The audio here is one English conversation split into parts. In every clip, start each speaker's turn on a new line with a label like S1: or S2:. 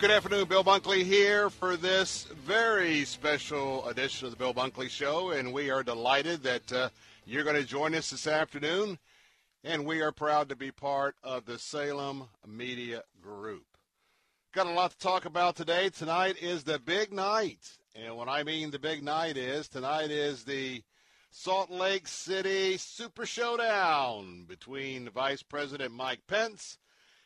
S1: Good afternoon, Bill Bunkley here for this very special edition of the Bill Bunkley Show, and we are delighted that uh, you're going to join us this afternoon, and we are proud to be part of the Salem Media Group. Got a lot to talk about today. Tonight is the big night, and what I mean the big night is tonight is the Salt Lake City Super Showdown between Vice President Mike Pence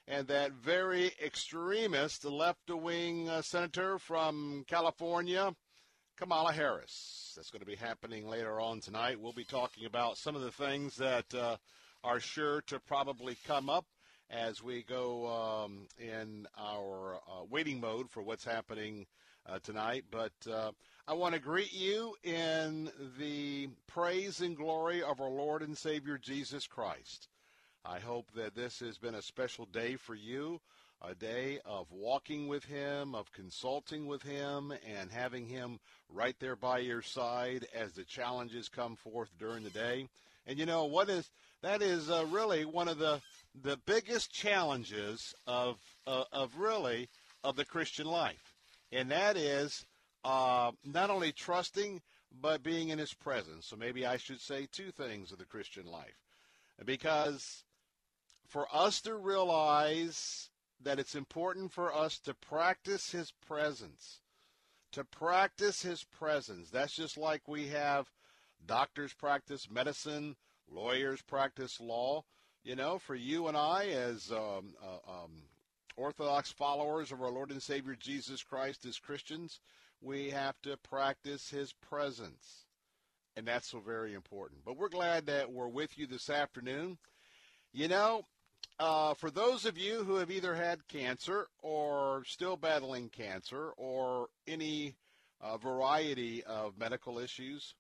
S1: and that very extremist left wing uh, senator from California, Kamala Harris. That's going to be happening later on tonight. We'll be talking about some of the things that uh, are sure to probably come up as we go um, in our uh, waiting mode for what's happening uh, tonight. But uh, I want to greet you in the praise and glory of our Lord and Savior Jesus Christ. I hope that this has been a special day for you, a day of walking with Him, of consulting with Him, and having Him right there by your side as the challenges come forth during the day. And you know what is that is uh, really one of the the biggest challenges of uh, of really of the Christian life, and that is uh, not only trusting but being in His presence. So maybe I should say two things of the Christian life, because for us to realize that it's important for us to practice His presence. To practice His presence. That's just like we have doctors practice medicine, lawyers practice law. You know, for you and I, as um, uh, um, Orthodox followers of our Lord and Savior Jesus Christ as Christians, we have to practice His presence. And that's so very important. But we're glad that we're with you this afternoon. You know, uh, for those of you who have either had cancer or still battling cancer or any uh, variety of medical issues,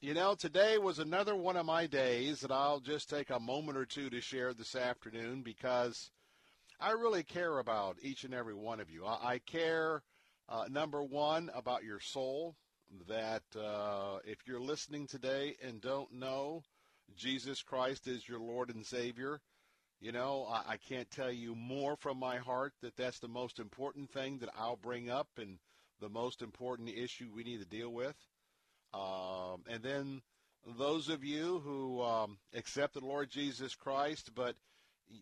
S1: you know, today was another one of my days that I'll just take a moment or two to share this afternoon because I really care about each and every one of you. I, I care, uh, number one, about your soul, that uh, if you're listening today and don't know Jesus Christ is your Lord and Savior, you know, I, I can't tell you more from my heart that that's the most important thing that I'll bring up and the most important issue we need to deal with. Um, and then those of you who um, accepted Lord Jesus Christ, but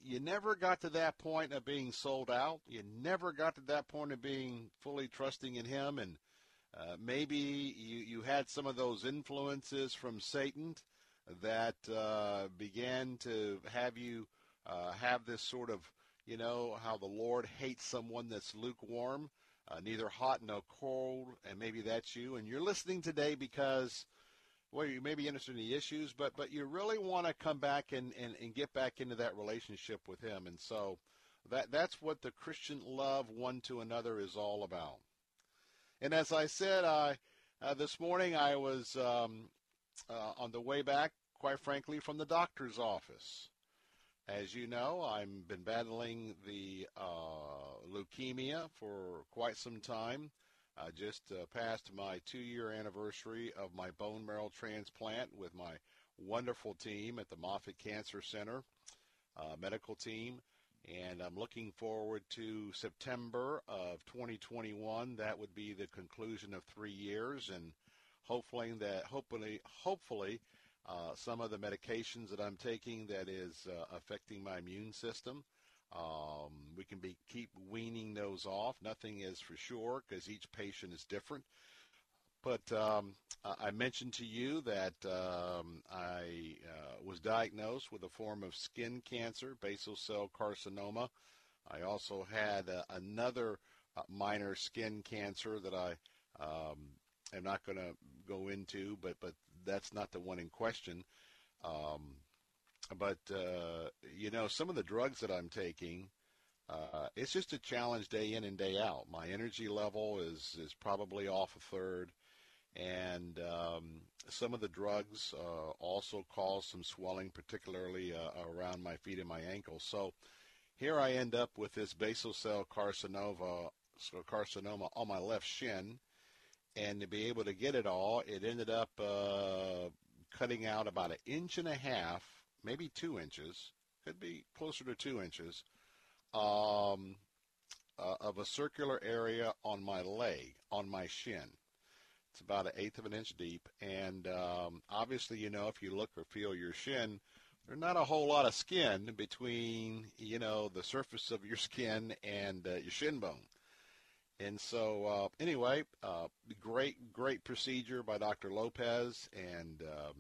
S1: you never got to that point of being sold out. You never got to that point of being fully trusting in Him, and uh, maybe you you had some of those influences from Satan that uh, began to have you uh, have this sort of, you know, how the Lord hates someone that's lukewarm, uh, neither hot nor cold, and maybe that's you. And you're listening today because, well, you may be interested in the issues, but but you really want to come back and, and, and get back into that relationship with Him. And so that that's what the Christian love one to another is all about. And as I said, I uh, this morning I was um, uh, on the way back, quite frankly, from the doctor's office. As you know, I've been battling the uh, leukemia for quite some time. I just uh, passed my two-year anniversary of my bone marrow transplant with my wonderful team at the Moffitt Cancer Center uh, medical team. And I'm looking forward to September of 2021. That would be the conclusion of three years, and hopefully that hopefully hopefully uh, some of the medications that I'm taking that is uh, affecting my immune system. Um, we can be keep weaning those off. Nothing is for sure because each patient is different. But um, I mentioned to you that um, I uh, was diagnosed with a form of skin cancer, basal cell carcinoma. I also had uh, another uh, minor skin cancer that I um, am not going to go into, but but that's not the one in question. Um, but uh, you know, some of the drugs that I'm taking, uh, it's just a challenge day in and day out. My energy level is is probably off a third and um, some of the drugs uh, also cause some swelling, particularly uh, around my feet and my ankles. So here I end up with this basal cell carcinoma, so carcinoma on my left shin, and to be able to get it all, it ended up uh, cutting out about an inch and a half, maybe two inches, could be closer to two inches, um, uh, of a circular area on my leg, on my shin. It's about an eighth of an inch deep, and um, obviously, you know, if you look or feel your shin, there's not a whole lot of skin between, you know, the surface of your skin and uh, your shin bone. And so, uh, anyway, uh, great, great procedure by Dr. Lopez. And um,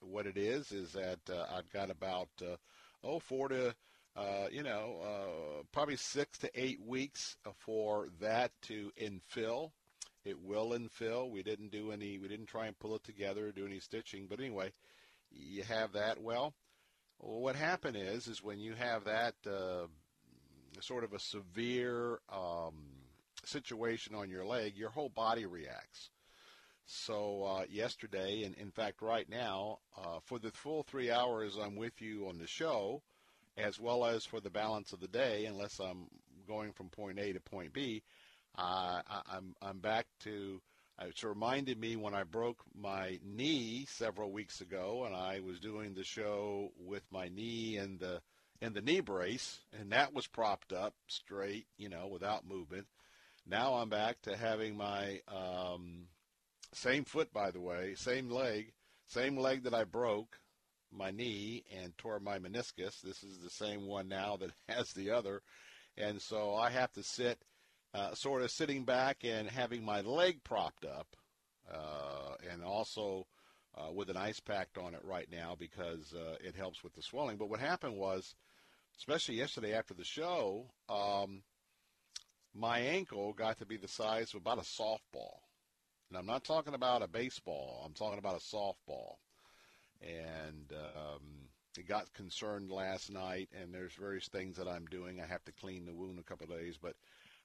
S1: what it is is that uh, I've got about uh, oh four to uh, you know uh, probably six to eight weeks for that to infill it will infill. We didn't do any. We didn't try and pull it together or do any stitching. But anyway, you have that. Well, what happened is is when you have that sort of a severe um, situation on your leg, your whole body reacts. So uh, yesterday, and in fact right now, uh, for the full three hours I'm with you on the show, as well as for the balance of the day, unless I'm going from point A to point B, uh, I, I'm I'm back to. It's reminded me when I broke my knee several weeks ago, and I was doing the show with my knee and the in the knee brace, and that was propped up straight, you know, without movement. Now I'm back to having my um, same foot, by the way, same leg, same leg that I broke my knee and tore my meniscus. This is the same one now that has the other, and so I have to sit uh, sort of sitting back and having my leg propped up, uh, and also uh, with an ice pack on it right now because uh, it helps with the swelling. But what happened was, especially yesterday after the show, um, my ankle got to be the size of about a softball. And I'm not talking about a baseball. I'm talking about a softball. And um, it got concerned last night, and there's various things that I'm doing. I have to clean the wound a couple of days, but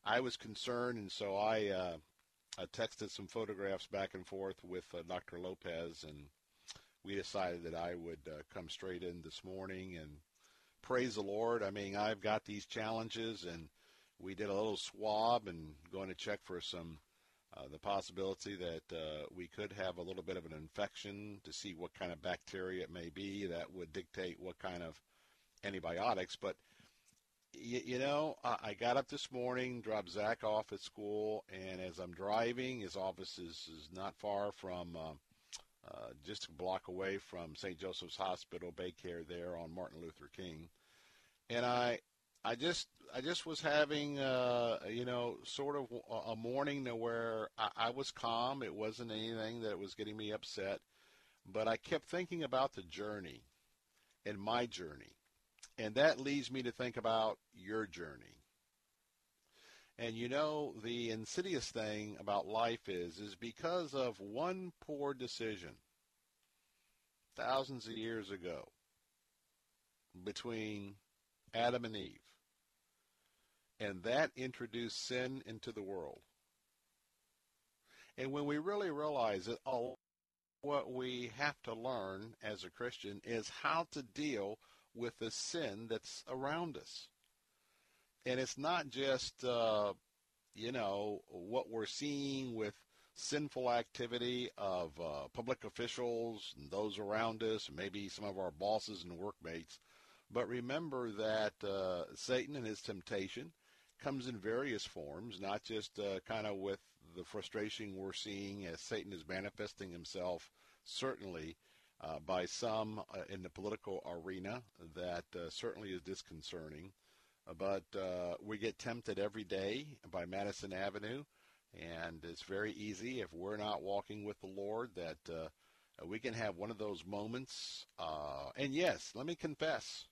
S1: I was concerned, and so I, uh, I texted some photographs back and forth with uh, Dr. Lopez, and we decided that I would uh, come straight in this morning and praise the Lord. I mean, I've got these challenges, and we did a little swab and going to check for some uh, the possibility that uh, we could have a little bit of an infection to see what kind of bacteria it may be that would dictate what kind of antibiotics. But you, you know, I, I got up this morning, dropped Zach off at school, and as I'm driving, his office is, is not far from uh, uh, just a block away from St. Joseph's Hospital, Baycare there on Martin Luther King. And I, I just, I just was having, uh, you know, sort of a morning where I, I was calm. It wasn't anything that was getting me upset, but I kept thinking about the journey and my journey and that leads me to think about your journey. And you know, the insidious thing about life is, is because of one poor decision thousands of years ago between Adam and Eve, and that introduced sin into the world. And when we really realize it, all what we have to learn as a Christian is how to deal with the sin that's around us. And it's not just, uh, you know, what we're seeing with sinful activity of uh, public officials and those around us, maybe some of our bosses and workmates. But remember that uh, Satan and his temptation comes in various forms, not just uh, kind of with the frustration we're seeing as Satan is manifesting himself, certainly uh, by some uh, in the political arena, that uh, certainly is disconcerting. But we get tempted every day by Madison Avenue and it's very easy if we're not walking with the Lord that uh, we can have one of those moments. Uh, and yes, let me confess,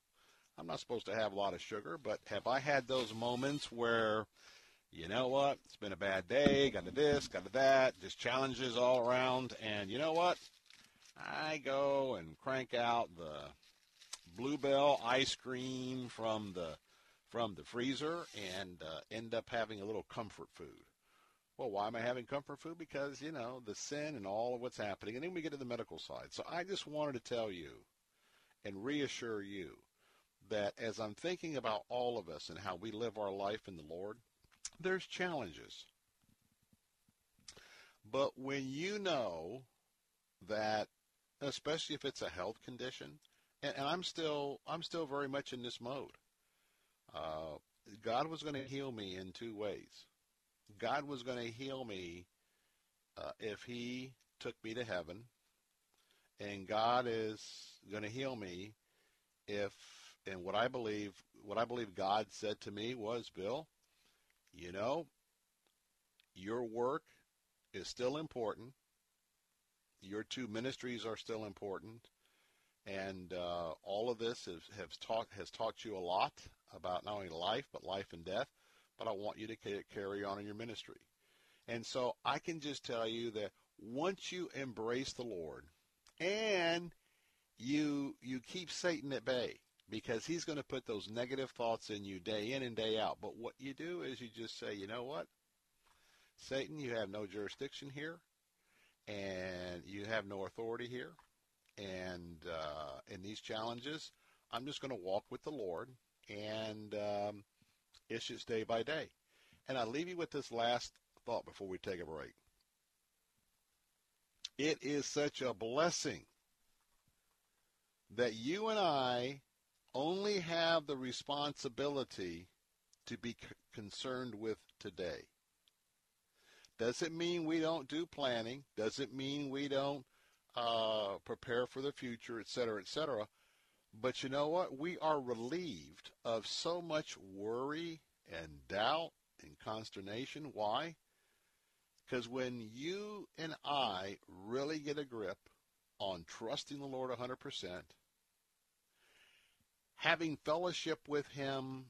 S1: I'm not supposed to have a lot of sugar, but have I had those moments where, you know what, it's been a bad day, got to this, got to that, just challenges all around, and you know what? I go and crank out the Blue Bell ice cream from the from the freezer and uh, end up having a little comfort food. Well, why am I having comfort food? Because, you know, the sin and all of what's happening. And then we get to the medical side. So I just wanted to tell you and reassure you that as I'm thinking about all of us and how we live our life in the Lord, there's challenges. But when you know that, especially if it's a health condition, and, and I'm still I'm still very much in this mode. Uh, God was going to heal me in two ways. God was going to heal me uh, if He took me to heaven, and God is going to heal me if, and what I believe, what I believe God said to me was, Bill, you know, your work is still important. Your two ministries are still important, and uh, all of this has, has taught has taught you a lot about not only life but life and death but I want you to carry on in your ministry. And so I can just tell you that once you embrace the Lord and you you keep Satan at bay because he's going to put those negative thoughts in you day in and day out. But what you do is you just say, you know what? Satan, you have no jurisdiction here and you have no authority here. And uh, in these challenges, I'm just going to walk with the Lord and um, it's just day by day. And I leave you with this last thought before we take a break. It is such a blessing that you and I only have the responsibility to be c- concerned with today. Does it mean we don't do planning? Does it mean we don't uh, prepare for the future, et cetera, et cetera? But you know what? We are relieved of so much worry and doubt and consternation. Why? Because when you and I really get a grip on trusting the Lord 100%, having fellowship with Him,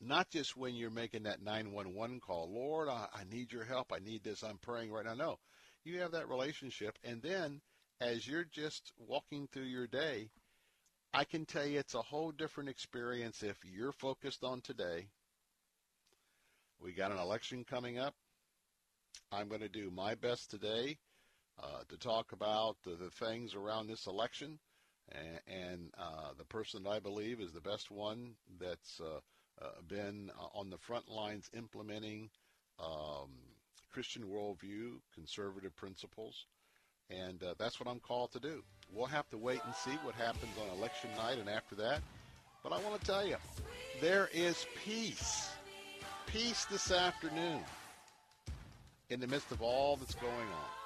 S1: not just when you're making that 911 call, Lord, I, I need your help. I need this. I'm praying right now. No. You have that relationship. And then as you're just walking through your day, I can tell you it's a whole different experience if you're focused on today. We got an election coming up. I'm going to do my best today uh, to talk about the, the, things around this election and, uh, the person that I believe is the best one that's uh, uh been uh, on the front lines implementing um, Christian worldview, conservative principles. And uh, that's what I'm called to do. We'll have to wait and see what happens on election night and after that. But I want to tell you, there is peace. Peace this afternoon in the midst of all that's going on.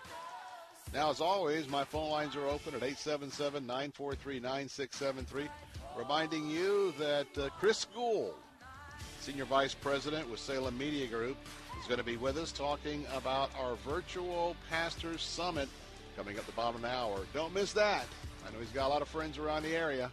S1: Now, as always, my phone lines are open at 877 943 9673. Reminding you that uh, Chris Gould, Senior Vice President with Salem Media Group, is going to be with us talking about our virtual Pastors Summit coming up the bottom of the hour. Don't miss that. I know he's got a lot of friends around the area.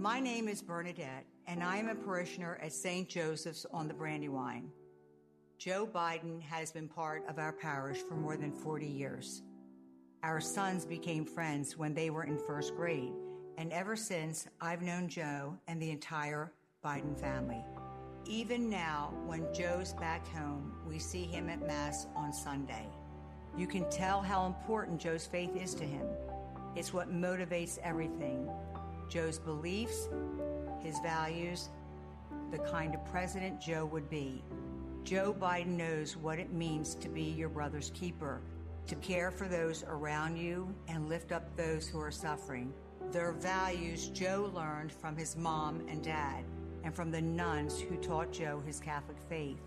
S2: My name is Bernadette, and I am a parishioner at St. Joseph's on the Brandywine. Joe Biden has been part of our parish for more than 40 years. Our sons became friends when they were in first grade, and ever since, I've known Joe and the entire Biden family. Even now, when Joe's back home, we see him at Mass on Sunday. You can tell how important Joe's faith is to him. It's what motivates everything Joe's beliefs, his values, the kind of president Joe would be. Joe Biden knows what it means to be your brother's keeper, to care for those around you and lift up those who are suffering. Their values Joe learned from his mom and dad and from the nuns who taught Joe his Catholic faith.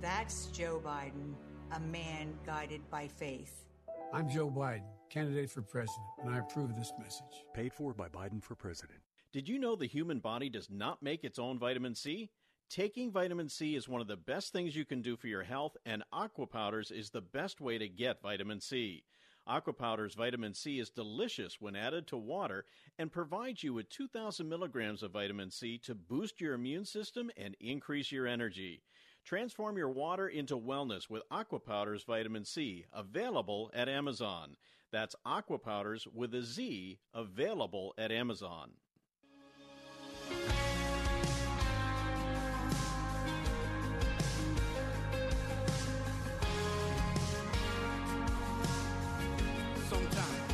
S2: That's Joe Biden, a man guided by faith.
S3: I'm Joe Biden, candidate for president, and I approve this message.
S4: Paid for by Biden for president.
S5: Did you know the human body does not make its own vitamin C? Taking vitamin C is one of the best things you can do for your health, and aqua powders is the best way to get vitamin C. Aqua Powder's vitamin C is delicious when added to water and provides you with 2,000 milligrams of vitamin C to boost your immune system and increase your energy. Transform your water into wellness with Aqua Powder's vitamin C, available at Amazon. That's Aqua Powders with a Z, available at Amazon.
S6: Sometimes,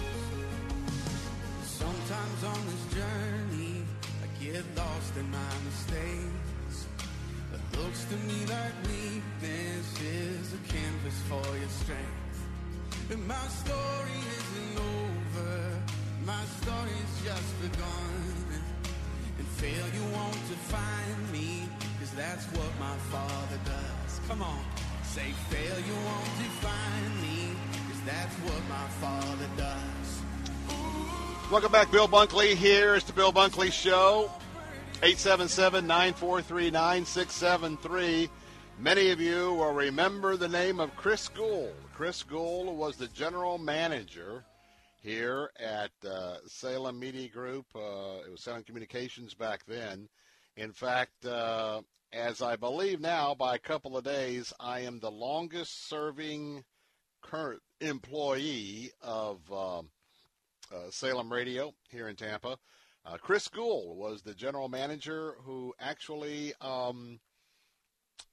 S6: sometimes on this journey, I get lost in my mistakes. It looks to me like weakness is a canvas for your strength. My story isn't over, my story's just begun. And failure won't define me, cause that's what my father does. Come on, say failure won't define me, cause that's what my father does.
S1: Welcome back, Bill Bunkley. Here is the Bill Bunkley Show. 877-943-9673. Many of you will remember the name of Chris Gould. Chris Gould was the general manager here at uh, Salem Media Group. Uh, it was Salem Communications back then. In fact, uh, as I believe now, by a couple of days, I am the longest serving current employee of um, uh, Salem Radio here in Tampa. Uh, Chris Gould was the general manager who actually um,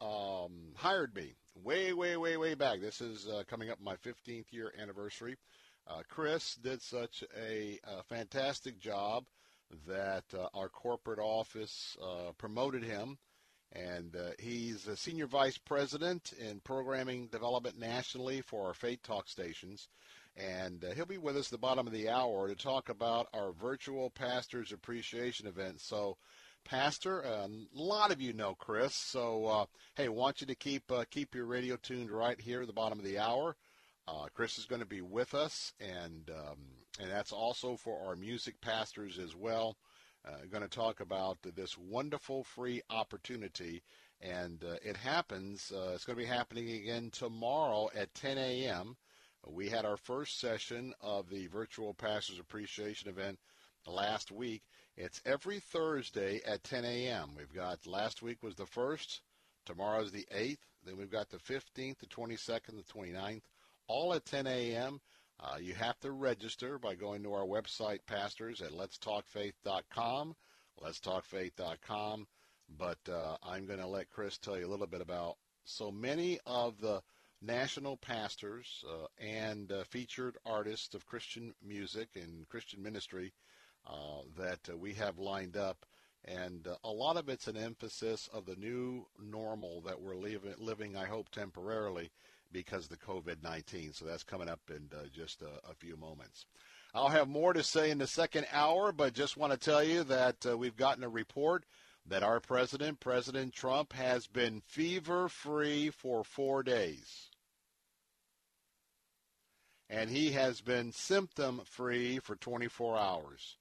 S1: um, hired me way, way, way, way back. This is uh, coming up my 15th year anniversary. Uh, Chris did such a, a fantastic job that uh, our corporate office uh, promoted him. And he's a senior vice president in programming development nationally for our Faith Talk stations and uh, he'll be with us at the bottom of the hour to talk about our virtual pastors appreciation event. So, Pastor, uh, a lot of you know Chris, so uh, hey, want you to keep uh, keep your radio tuned right here at the bottom of the hour. Uh, Chris is going to be with us, and um, and that's also for our music pastors as well. Uh, going to talk about this wonderful free opportunity, and it happens. it's going to be happening again tomorrow at 10 a.m. We had our first session of the virtual pastors appreciation event last week. It's every Thursday at 10 a.m. We've got last week was the first, tomorrow's the 8th, then we've got the 15th, the 22nd, the 29th, all at 10 a.m. Uh, you have to register by going to our website, pastors, at letstalkfaith.com, letstalkfaith.com. But uh, I'm going to let Chris tell you a little bit about so many of the national pastors uh, and uh, featured artists of Christian music and Christian ministry that uh, we have lined up. And uh, a lot of it's an emphasis of the new normal that we're living, living I hope, temporarily because of the COVID-19. So that's coming up in uh, just a, a, few moments. I'll have more to say in the second hour, but just want to tell you that we've gotten a report that our president, President Trump, has been fever free for four days and he has been symptom free for 24 hours.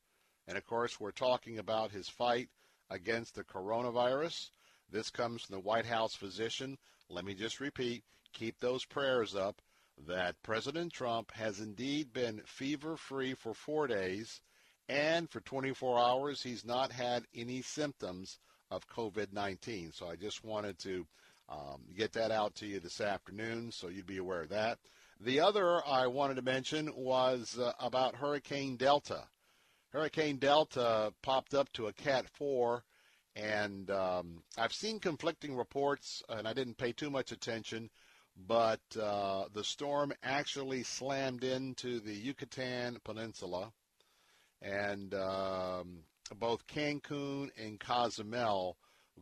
S1: And of course, we're talking about his fight against the coronavirus. This comes from the White House physician. Let me just repeat keep those prayers up that President Trump has indeed been fever free for four days And for 24 hours, he's not had any symptoms of COVID-19. So I just wanted to um, get that out to you this afternoon so you'd be aware of that. The other I wanted to mention was uh, about Hurricane Delta. Hurricane Delta popped up to a Cat 4, and um, I've seen conflicting reports, and I didn't pay too much attention, but uh, the storm actually slammed into the Yucatan Peninsula, and um, both Cancun and Cozumel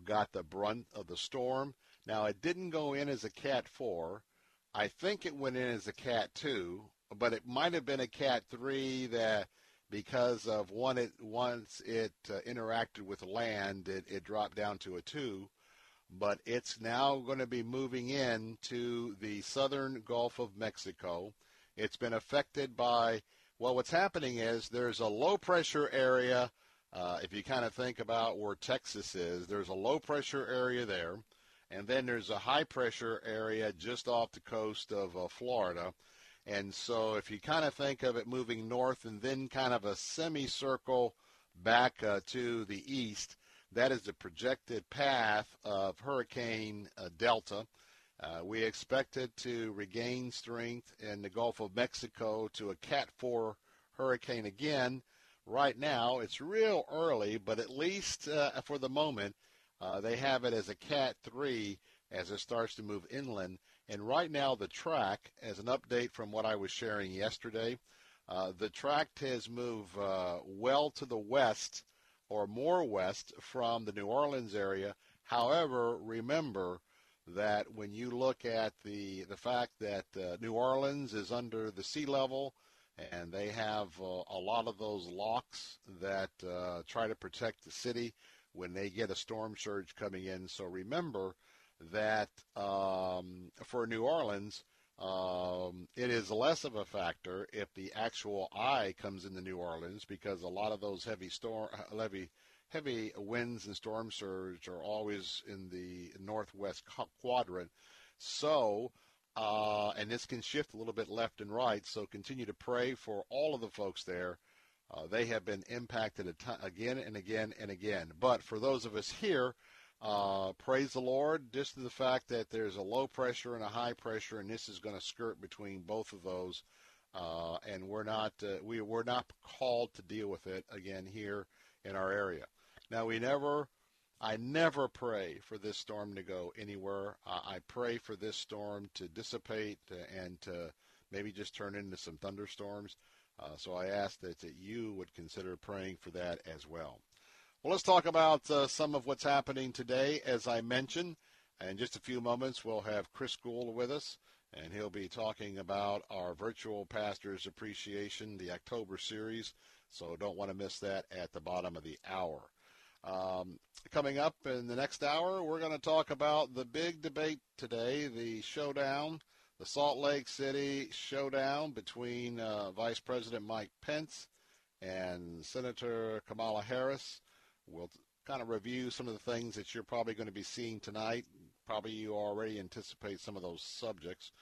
S1: got the brunt of the storm. Now, it didn't go in as a Cat 4. I think it went in as a Cat 2, but it might have been a Cat 3 that because of one it once it uh, interacted with land, it, it dropped down to a 2 but it's now going to be moving in to the southern Gulf of Mexico. It's been affected by, well, what's happening is there's a low pressure area. Uh, if you kind of think about where Texas is, there's a low pressure area there, and then there's a high pressure area just off the coast of uh, Florida. And so if you kind of think of it moving north and then kind of a semicircle back uh, to the east, that is the projected path of Hurricane uh, Delta. Uh, we expect it to regain strength in the Gulf of Mexico to a Cat 4 hurricane again. Right now, it's real early, but at least uh, for the moment, uh, they have it as a Cat 3 as it starts to move inland. And right now, the track, as an update from what I was sharing yesterday, uh, the track has moved uh, well to the west or more west from the New Orleans area. However, remember that when you look at the the fact that uh, New Orleans is under the sea level and they have uh, a lot of those locks that uh, try to protect the city when they get a storm surge coming in. So remember that um, for New Orleans, um, it is less of a factor if the actual eye comes into New Orleans because a lot of those heavy storm, heavy, heavy winds and storm surge are always in the northwest quadrant. So, uh, and this can shift a little bit left and right. So continue to pray for all of the folks there. Uh, they have been impacted again and again and again. But for those of us here, uh, praise the Lord, just to the fact that there's a low pressure and a high pressure, and this is going to skirt between both of those. Uh, and we're not uh, we we're not called to deal with it again here in our area. Now we never, I never pray for this storm to go anywhere. I pray for this storm to dissipate and to maybe just turn into some thunderstorms. Uh, so I ask that, that you would consider praying for that as well. Well, let's talk about uh, some of what's happening today. As I mentioned, in just a few moments, we'll have Chris Gould with us, and he'll be talking about our virtual pastors appreciation, the October series. So don't want to miss that at the bottom of the hour. Um, coming up in the next hour, we're going to talk about the big debate today, the showdown, the Salt Lake City showdown between uh, Vice President Mike Pence and Senator Kamala Harris. We'll kind of review some of the things that you're probably going to be seeing tonight. Probably you already anticipate some of those subjects.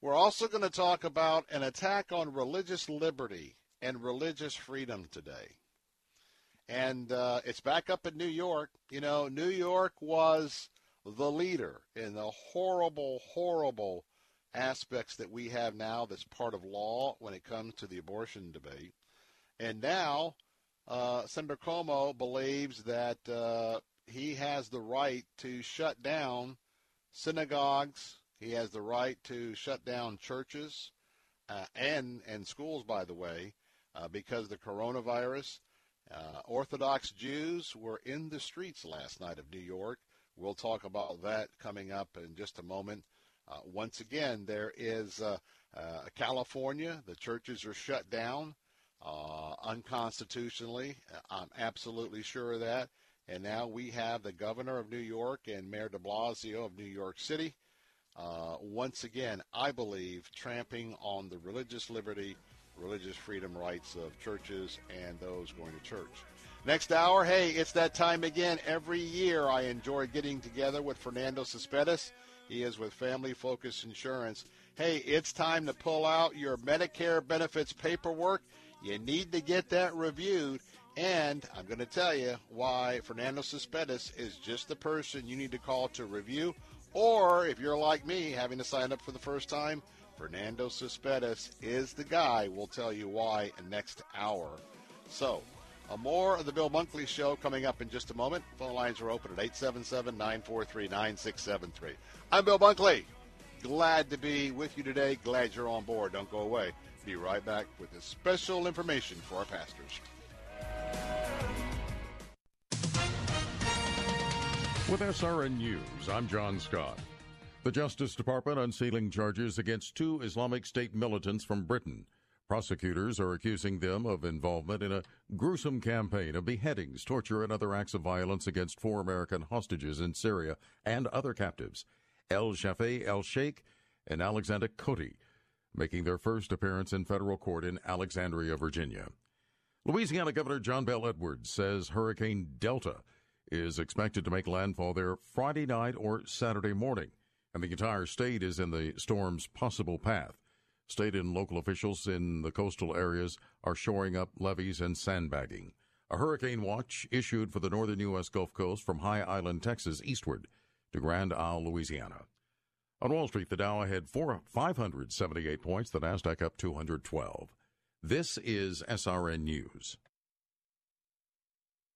S1: We're also going to talk about an attack on religious liberty and religious freedom today. And uh, it's back up in New York. You know, New York was the leader in the horrible, horrible aspects that we have now that's part of law when it comes to the abortion debate. And now uh, Senator Cuomo believes that uh, he has the right to shut down synagogues. He has the right to shut down churches uh, and and schools, by the way, uh, because the coronavirus. Uh, Orthodox Jews were in the streets last night of New York. We'll talk about that coming up in just a moment. Uh, once again, there is California. The churches are shut down uh, unconstitutionally. I'm absolutely sure of that. And now we have the governor of New York and Mayor de Blasio of New York City, uh, once again, I believe, tramping on the religious liberty, religious freedom rights of churches and those going to church. Next hour, hey, it's that time again. Every year I enjoy getting together with Fernando Cespedes. He is with Family Focus Insurance. Hey, it's time to pull out your Medicare benefits paperwork
S7: You need to get that reviewed. And I'm going to tell you why Fernando Cespedes is just the person you need to call to review. Or if you're like me, having to sign up for the first time, Fernando Cespedes is the guy. We'll tell you why next hour. So, a more of the Bill Bunkley Show coming up in just a moment. Phone lines are open at 877 943 9673. I'm Bill Bunkley. Glad to be with you today. Glad you're on board. Don't go away. Be right back with this special information for our pastors.
S8: With SRN News, I'm John Scott. The Justice Department unsealing charges against two Islamic State militants from Britain. Prosecutors are accusing them of involvement in a gruesome campaign of beheadings, torture, and other acts of violence against four American hostages in Syria and other captives, El Shafei El Sheikh and Alexanda Kotey, making their first appearance in federal court in Alexandria, Virginia. Louisiana Governor John Bel Edwards says Hurricane Delta is expected to make landfall there Friday night or Saturday morning, and the entire state is in the storm's possible path. State and local officials in the coastal areas are shoring up levees and sandbagging. A hurricane watch issued for the northern U.S. Gulf Coast from High Island, Texas, eastward to Grand Isle, Louisiana. On Wall Street, the Dow had four, 578 points, the Nasdaq up 212. This is SRN News.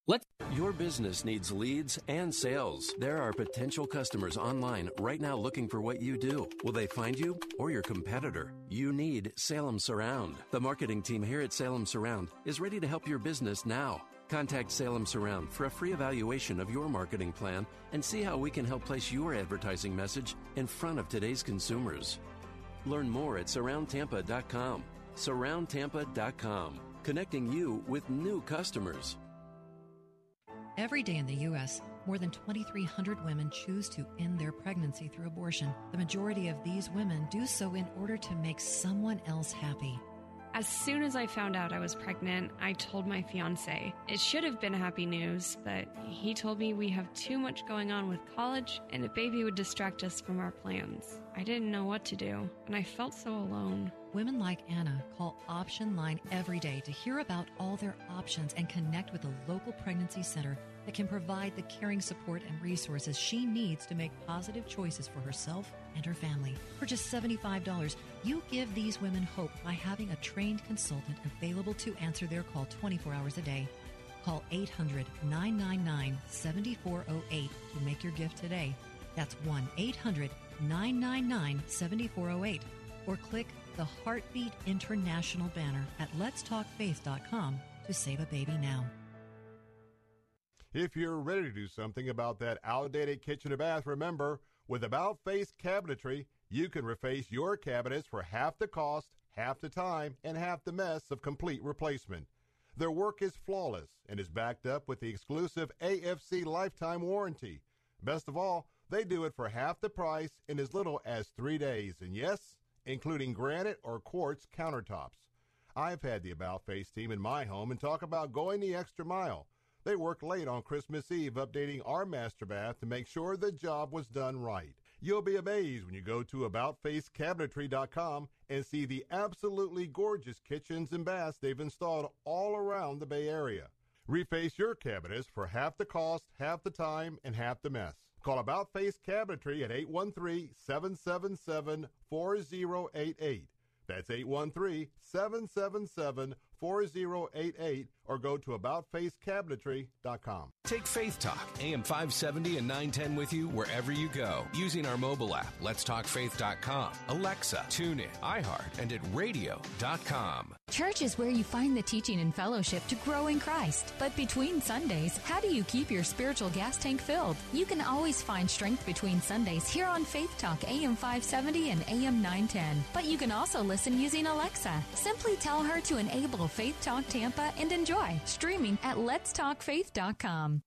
S9: Let your business needs leads and sales. There are potential customers online right now looking for what you do. Will they find you or your competitor? You need Salem Surround. The marketing team here at Salem Surround is ready to help your business now. Contact Salem Surround for a free evaluation of your marketing plan and see how we can help place your advertising message in front of today's consumers. Learn more at surroundtampa.com. Surroundtampa.com, connecting you with new customers.
S10: Every day in the U.S., more than 2,300 women choose to end their pregnancy through abortion. The majority of these women do so in order to make someone else happy.
S11: As soon as I found out I was pregnant, I told my fiance. It should have been happy news, but he told me we have too much going on with college and a baby would distract us from our plans. I didn't know what to do, and I felt so alone.
S10: Women like Anna call Option Line every day to hear about all their options and connect with a local pregnancy center that can provide the caring support and resources she needs to make positive choices for herself and her family. For just $75, you give these women hope by having a trained consultant available to answer their call 24 hours a day. Call 800 999 7408 to make your gift today. That's 1 800 999 7408. Or click the Heartbeat International banner at letstalkfaith.com to save a baby now.
S7: If you're ready to do something about that outdated kitchen or bath, remember, with About Face Cabinetry, you can reface your cabinets for half the cost, half the time, and half the mess of complete replacement. Their work is flawless and is backed up with the exclusive AFC lifetime warranty. Best of all, they do it for half the price in as little as three days, and yes, including granite or quartz countertops. I've had the About Face team in my home and talk about going the extra mile. They worked late on Christmas Eve updating our master bath to make sure the job was done right. You'll be amazed when you go to AboutFaceCabinetry.com and see the absolutely gorgeous kitchens and baths they've installed all around the Bay Area. Reface your cabinets for half the cost, half the time, and half the mess. Call About Face Cabinetry at 813-777-4088. That's 813-777-4088 or go to aboutfacecabinetry.com.
S12: Take Faith Talk, AM 570 and 910 with you wherever you go using our mobile app, letstalkfaith.com, Alexa, TuneIn, iHeart, and at radio.com.
S13: Church is where you find the teaching and fellowship to grow in Christ. But between Sundays, how do you keep your spiritual gas tank filled? You can always find strength between Sundays here on Faith Talk AM 570 and AM 910. But you can also listen using Alexa. Simply tell her to enable Faith Talk Tampa and enjoy streaming at letstalkfaith.com.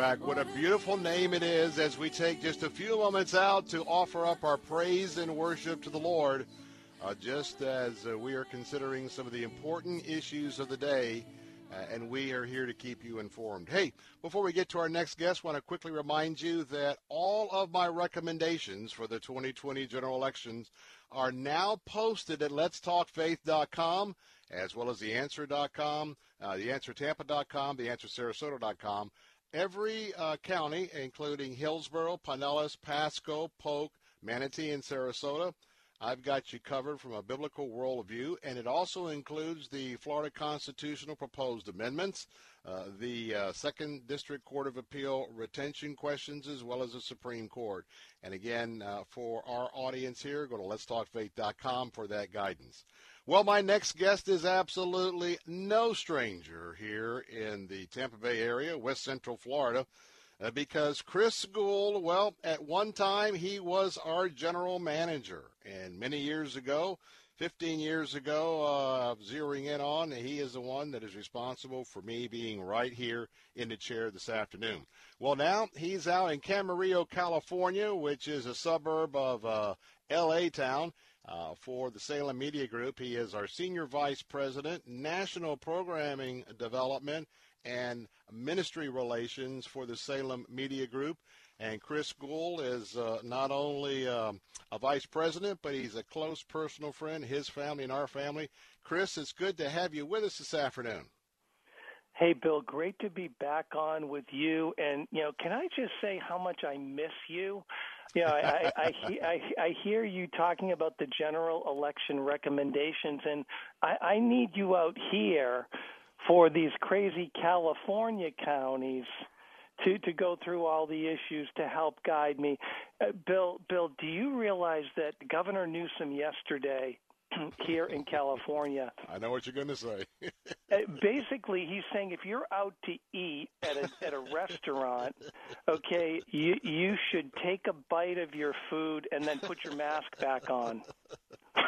S1: back. What a beautiful name it is as we take just a few moments out to offer up our praise and worship to the Lord, uh, just as uh, we are considering some of the important issues of the day. Uh, and we are here to keep you informed. Hey, before we get to our next guest, I want to quickly remind you that all of my recommendations for the 2020 general elections are now posted at letstalkfaith.com as well as theanswer.com, uh, theanswertampa.com, theanswersarasota.com. Every uh, county, including Hillsborough, Pinellas, Pasco, Polk, Manatee, and Sarasota, I've got you covered from a biblical worldview, and it also includes the Florida constitutional proposed amendments, uh, the uh, Second District Court of Appeal retention questions, as well as the Supreme Court. And again, uh, for our audience here, go to letstalkfaith.com for that guidance. Well, my next guest is absolutely no stranger here in the Tampa Bay area, West Central Florida, uh, because Chris Gould, well, at one time he was our general manager. And many years ago, 15 years ago, uh, zeroing in on, he is the one that is responsible for me being right here in the chair this afternoon. Well, now he's out in Camarillo, California, which is a suburb of uh, L.A. town. Uh, for the Salem Media Group. He is our Senior Vice President, National Programming Development and Ministry Relations for the Salem Media Group. And Chris Gould is uh, not only um, a vice president, but he's a close personal friend, his family and our family. Chris, it's good to have you with us this afternoon.
S14: Hey, Bill, great to be back on with you. And, you know, can I just say how much I miss you? Yeah, I, I, I, I hear you talking about the general election recommendations, and I, I need you out here for these crazy California counties to to go through all the issues to help guide me. Uh, Bill, Bill, do you realize that Governor Newsom yesterday here in California.
S1: I know what you're going to say.
S14: Uh, basically, he's saying if you're out to eat at a at a restaurant, okay, you you should take a bite of your food and then put your mask back on.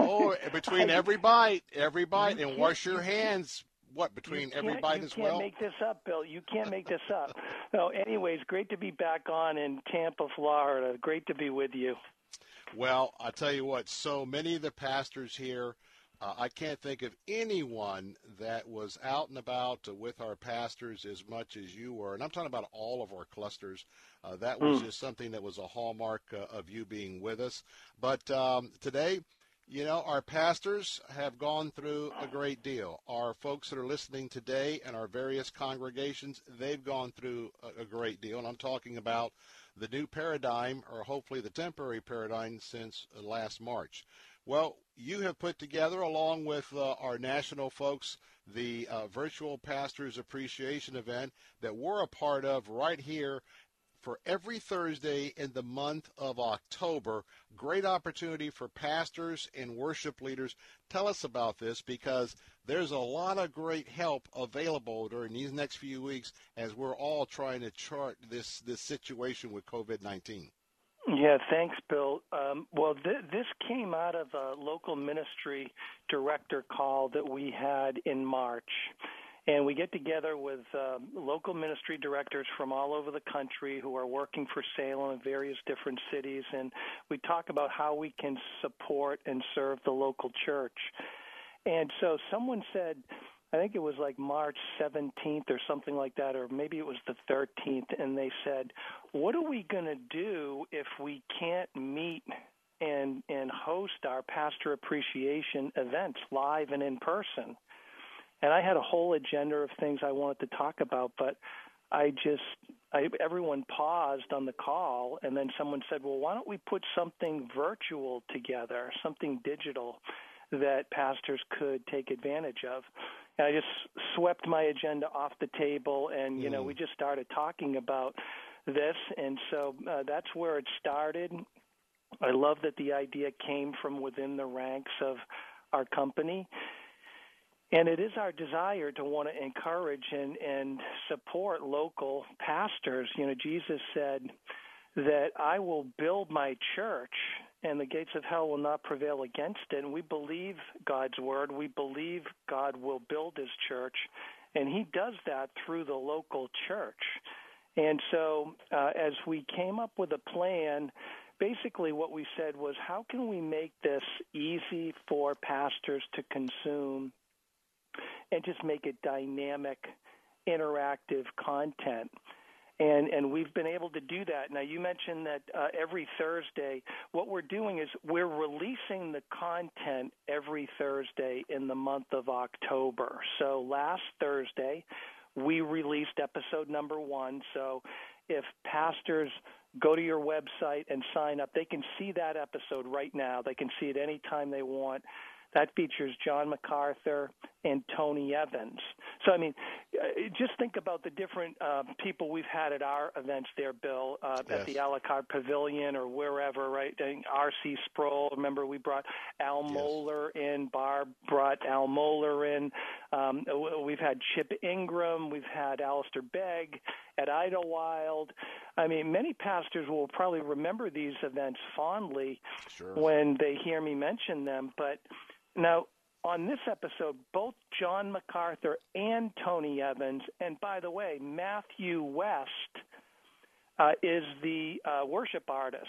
S1: oh, between every bite, every bite, and wash your hands. What between every bite
S14: as
S1: well?
S14: You can't make this up, Bill. You can't make this up. No. Anyways, great to be back on in Tampa, Florida. Great to be with you.
S1: Well, I tell you what, so many of the pastors here, uh, I can't think of anyone that was out and about with our pastors as much as you were. And I'm talking about all of our clusters. Uh, that was mm. just something that was a hallmark uh, of you being with us. But um, today, you know, our pastors have gone through a great deal. Our folks that are listening today and our various congregations, they've gone through a, a great deal. And I'm talking about the new paradigm, or hopefully the temporary paradigm, since last March. Well, you have put together, along with uh, our national folks, the uh, virtual pastors appreciation event that we're a part of right here for every Thursday in the month of October. Great opportunity for pastors and worship leaders. Tell us about this because there's a lot of great help available during these next few weeks as we're all trying to chart this this situation with COVID-19.
S14: Yeah, thanks, Bill. Um, well, th- this came out of a local ministry director call that we had in March. And we get together with uh, local ministry directors from all over the country who are working for Salem in various different cities. And we talk about how we can support and serve the local church. And so someone said, I think it was like March 17th or something like that, or maybe it was the 13th, and they said, "What are we going to do if we can't meet and and host our pastor appreciation events live and in person?" And I had a whole agenda of things I wanted to talk about, but I just I, everyone paused on the call, and then someone said, "Well, why don't we put something virtual together, something digital?" that pastors could take advantage of. And I just swept my agenda off the table, and you mm. know we just started talking about this, and so uh, that's where it started. I love that the idea came from within the ranks of our company. And it is our desire to want to encourage and, and support local pastors. You know, Jesus said that I will build my church and the gates of hell will not prevail against it. And we believe God's word. We believe God will build his church. and he does that through the local church. And so, uh, as we came up with a plan, basically what we said was, how can we make this easy for pastors to consume and just make it dynamic, interactive content? and and we've been able to do that. Now you mentioned that uh, every Thursday, what we're doing is we're releasing the content every Thursday in the month of October. So last Thursday, we released episode number one. So if pastors go to your website and sign up, they can see that episode right now. They can see it anytime they want. That features John MacArthur and Tony Evans. So, I mean, uh, just think about the different uh, people we've had at our events there, Bill, uh, yes. at the a la carte pavilion or wherever, right? R.C. Sproul. Remember, we brought Al yes. Mohler in, Barb brought Al Mohler in. Um, we've had Chip Ingram, we've had Alistair Begg at Idlewild. I mean, many pastors will probably remember these events fondly
S1: sure.
S14: when they hear me mention them, but now, on this episode, both John MacArthur and Tony Evans, and by the way, Matthew West uh, is the uh, worship artist.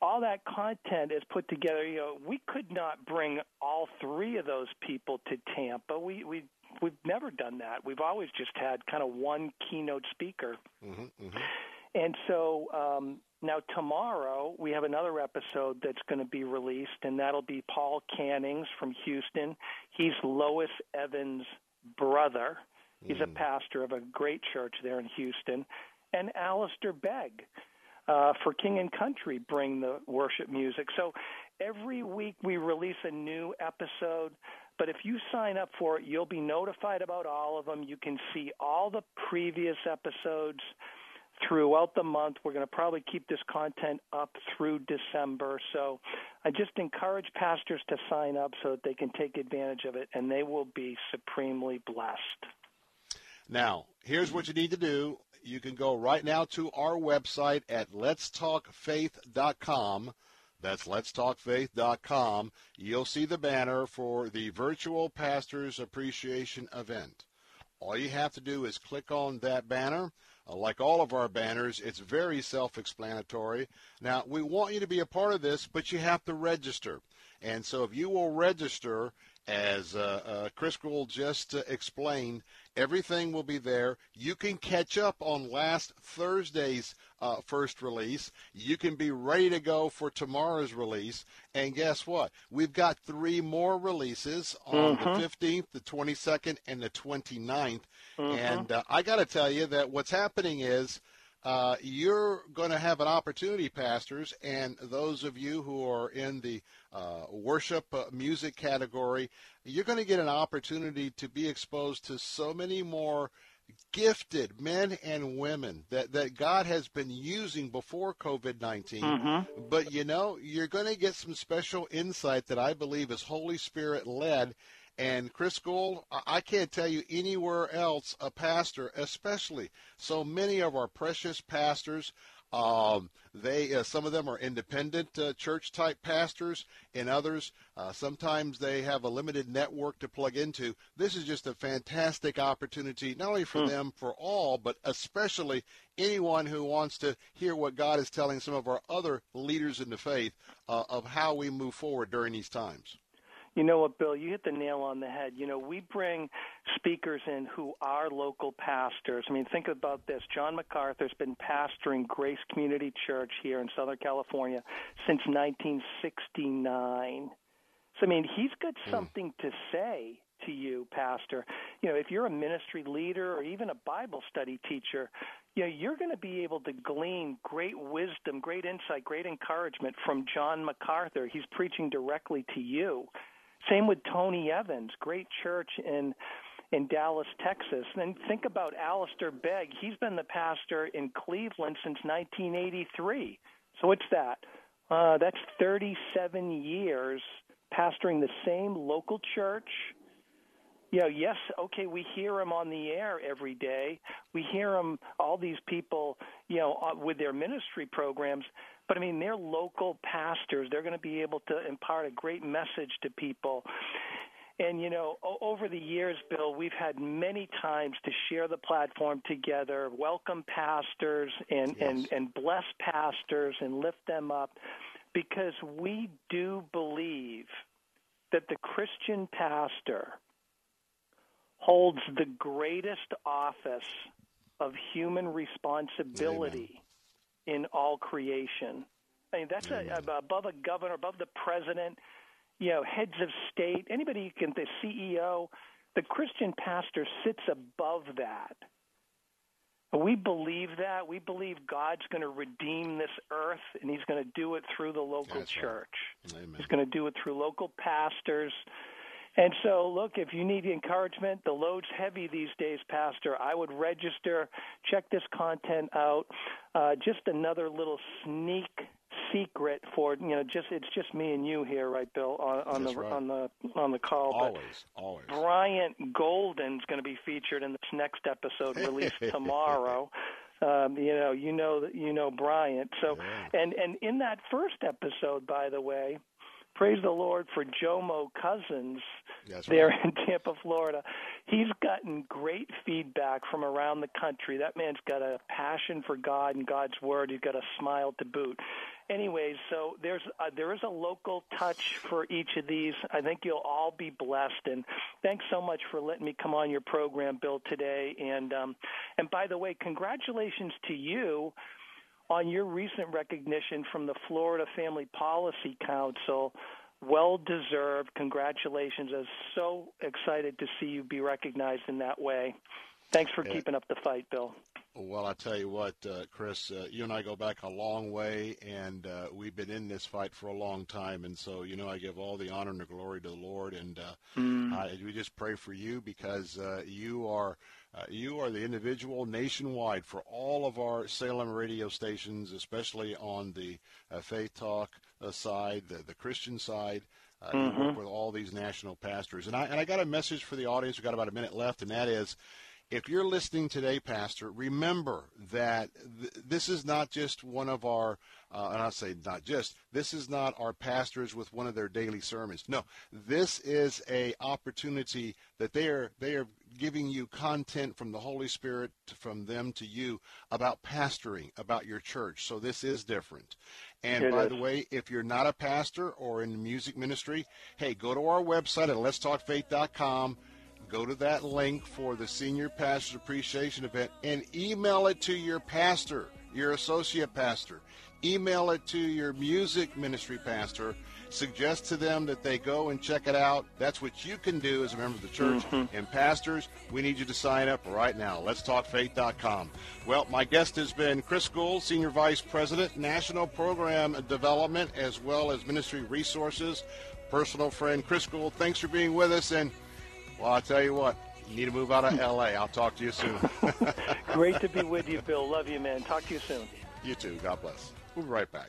S14: All that content is put together. You know, we could not bring all three of those people to Tampa. We we we've never done that. We've always just had kind of one keynote speaker.
S1: Mm-hmm, mm-hmm.
S14: And so um, now tomorrow we have another episode that's going to be released, and that'll be Paul Cannings from Houston. He's Lois Evans' brother. He's mm. a pastor of a great church there in Houston, and Alistair Begg uh, for King and Country bring the worship music. So every week we release a new episode. But if you sign up for it, you'll be notified about all of them. You can see all the previous episodes throughout the month. We're going to probably keep this content up through December. So I just encourage pastors to sign up so that they can take advantage of it, and they will be supremely blessed.
S1: Now, here's what you need to do. You can go right now to our website at letstalkfaith.com. That's letstalkfaith.com. You'll see the banner for the Virtual Pastors Appreciation Event. All you have to do is click on that banner. Uh, like all of our banners, it's very self explanatory. Now, we want you to be a part of this, but you have to register. And so if you will register, as uh, uh, Chris Gould just uh, explained, everything will be there. You can catch up on last Thursday's uh, first release. You can be ready to go for tomorrow's release. And guess what? We've got three more releases on
S14: mm-hmm.
S1: the 15th, the 22nd, and the 29th.
S14: Mm-hmm.
S1: And uh, I got to tell you that what's happening is uh, you're going to have an opportunity, pastors, and those of you who are in the uh, worship uh, music category, you're going to get an opportunity to be exposed to so many more gifted men and women that, that God has been using before COVID 19.
S14: Mm-hmm.
S1: But you know, you're going to get some special insight that I believe is Holy Spirit led and Chris Gould, I can't tell you anywhere else a pastor, especially so many of our precious pastors. Um, they uh, some of them are independent uh, church type pastors, and others uh, sometimes they have a limited network to plug into. This is just a fantastic opportunity, not only for mm. them, for all, but especially anyone who wants to hear what God is telling some of our other leaders in the faith uh, of how we move forward during these times.
S14: You know what, Bill? You hit the nail on the head. You know, we bring speakers in who are local pastors. I mean, think about this. John MacArthur's been pastoring Grace Community Church here in Southern California since 1969. So, I mean, he's got hmm. something to say to you, Pastor. You know, if you're a ministry leader or even a Bible study teacher, you know, you're going to be able to glean great wisdom, great insight, great encouragement from John MacArthur. He's preaching directly to you. Same with Tony Evans, great church in in Dallas, Texas. Then think about Alistair Begg. He's been the pastor in Cleveland since 1983. So what's that? Uh, that's 37 years pastoring the same local church. Know, yes, okay, we hear him on the air every day. We hear him, all these people, you know, uh, with their ministry programs. But I mean, they're local pastors. They're going to be able to impart a great message to people. And you know, o- over the years, Bill, we've had many times to share the platform together, welcome pastors and
S1: Yes.
S14: and and bless pastors and lift them up because we do believe that the Christian pastor holds the greatest office of human responsibility in all creation. I mean, that's mm-hmm. a, above a governor, above the president, you know, heads of state, anybody you can, the CEO. The Christian pastor sits above that. We believe that. We believe God's going to redeem this earth, and He's going to do it through the local
S1: That's right.
S14: church.
S1: Amen.
S14: He's going to do it through local pastors. And so, look, if you need encouragement, the load's heavy these days, Pastor. I would register, check this content out. Uh, just another little sneak secret for you know, just it's just me and you here, right, Bill, on, on the
S1: right.
S14: on the on the call. But
S1: Always, always.
S14: Bryant Golden's going to be featured in this next episode released tomorrow. Um, you know, you know that you know Bryant. So, and and in that first episode, by the way, praise the Lord for Jomo Cousins
S1: That's
S14: there
S1: right.
S14: in Tampa, Florida. He's gotten great feedback from around the country. That man's got a passion for God and God's Word. He's got a smile to boot. Anyways, so there's uh, there is a local touch for each of these. I think you'll all be blessed. And thanks so much for letting me come on your program, Bill, today. And um, and by the way, congratulations to you on your recent recognition from the Florida Family Policy Council. Well deserved. Congratulations. I was so excited to see you be recognized in that way. Thanks for
S1: Yeah.
S14: keeping up the fight, Bill.
S1: Well, I tell you what, uh, Chris, uh, you and I go back a long way, and uh, we've been in this fight for a long time. And so, you know, I give all the honor and the glory to the Lord, and uh,
S14: Mm.
S1: I, we just pray for you because uh, you are uh, you are the individual nationwide for all of our Salem radio stations, especially on the uh, Faith Talk uh, side, the, the Christian side. Uh, You work with all these national pastors, and I and I got a message for the audience. We've got about a minute left, and that is if you're listening today, Pastor, remember that th- this is not just one of our, uh, and I say not just, this is not our pastors with one of their daily sermons. No, this is a opportunity that they are they are giving you content from the Holy Spirit from them to you about pastoring, about your church. So this is different. And
S14: It
S1: by
S14: is.
S1: the way, if you're not a pastor or in the music ministry, hey, go to our website at letstalkfaith.com go to that link for the Senior Pastor Appreciation event and email it to your pastor, your associate pastor. Email it to your music ministry pastor. Suggest to them that they go and check it out. That's what you can do as a member of the church. Mm-hmm. And pastors, we need you to sign up right now. Let's talk faith.com. Well, my guest has been Chris Gould, Senior Vice President, National Program Development, as well as Ministry Resources. Personal friend Chris Gould, thanks for being with us. And well, I'll tell you what, you need to move out of L.A. I'll talk to you soon.
S14: Great to be with you, Bill. Love you, man. Talk to you soon.
S1: you too. God bless. We'll be right back.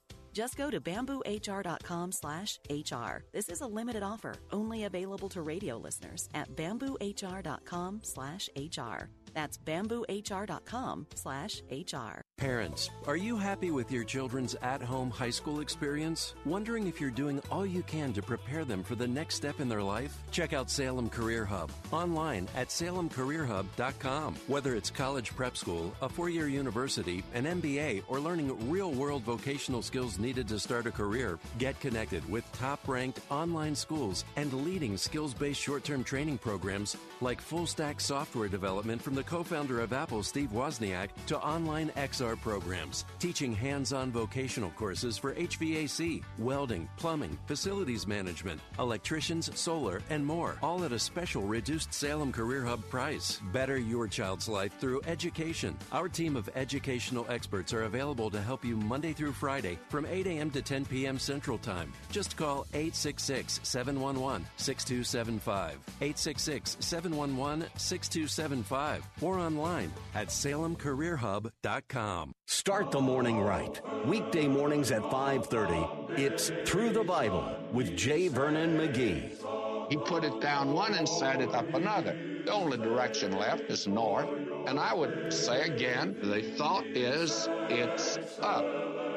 S15: Just go to bamboohr.com slash HR. This is a limited offer, only available to radio listeners at bamboohr.com slash HR. That's bamboohr.com slash HR.
S9: Parents, are you happy with your children's at home high school experience? Wondering if you're doing all you can to prepare them for the next step in their life? Check out Salem Career Hub online at salemcareerhub.com. Whether it's college prep school, a four year university, an MBA, or learning real world vocational skills needed to start a career, get connected with top ranked online schools and leading skills based short term training programs like full stack software development from the co founder of Apple, Steve Wozniak, to online XR programs, teaching hands on vocational courses for HVAC, welding, plumbing, facilities management, electricians, solar, and more, all at a special reduced Salem Career Hub price. Better your child's life through education. Our team of educational experts are available to help you Monday through Friday from 8 a.m. to 10 p.m. Central Time. Just call 866 711 6275. 866 711 6275 or online at salemcareerhub.com.
S16: Start the morning right. Weekday mornings at 5:30. It's Through the Bible with J. Vernon McGee.
S17: He put it down one and set it up another. The only direction left is north. And I would say again, the thought is it's up.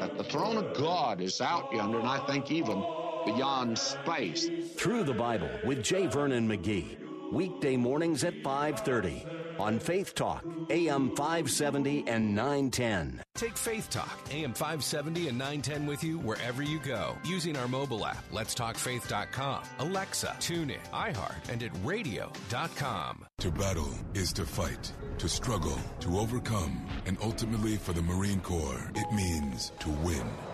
S17: That the throne of God is out yonder, and I think even beyond space.
S16: Through the Bible with J. Vernon McGee. Weekday mornings at 5:30 on Faith Talk, AM 570 and 910.
S18: Take Faith Talk, AM 570 and 910 with you wherever you go using our mobile app, let's talk letstalkfaith.com, Alexa, TuneIn, iHeart, and at radio.com.
S19: To battle is to fight, to struggle, to overcome, and ultimately for the Marine Corps, it means to win.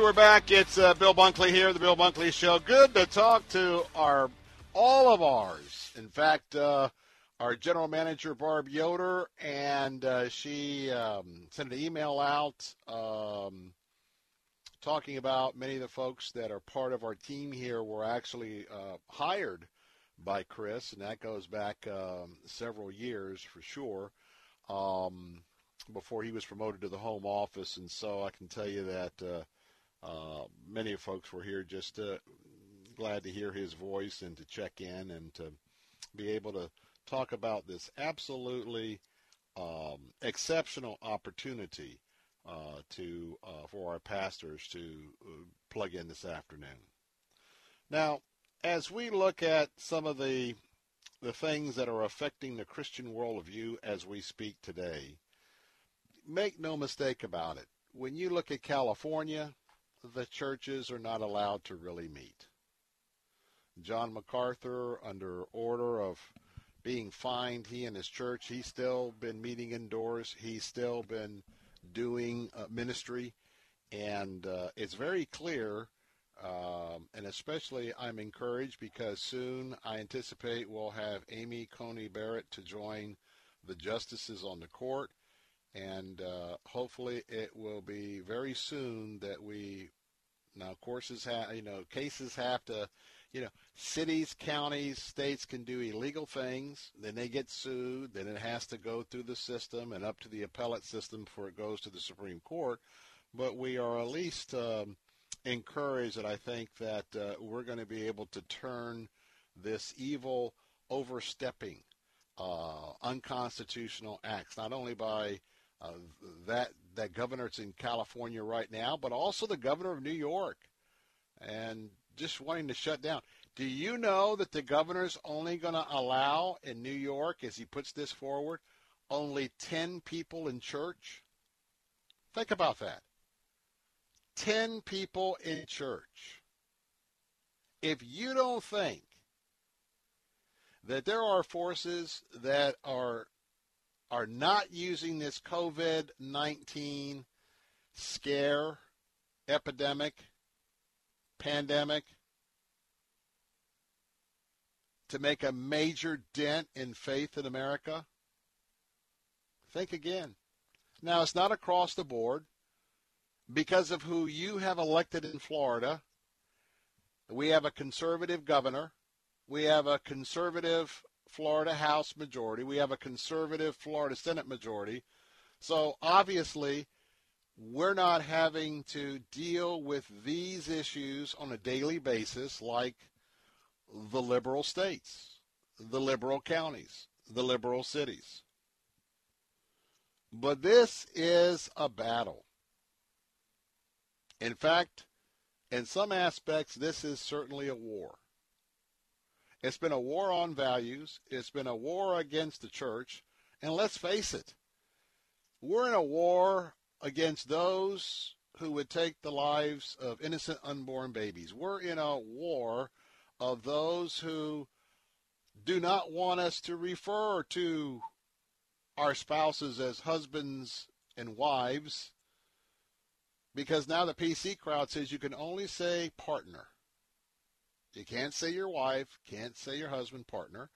S1: We're back. It's uh, Bill Bunkley here, the Bill Bunkley Show. Good to talk to our all of ours. In fact, uh, our general manager Barb Yoder, and uh, she um, sent an email out um, talking about many of the folks that are part of our team here were actually uh, hired by Chris, and that goes back um, several years for sure. Um, before he was promoted to the home office, and so I can tell you that uh, many folks were here just uh, glad to hear his voice and to check in and to be able to talk about this absolutely um, exceptional opportunity uh, to uh, for our pastors to uh, plug in this afternoon. Now, as we look at some of the the things that are affecting the Christian worldview as we speak today, make no mistake about it. When you look at California, the churches are not allowed to really meet. John MacArthur, under order of being fined, he and his church, he's still been meeting indoors. He's still been doing uh, ministry. And uh, it's very clear, um, and especially I'm encouraged because soon I anticipate we'll have Amy Coney Barrett to join the justices on the court and uh, hopefully it will be very soon that we now courses have you know cases have to you know, cities, counties, states can do illegal things, then they get sued, then it has to go through the system and up to the appellate system before it goes to the Supreme Court. But we are at least um, encouraged that I think that uh, we're going to be able to turn this evil overstepping uh, unconstitutional acts, not only by uh, that that governor that's in California right now, but also the governor of New York, and just wanting to shut down. Do you know that the governor's only going to allow in New York, as he puts this forward, only 10 people in church? Think about that. 10 people in church. If you don't think that there are forces that are are not using this COVID-19 scare, epidemic, pandemic to make a major dent in faith in America? Think again. Now, it's not across the board because of who you have elected in Florida. We have a conservative governor we have a conservative Florida House majority. We have a conservative Florida Senate majority. So obviously, we're not having to deal with these issues on a daily basis like the liberal states, the liberal counties, the liberal cities. But this is a battle. In fact, in some aspects, this is certainly a war. It's been a war on values. It's been a war against the church. And let's face it, we're in a war against those who would take the lives of innocent unborn babies. We're in a war of those who do not want us to refer to our spouses as husbands and wives because now the PC crowd says you can only say partner. You can't say your wife, can't say your husband, partner.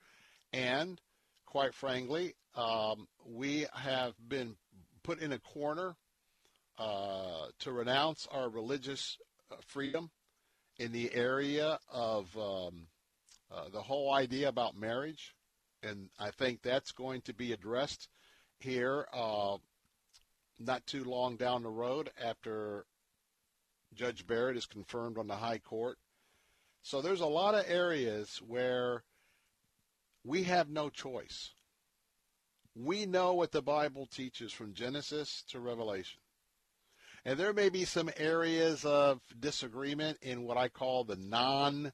S1: And quite frankly, um, we have been put in a corner uh, to renounce our religious uh, freedom in the area of um, uh, the whole idea about marriage. And I think that's going to be addressed here uh, not too long down the road after Judge Barrett is confirmed on the High Court so there's a lot of areas where we have no choice. We know what the Bible teaches from Genesis to Revelation. And there may be some areas of disagreement in what I call the non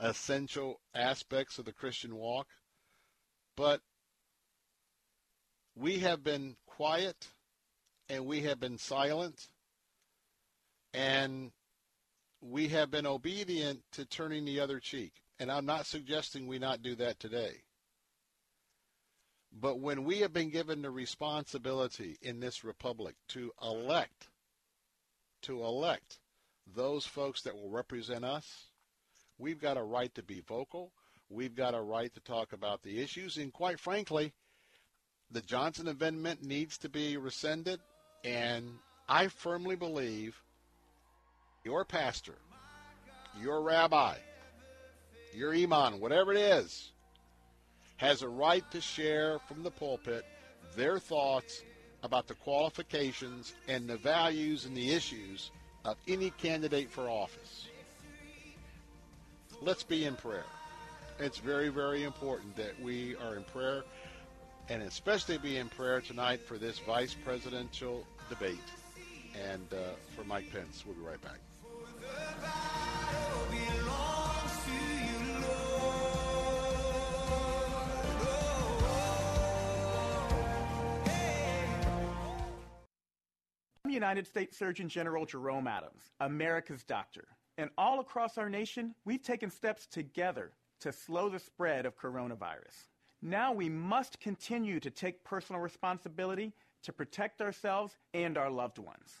S1: essential aspects of the Christian walk. But we have been quiet and we have been silent. And we have been obedient to turning the other cheek. And I'm not suggesting we not do that today. But when we have been given the responsibility in this republic to elect, to elect those folks that will represent us, we've got a right to be vocal. We've got a right to talk about the issues. And quite frankly, the Johnson Amendment needs to be rescinded. And I firmly believe your pastor, your rabbi, your imam, whatever it is, has a right to share from the pulpit their thoughts about the qualifications and the values and the issues of any candidate for office. Let's be in prayer. It's very, very important that we are in prayer and especially be in prayer tonight for this vice presidential debate and uh, for Mike Pence. We'll be right back.
S20: United States Surgeon General Jerome Adams, America's doctor. And all across our nation, we've taken steps together to slow the spread of coronavirus. Now we must continue to take personal responsibility to protect ourselves and our loved ones.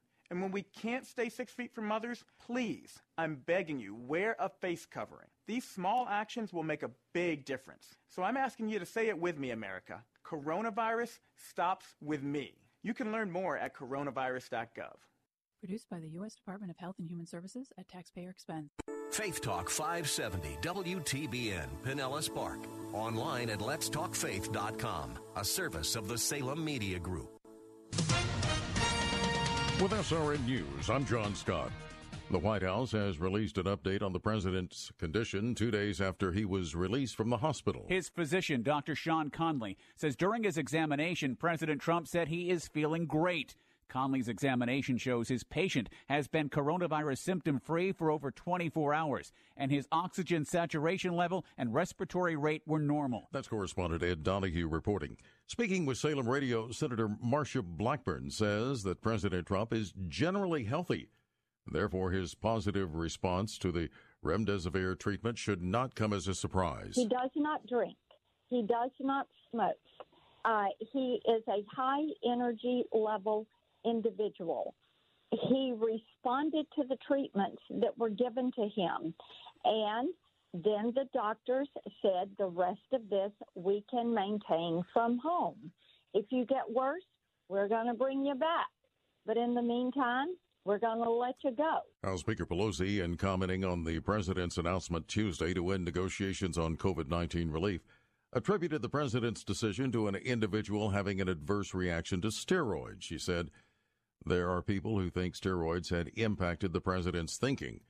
S21: and when we can't stay six feet from others, please, I'm begging you, wear a face covering. These small actions will make a big difference. So I'm asking you to say it with me, America. Coronavirus stops with me. You can learn more at coronavirus.gov.
S22: Produced by the U.S. Department of Health and Human Services at taxpayer expense.
S23: Faith Talk 570 WTBN Pinellas Park. Online at letstalkfaith.com, a service of the Salem Media Group.
S8: With SRN News, I'm John Scott. The White House has released an update on the president's condition two days after he was released from the hospital.
S24: His physician, Dr. Sean Conley, says during his examination, President Trump said he is feeling great. Conley's examination shows his patient has been coronavirus symptom free for over 24 hours, and his oxygen saturation level and respiratory rate were normal.
S8: That's correspondent Ed Donahue reporting. Speaking with Salem Radio, Senator Marsha Blackburn says that President Trump is generally healthy. Therefore, his positive response to the remdesivir treatment should not come as a surprise.
S25: He does not drink. He does not smoke. Uh, he is a high energy level individual. He responded to the treatments that were given to him. And then the doctors said the rest of this we can maintain from home. If you get worse, we're going to bring you back. But in the meantime, we're going to let you go.
S8: House Speaker Pelosi, in commenting on the president's announcement Tuesday to end negotiations on COVID 19 relief, attributed the president's decision to an individual having an adverse reaction to steroids. She said, There are people who think steroids had impacted the president's thinking.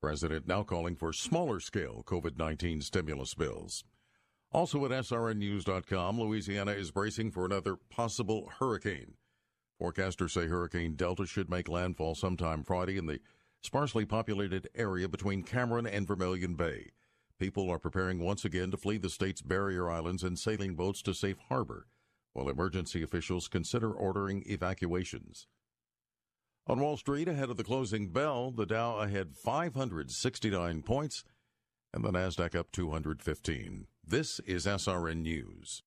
S8: President now calling for smaller scale COVID 19 stimulus bills. Also at SRNnews.com, Louisiana is bracing for another possible hurricane. Forecasters say Hurricane Delta should make landfall sometime Friday in the sparsely populated area between Cameron and Vermilion Bay. People are preparing once again to flee the state's barrier islands in sailing boats to safe harbor, while emergency officials consider ordering evacuations. On Wall Street, ahead of the closing bell, the Dow ahead 569 points and the Nasdaq up 215. This is SRN News.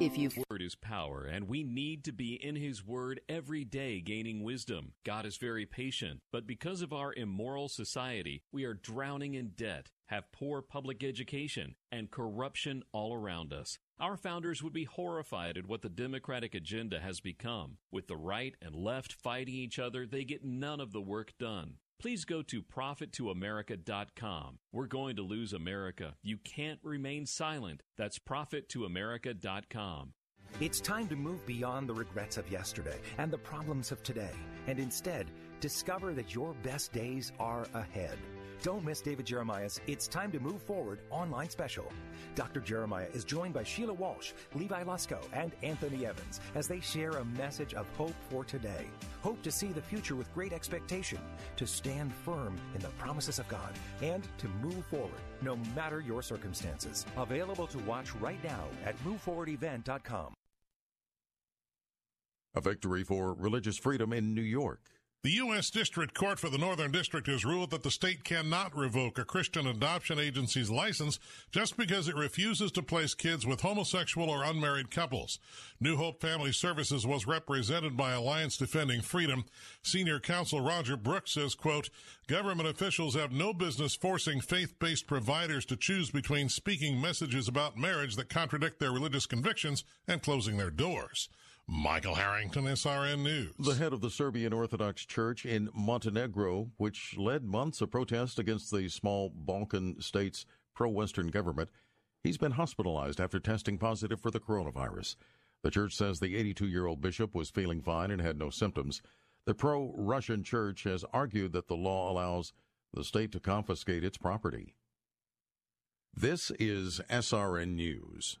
S26: If you word is power and we need to be in his word every day gaining wisdom. God is very patient, but because of our immoral society, we are drowning in debt, have poor public education, and corruption all around us. Our founders would be horrified at what the Democratic agenda has become. With the right and left fighting each other, they get none of the work done. Please go to profittoamerica.com. We're going to lose America. You can't remain silent. That's profittoamerica.com.
S27: It's time to move beyond the regrets of yesterday and the problems of today, and instead discover that your best days are ahead. Don't miss David Jeremiah's It's Time to Move Forward online special. Dr. Jeremiah is joined by Sheila Walsh, Levi Lusko, and Anthony Evans as they share a message of hope for today. Hope to see the future with great expectation, to stand firm in the promises of God, and to move forward no matter your circumstances. Available to watch right now at moveforwardevent.com.
S8: A victory for religious freedom in New York.
S28: The U.S. District Court for the Northern District has ruled that the state cannot revoke a Christian adoption agency's license just because it refuses to place kids with homosexual or unmarried couples. New Hope Family Services was represented by Alliance Defending Freedom. Senior counsel Roger Brooks says, quote, government officials have no business forcing faith-based providers to choose between speaking messages about marriage that contradict their religious convictions and closing their doors. Michael Harrington, SRN News.
S8: The head of the Serbian Orthodox Church in Montenegro, which led months of protest against the small Balkan state's pro Western government, he's been hospitalized after testing positive for the coronavirus. The church says the 82 year old bishop was feeling fine and had no symptoms. The pro Russian church has argued that the law allows the state to confiscate its property. This is SRN News.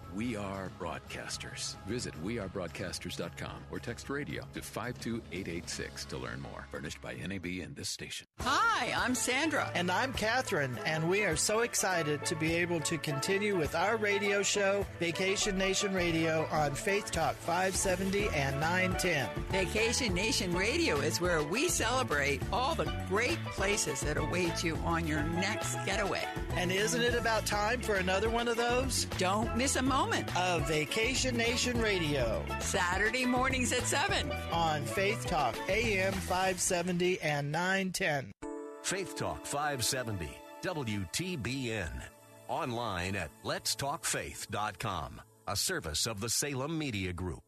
S29: We are broadcasters. Visit wearebroadcasters.com or text radio to 52886 to learn more. Furnished by NAB and this station.
S30: Hi.
S31: Hi, I'm Sandra.
S22: And I'm Catherine, and we are so excited to be able to continue with our radio show, Vacation Nation Radio, on Faith Talk 570 and 910.
S31: Vacation Nation Radio is where we celebrate all the great places that await you on your next getaway.
S22: And isn't it about time for another one of those?
S31: Don't miss a moment
S22: of Vacation Nation Radio.
S31: Saturday mornings at 7
S22: on Faith Talk AM 570 and 910.
S16: Faith Talk 570, WTBN. Online at letstalkfaith.com, a service of the Salem Media Group.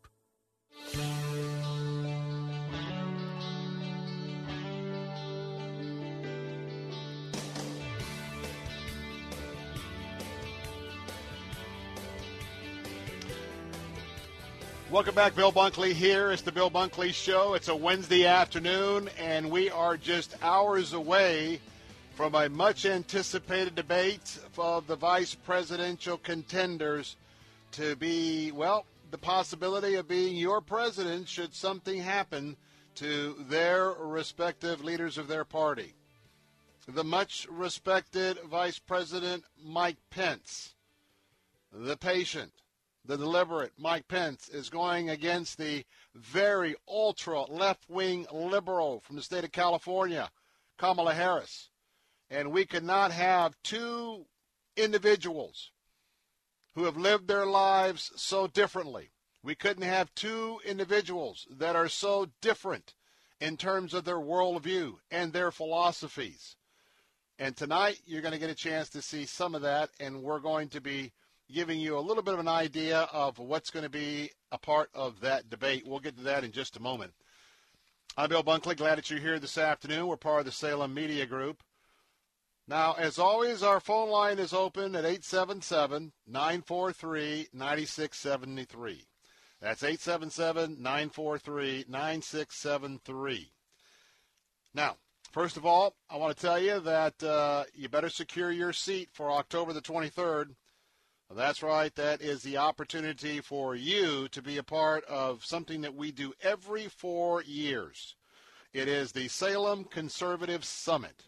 S1: Welcome back, Bill Bunkley here. It's the Bill Bunkley Show. It's a Wednesday afternoon, and we are just hours away from a much anticipated debate of the vice presidential contenders to be, well, the possibility of being your president should something happen to their respective leaders of their party. The much respected Vice President Mike Pence, the patient, the deliberate Mike Pence is going against the very ultra left wing liberal from the state of California, Kamala Harris. And we cannot have two individuals who have lived their lives so differently. We couldn't have two individuals that are so different in terms of their worldview and their philosophies. And tonight, you're going to get a chance to see some of that, and we're going to be giving you a little bit of an idea of what's going to be a part of that debate. We'll get to that in just a moment. I'm Bill Bunkley. Glad that you're here this afternoon. We're part of the Salem Media Group. Now, as always, our phone line is open at 877 943 9673. That's 877 943 9673. Now, first of all, I want to tell you that uh, you better secure your seat for October the 23rd. That's right. That is the opportunity for you to be a part of something that we do every four years. It is the Salem Conservative Summit.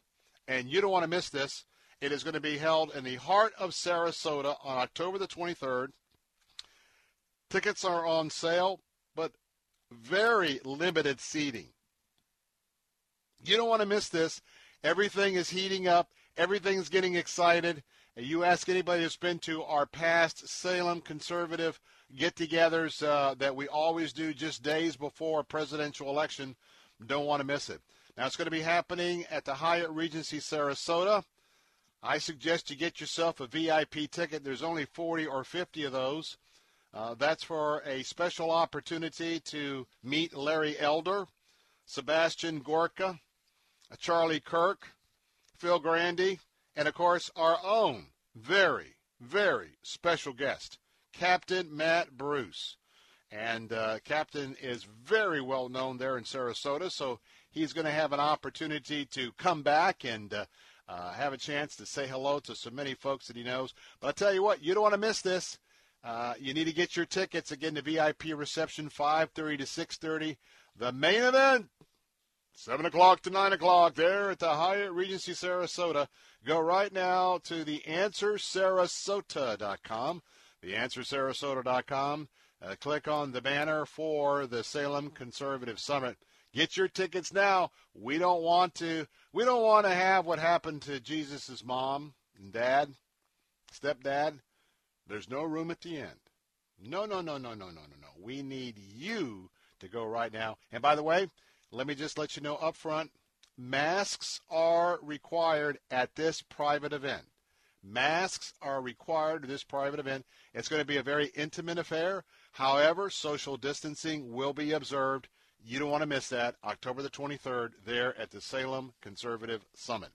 S1: And you don't want to miss this. It is going to be held in the heart of Sarasota on October the 23rd. Tickets are on sale, but very limited seating. You don't want to miss this. Everything is heating up, everything's getting excited. You ask anybody who's been to our past Salem conservative get togethers uh, that we always do just days before a presidential election. Don't want to miss it. Now, it's going to be happening at the Hyatt Regency Sarasota. I suggest you get yourself a VIP ticket. There's only 40 or 50 of those. Uh, that's for a special opportunity to meet Larry Elder, Sebastian Gorka, Charlie Kirk, Phil Grandy, and of course our own very, very special guest, Captain Matt Bruce. And uh, Captain is very well known there in Sarasota, so he's going to have an opportunity to come back and uh, uh, have a chance to say hello to so many folks that he knows. But I tell you what, you don't want to miss this. Uh, you need to get your tickets again to VIP reception 5:30 to 6:30. The main event, 7 o'clock to 9 o'clock, there at the Hyatt Regency Sarasota. Go right now to theanswersarasota.com. Theanswersarasota.com. Uh, click on the banner for the Salem Conservative Summit. Get your tickets now. We don't want to. We don't want to have what happened to Jesus' mom and dad, stepdad. There's no room at the end. No, no, no, no, no, no, no, no. We need you to go right now. And by the way, let me just let you know up front masks are required at this private event. Masks are required at this private event. It's going to be a very intimate affair. However, social distancing will be observed. You don't want to miss that. October the 23rd, there at the Salem Conservative Summit.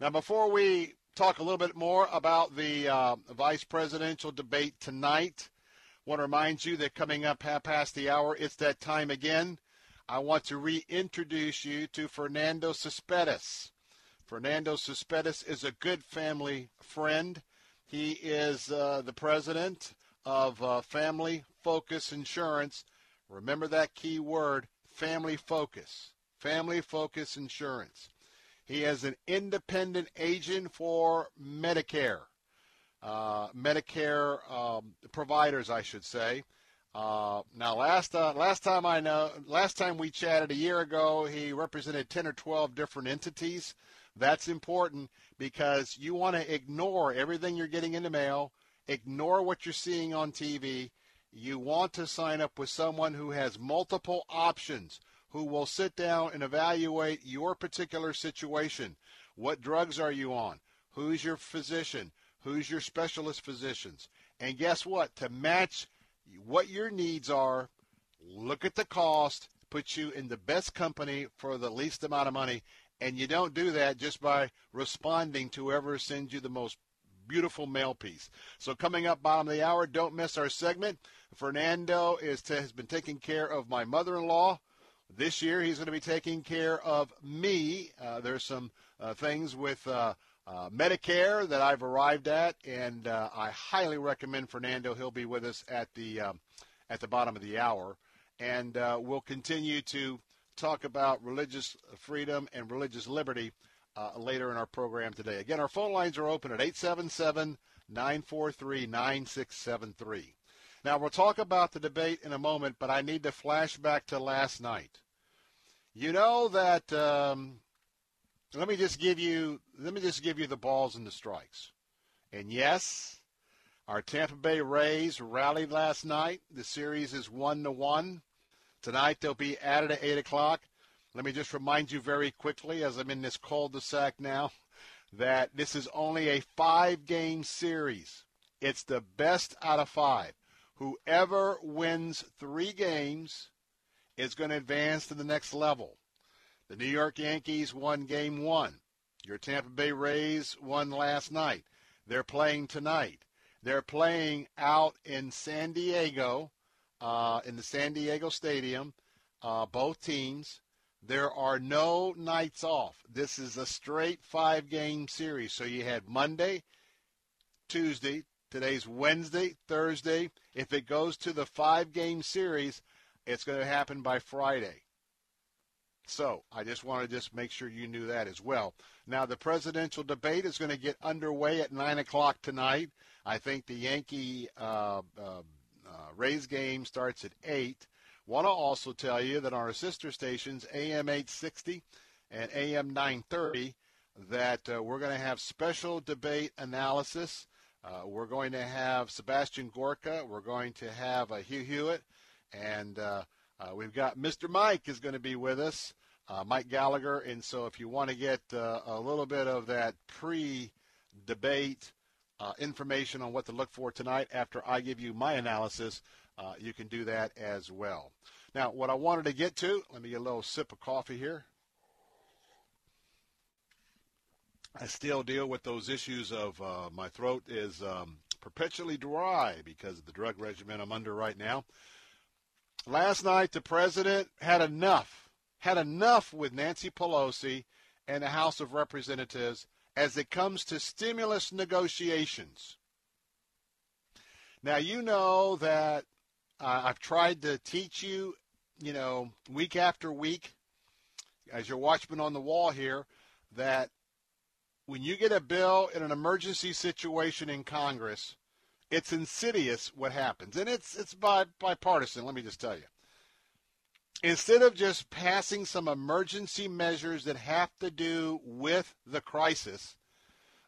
S1: Now, before we talk a little bit more about the uh, vice presidential debate tonight, I want to remind you that coming up half past the hour, it's that time again. I want to reintroduce you to Fernando Cespedes. Fernando Cespedes is a good family friend. He is uh, the president of uh, Family Focus Insurance. Remember that key word, family focus. Family Focus Insurance. He is an independent agent for Medicare, uh, Medicare um, providers, I should say. Uh, now, last uh, last time I know, last time we chatted a year ago, he represented 10 or 12 different entities. That's important because you want to ignore everything you're getting in the mail, ignore what you're seeing on TV. You want to sign up with someone who has multiple options, who will sit down and evaluate your particular situation. What drugs are you on? Who's your physician? Who's your specialist physicians? And guess what? To match what your needs are, look at the cost, put you in the best company for the least amount of money. And you don't do that just by responding to whoever sends you the most beautiful mail piece. So coming up bottom of the hour, don't miss our segment. Fernando is has been taking care of my mother-in-law. This year, he's going to be taking care of me. Uh, there's some uh, things with uh, uh, Medicare that I've arrived at, and uh, I highly recommend Fernando. He'll be with us at the um, at the bottom of the hour, and uh, we'll continue to talk about religious freedom and religious liberty uh, later in our program today. Again, our phone lines are open at 877 943 9673. Now, we'll talk about the debate in a moment, but I need to flash back to last night. You know that um, let me just give you let me just give you the balls and the strikes. And yes, our Tampa Bay Rays rallied last night. The series is one to one. Tonight they'll be at it at eight o'clock. Let me just remind you very quickly, as I'm in this cul-de-sac now, that this is only a five-game series. It's the best out of five. Whoever wins three games is going to advance to the next level. The New York Yankees won game one. Your Tampa Bay Rays won last night. They're playing tonight. They're playing out in San Diego, uh, in the San Diego Stadium, uh, both teams. There are no nights off. This is a straight five game series. So you had Monday, Tuesday, today's Wednesday, Thursday. If it goes to the five game series, it's going to happen by Friday. So I just want to just make sure you knew that as well. Now the presidential debate is going to get underway at nine o'clock tonight. I think the Yankee uh, uh, uh, Rays game starts at eight. Want to also tell you that our sister stations, AM 860 and AM 930, that uh, we're going to have special debate analysis. Uh, we're going to have Sebastian Gorka. We're going to have uh, Hugh Hewitt, and uh, we've got Mr. Mike is going to be with us, uh, Mike Gallagher. And so if you want to get uh, a little bit of that pre-debate uh, information on what to look for tonight after I give you my analysis, uh, you can do that as well. Now, what I wanted to get to, let me get a little sip of coffee here. I still deal with those issues of uh, my throat is um, perpetually dry because of the drug regimen I'm under right now. Last night, the president had enough, had enough with Nancy Pelosi and the House of Representatives as it comes to stimulus negotiations. Now, you know that uh, I've tried to teach you, you know, week after week, as your watchman on the wall here, that when you get a bill in an emergency situation in Congress, it's insidious what happens, and it's it's by bipartisan. Let me just tell you. Instead of just passing some emergency measures that have to do with the crisis,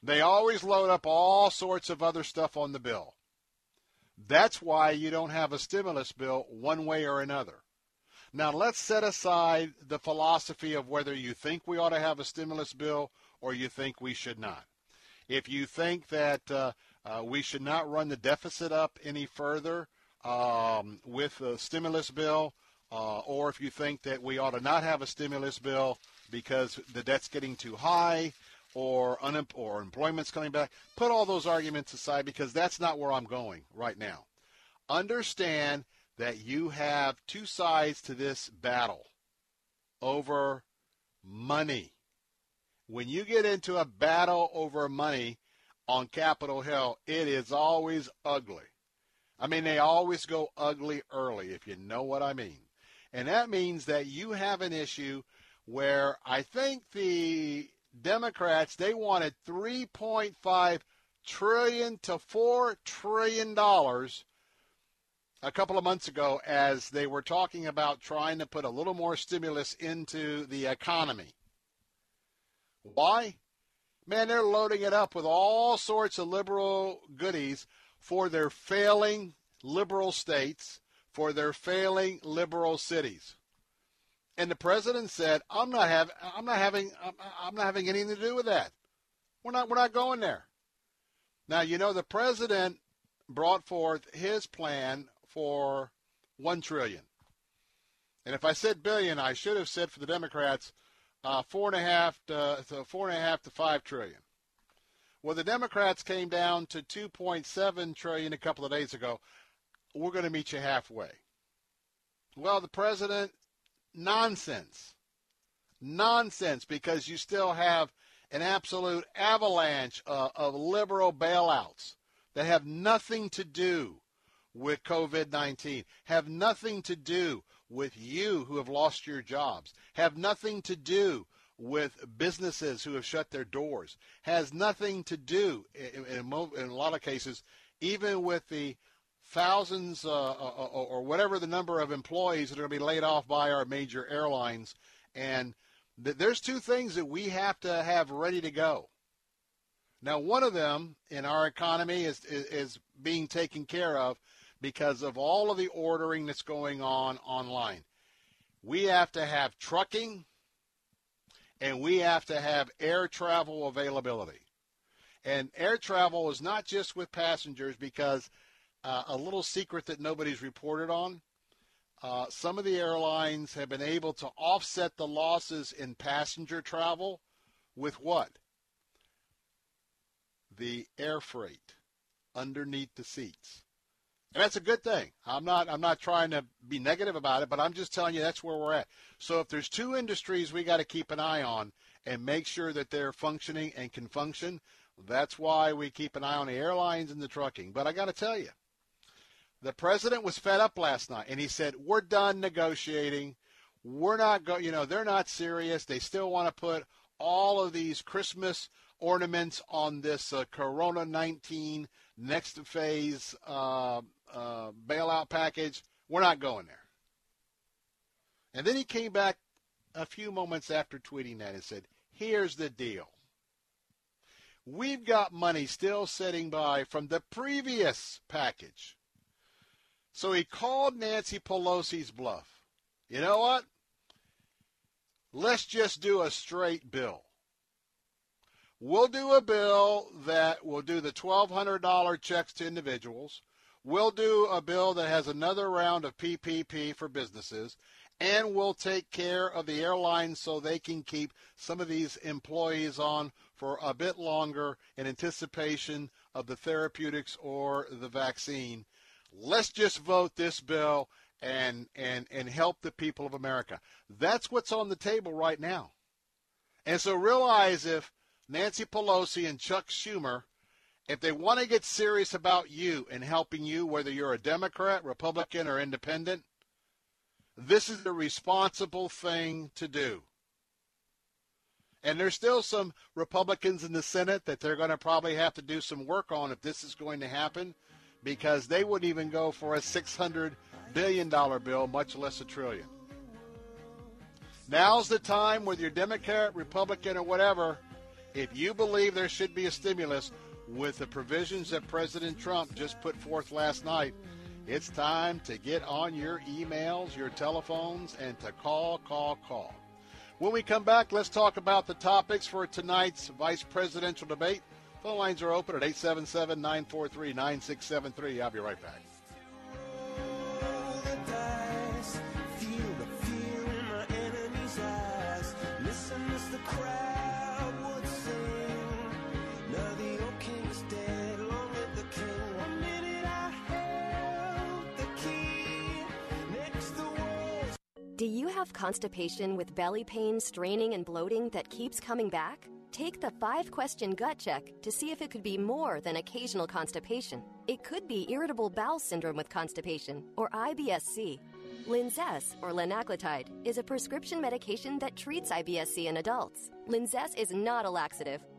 S1: they always load up all sorts of other stuff on the bill. That's why you don't have a stimulus bill one way or another. Now, let's set aside the philosophy of whether you think we ought to have a stimulus bill or you think we should not. If you think that uh, uh, we should not run the deficit up any further um, with the stimulus bill, uh, or if you think that we ought to not have a stimulus bill because the debt's getting too high or, un- or employment's coming back, put all those arguments aside because that's not where I'm going right now. Understand that you have two sides to this battle over money. When you get into a battle over money, on Capitol Hill, it is always ugly. I mean, they always go ugly early, if you know what I mean. And that means that you have an issue where I think the Democrats, they wanted 3.5 trillion to 4 trillion dollars a couple of months ago as they were talking about trying to put a little more stimulus into the economy. Why? Man, they're loading it up with all sorts of liberal goodies for their failing liberal states, for their failing liberal cities. And the president said, "I'm not have I'm not having I'm, I'm not having anything to do with that. We're not we're not going there." Now, you know the president brought forth his plan for 1 trillion. And if I said billion, I should have said for the Democrats uh, four and a half to, to four and a half to five trillion. Well, the Democrats came down to 2.7 trillion a couple of days ago. We're going to meet you halfway. Well, the president, nonsense, nonsense, because you still have an absolute avalanche uh, of liberal bailouts that have nothing to do with COVID 19, have nothing to do with you who have lost your jobs, have nothing to do with businesses who have shut their doors, has nothing to do, in, in, in a lot of cases, even with the thousands uh, uh, uh or whatever the number of employees that are going to be laid off by our major airlines. And th- there's two things that we have to have ready to go. Now, one of them in our economy is, is, is being taken care of because of all of the ordering that's going on online. We have to have trucking and we have to have air travel availability. And air travel is not just with passengers because uh, a little secret that nobody's reported on. Uh, some of the airlines have been able to offset the losses in passenger travel with what? The air freight underneath the seats. And that's a good thing. I'm not I'm not trying to be negative about it, but I'm just telling you that's where we're at. So if there's two industries we got to keep an eye on and make sure that they're functioning and can function, that's why we keep an eye on the airlines and the trucking. But I got to tell you, the president was fed up last night and he said, "We're done negotiating. We're not go, you know, they're not serious. They still want to put all of these Christmas ornaments on this uh, Corona 19 next phase uh, uh, bailout package. We're not going there. And then he came back a few moments after tweeting that and said, Here's the deal. We've got money still sitting by from the previous package. So he called Nancy Pelosi's bluff. You know what? Let's just do a straight bill. We'll do a bill that will do the $1,200 checks to individuals. We'll do a bill that has another round of PPP for businesses, and we'll take care of the airlines so they can keep some of these employees on for a bit longer in anticipation of the therapeutics or the vaccine. Let's just vote this bill and and and help the people of America. That's what's on the table right now. And so realize if Nancy Pelosi and Chuck Schumer if they want to get serious about you and helping you, whether you're a Democrat, Republican, or independent, this is the responsible thing to do. And there's still some Republicans in the Senate that they're going to probably have to do some work on if this is going to happen because they wouldn't even go for a $600 billion bill, much less a trillion. Now's the time, whether you're Democrat, Republican, or whatever, if you believe there should be a stimulus, with the provisions that President Trump just put forth last night, it's time to get on your emails, your telephones, and to call, call, call. When we come back, let's talk about the topics for tonight's vice presidential debate. Phone lines are open at 877 943 9673. I'll be right back.
S32: Do you have constipation with belly pain, straining, and bloating that keeps coming back? Take the five question gut check to see if it could be more than occasional constipation. It could be irritable bowel syndrome with constipation, or IBSC. Linzess, or linaclotide, is a prescription medication that treats IBS-C in adults. Linzess is not a laxative.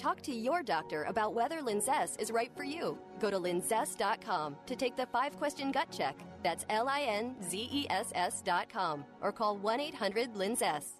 S32: Talk to your doctor about whether Linzess is right for you. Go to linzess.com to take the five question gut check. That's L I N Z E S S.com or call 1 800 Linzess.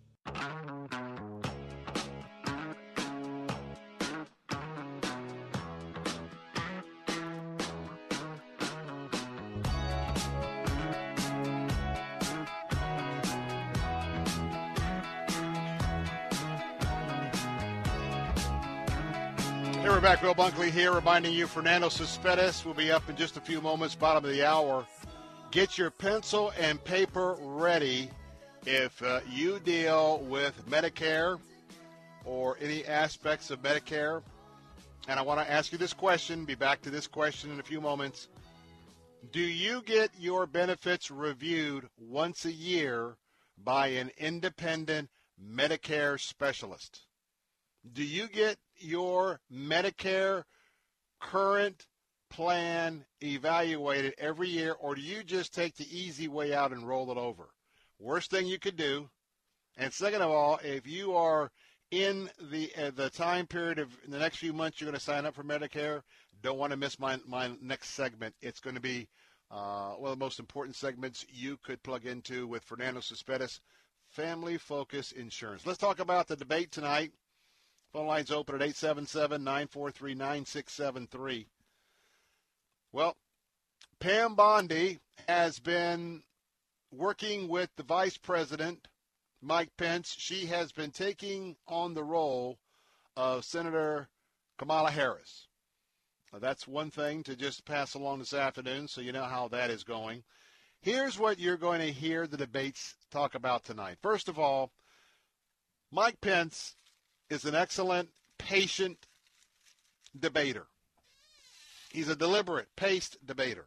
S1: Hey, we're back. Bill Bunkley here, reminding you Fernando Cespedes will be up in just a few moments, bottom of the hour. Get your pencil and paper ready if uh, you deal with Medicare or any aspects of Medicare. And I want to ask you this question, be back to this question in a few moments. Do you get your benefits reviewed once a year by an independent Medicare specialist? Do you get your Medicare current plan evaluated every year, or do you just take the easy way out and roll it over? Worst thing you could do. And second of all, if you are in the uh, the time period of the next few months, you're going to sign up for Medicare. Don't want to miss my my next segment. It's going to be uh, one of the most important segments you could plug into with Fernando Cespedes, Family Focus Insurance. Let's talk about the debate tonight. Phone lines open at 877-943-9673. Well, Pam Bondi has been working with the Vice President, Mike Pence. She has been taking on the role of Senator Kamala Harris. Now, that's one thing to just pass along this afternoon so you know how that is going. Here's what you're going to hear the debates talk about tonight. First of all, Mike Pence is an excellent, patient debater. He's a deliberate, paced debater.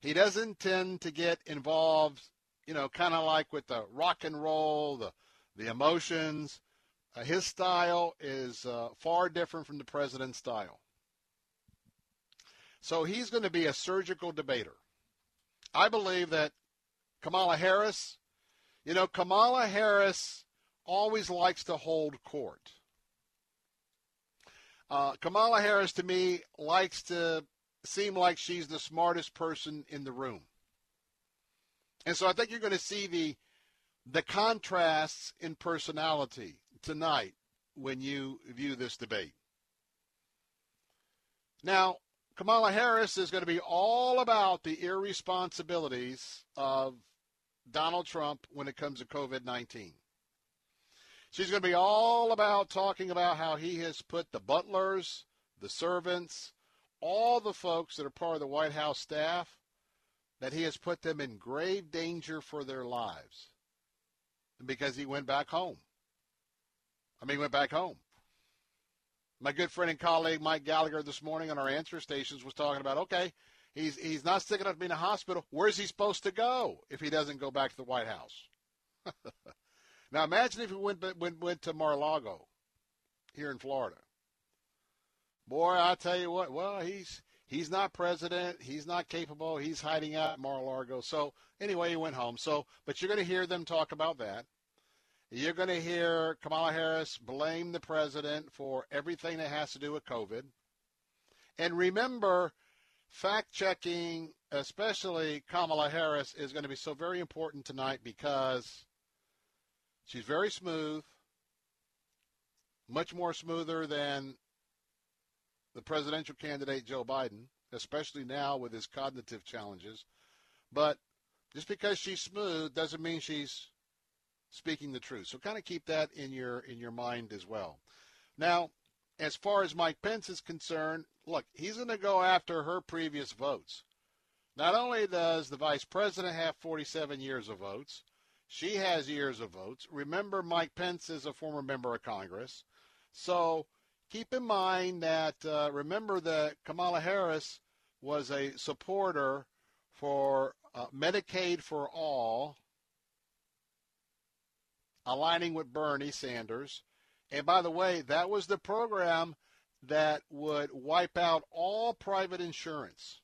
S1: He doesn't tend to get involved, you know, kind of like with the rock and roll, the the emotions. Uh, his style is uh, far different from the president's style. So he's going to be a surgical debater. I believe that Kamala Harris, you know, Kamala Harris always likes to hold court. Uh, Kamala Harris, to me, likes to seem like she's the smartest person in the room. And so I think you're going to see the the contrasts in personality tonight when you view this debate. Now, Kamala Harris is going to be all about the irresponsibilities of Donald Trump when it comes to COVID 19. She's going to be all about talking about how he has put the butlers, the servants, all the folks that are part of the White House staff, that he has put them in grave danger for their lives because he went back home. I mean, he went back home. My good friend and colleague Mike Gallagher this morning on our answer stations was talking about okay, he's he's not sticking up to be in a hospital. Where's he supposed to go if he doesn't go back to the White House? now imagine if he went, went went to Mar-a-Lago here in Florida. Boy, I tell you what. Well, he's he's not president. He's not capable. He's hiding out at Mar-a-Lago. So anyway, he went home. So, but you're going to hear them talk about that. You're going to hear Kamala Harris blame the president for everything that has to do with COVID. And remember, fact checking, especially Kamala Harris, is going to be so very important tonight because she's very smooth, much more smoother than the presidential candidate Joe Biden, especially now with his cognitive challenges. But just because she's smooth doesn't mean she's speaking the truth. So kind of keep that in your in your mind as well. Now, as far as Mike Pence is concerned, look, he's going to go after her previous votes. Not only does the vice president have 47 years of votes, she has years of votes. Remember, Mike Pence is a former member of Congress. So keep in mind that, uh, remember that Kamala Harris was a supporter for uh, Medicaid for all, aligning with Bernie Sanders. And by the way, that was the program that would wipe out all private insurance.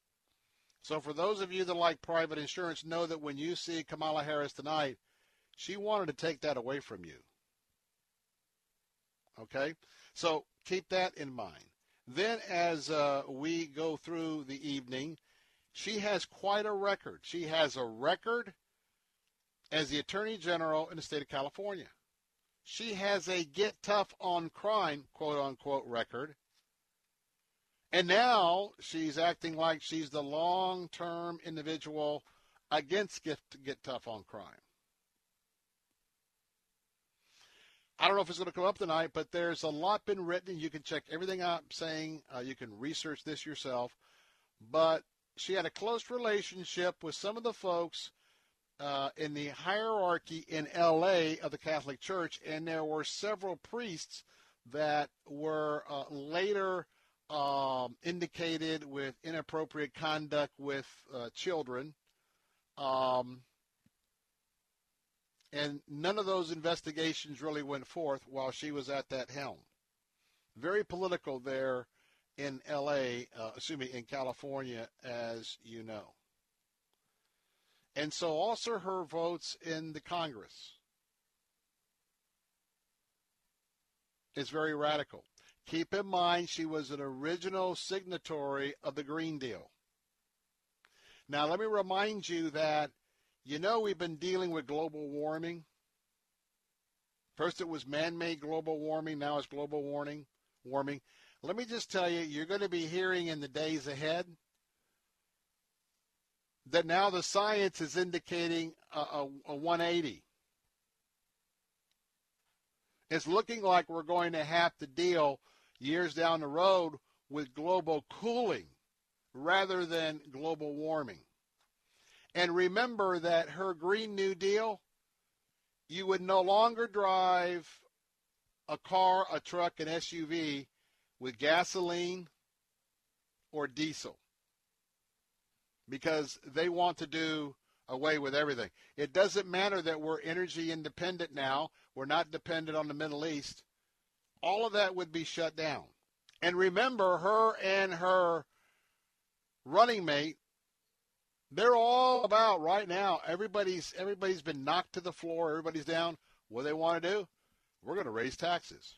S1: So for those of you that like private insurance, know that when you see Kamala Harris tonight, she wanted to take that away from you. Okay? So keep that in mind. Then as uh, we go through the evening, she has quite a record. She has a record as the Attorney General in the state of California. She has a get tough on crime, quote unquote, record. And now she's acting like she's the long term individual against get, get tough on crime. I don't know if it's going to come up tonight, but there's a lot been written. You can check everything I'm saying. Uh, you can research this yourself. But she had a close relationship with some of the folks uh, in the hierarchy in L.A. of the Catholic Church, and there were several priests that were uh, later um, indicated with inappropriate conduct with uh, children. Um, and none of those investigations really went forth while she was at that helm. Very political there in L.A., uh, excuse me, in California, as you know. And so also her votes in the Congress is very radical. Keep in mind she was an original signatory of the Green Deal. Now, let me remind you that you know we've been dealing with global warming. First it was man-made global warming, now it's global warming. Warming. Let me just tell you, you're going to be hearing in the days ahead that now the science is indicating a, a, a 180. It's looking like we're going to have to deal years down the road with global cooling rather than global warming. And remember that her Green New Deal, you would no longer drive a car, a truck, an SUV with gasoline or diesel because they want to do away with everything. It doesn't matter that we're energy independent now. We're not dependent on the Middle East. All of that would be shut down. And remember, her and her running mate they're all about right now. Everybody's everybody's been knocked to the floor. Everybody's down. What do they want to do? We're going to raise taxes.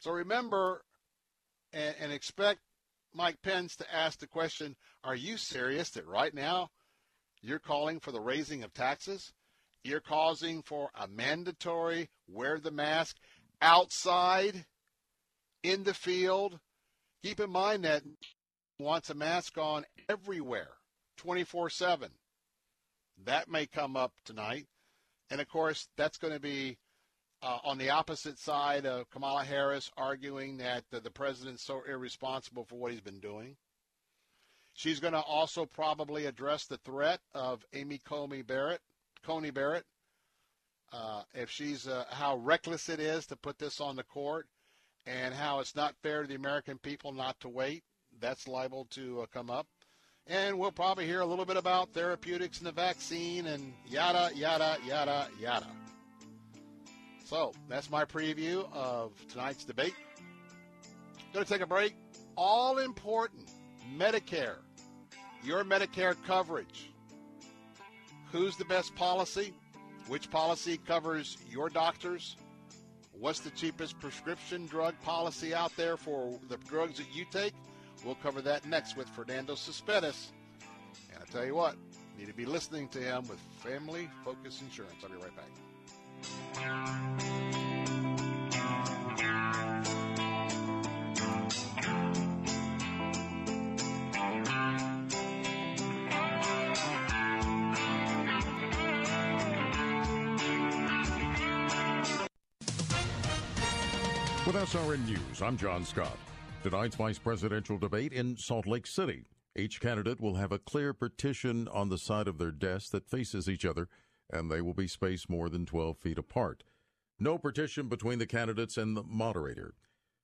S1: So remember and, and expect Mike Pence to ask the question: Are you serious that right now you're calling for the raising of taxes? You're causing for a mandatory wear the mask outside in the field. Keep in mind that wants a mask on everywhere 24 7. That may come up tonight. And of course, that's going to be uh, on the opposite side of Kamala Harris arguing that the, the president's so irresponsible for what he's been doing. She's going to also probably address the threat of Amy Coney Barrett, Coney Barrett, uh, if she's uh, how reckless it is to put this on the court, and how it's not fair to the American people not to wait. That's liable to uh, come up. And we'll probably hear a little bit about therapeutics and the vaccine and yada, yada, yada, yada. So that's my preview of tonight's debate. Going to take a break. All important Medicare, your Medicare coverage. Who's the best policy? Which policy covers your doctors? What's the cheapest prescription drug policy out there for the drugs that you take? We'll cover that next with Fernando Cespedes. And I tell you what, you need to be listening to him with Family Focus Insurance. I'll be right back.
S8: With SRN News, I'm John Scott. Tonight's vice presidential debate in Salt Lake City. Each candidate will have a clear partition on the side of their desk that faces each other, and they will be spaced more than 12 feet apart. No partition between the candidates and the moderator.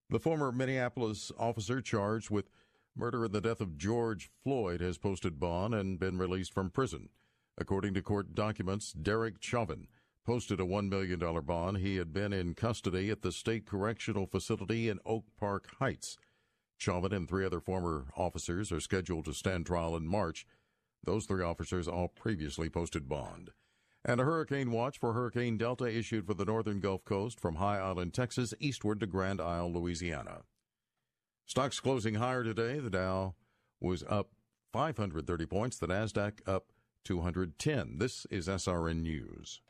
S8: The former Minneapolis officer charged with murder and the death of George Floyd has posted bond and been released from prison. According to court documents, Derek Chauvin posted a $1 million bond. He had been in custody at the state correctional facility in Oak Park Heights. Chauvin and three other former officers are scheduled to stand trial in March. Those three officers all previously posted bond. And a hurricane watch for Hurricane Delta issued for the northern Gulf Coast from High Island, Texas, eastward to Grand Isle, Louisiana. Stocks closing higher today. The Dow was up 530 points, the NASDAQ up 210. This is SRN News.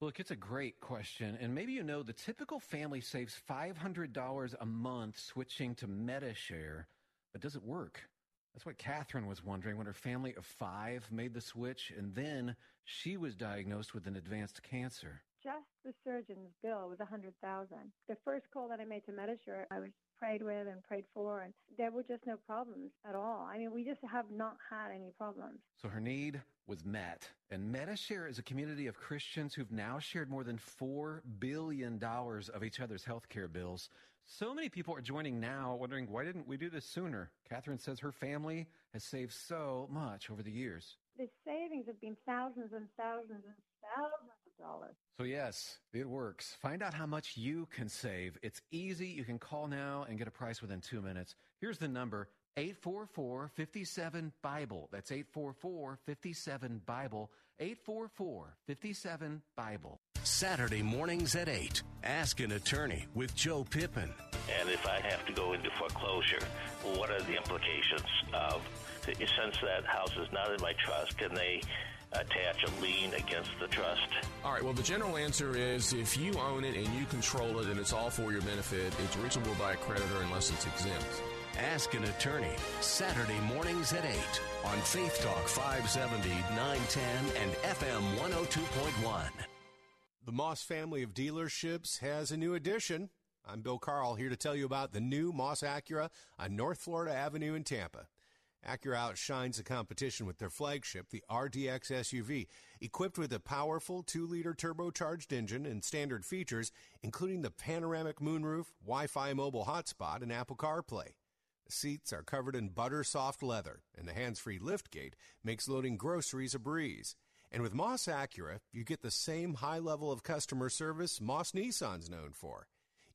S33: Look, it's a great question. And maybe you know the typical family saves $500 a month switching to Medi-Share, but does it work? That's what Catherine was wondering when her family of five made the switch, and then she was diagnosed with an advanced cancer.
S34: Just the surgeon's bill was a hundred thousand. The first call that I made to Medi-Share, I was prayed with and prayed for, and there were just no problems at all. I mean, we just have not had any problems.
S33: So her need was met. And Medi-Share is a community of Christians who've now shared more than $4 billion of each other's healthcare bills. So many people are joining now wondering, why didn't we do this sooner? Catherine says her family has saved so much over the years.
S34: The savings have been thousands and thousands and thousands dollars.
S33: So, yes, it works. Find out how much you can save. It's easy. You can call now and get a price within two minutes. Here's the number 844 57 Bible. That's 844 57 Bible. 844 57 Bible.
S23: Saturday mornings at 8. Ask an attorney with Joe Pippin.
S35: And if I have to go into foreclosure, what are the implications of, since that house is not in my trust, can they attach a lien against the trust?
S36: All right, well, the general answer is if you own it and you control it and it's all for your benefit, it's reachable by a creditor unless it's exempt.
S23: Ask an attorney. Saturday mornings at 8 on Faith Talk 570, 910, and FM 102.1.
S12: The Moss family of dealerships has a new addition. I'm Bill Carl here to tell you about the new Moss Acura on North Florida Avenue in Tampa. Acura outshines the competition with their flagship, the RDX SUV, equipped with a powerful 2-liter turbocharged engine and standard features, including the panoramic moonroof, Wi-Fi mobile hotspot, and Apple CarPlay. The seats are covered in butter soft leather, and the hands-free liftgate makes loading groceries a breeze. And with Moss Acura, you get the same high level of customer service Moss Nissan's known for.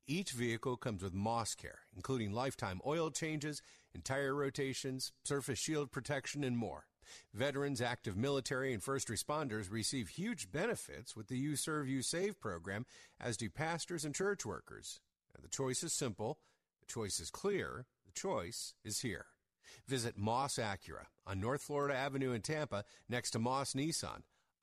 S12: Each vehicle comes with Moss Care, including lifetime oil changes, entire rotations, surface shield protection, and more. Veterans, active military, and first responders receive huge benefits with the You Serve, You Save program, as do pastors and church workers. the choice is simple, the choice is clear, the choice is here. Visit Moss Acura on North Florida Avenue in Tampa next to Moss Nissan.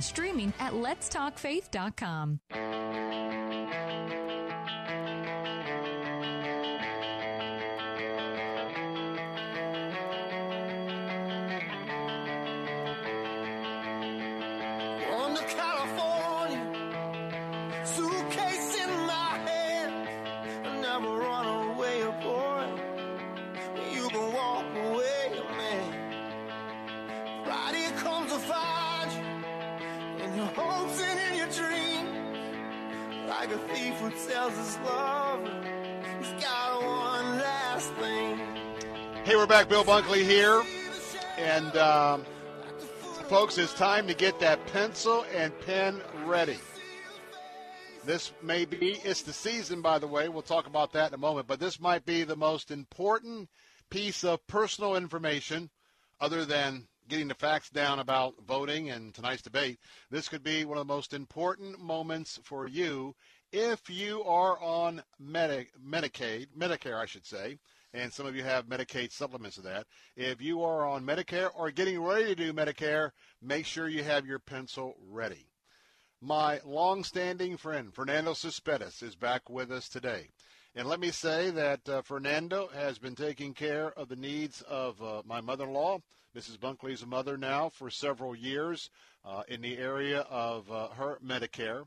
S13: streaming at letstalkfaith.com.
S1: we're back. Bill Bunkley here. And, um, folks, it's time to get that pencil and pen ready. This may be, it's the season, by the way. We'll talk about that in a moment. But this might be the most important piece of personal information, other than getting the facts down about voting and tonight's debate. This could be one of the most important moments for you if you are on Medi- Medicaid, Medicare, I should say and some of you have Medicaid supplements of that. If you are on Medicare or getting ready to do Medicare, make sure you have your pencil ready. My long-standing friend Fernando Cespedes is back with us today. And let me say that uh, Fernando has been taking care of the needs of uh, my mother-in-law, Mrs. Bunkley's mother now, for several years uh, in the area of uh, her Medicare.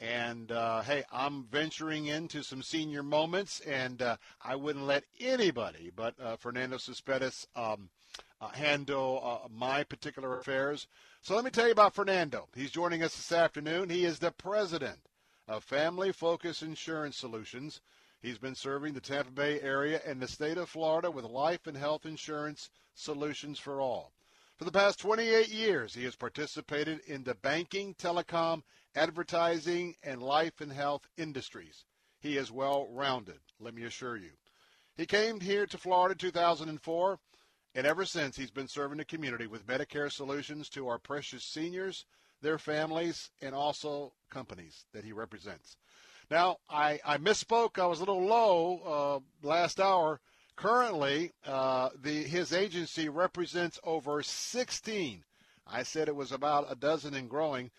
S1: And uh, hey, I'm venturing into some senior moments, and uh, I wouldn't let anybody but uh, Fernando Cespedes um, uh, handle uh, my particular affairs. So let me tell you about Fernando. He's joining us this afternoon. He is the president of Family Focus Insurance Solutions. He's been serving the Tampa Bay area and the state of Florida with life and health insurance solutions for all. For the past 28 years, he has participated in the banking, telecom, advertising, and life and health industries. He is well rounded, let me assure you. He came here to Florida in 2004, and ever since he's been serving the community with Medicare solutions to our precious seniors, their families, and also companies that he represents. Now, I, I misspoke. I was a little low uh, last hour. Currently, uh, the his agency represents over 16. I said it was about a dozen and growing.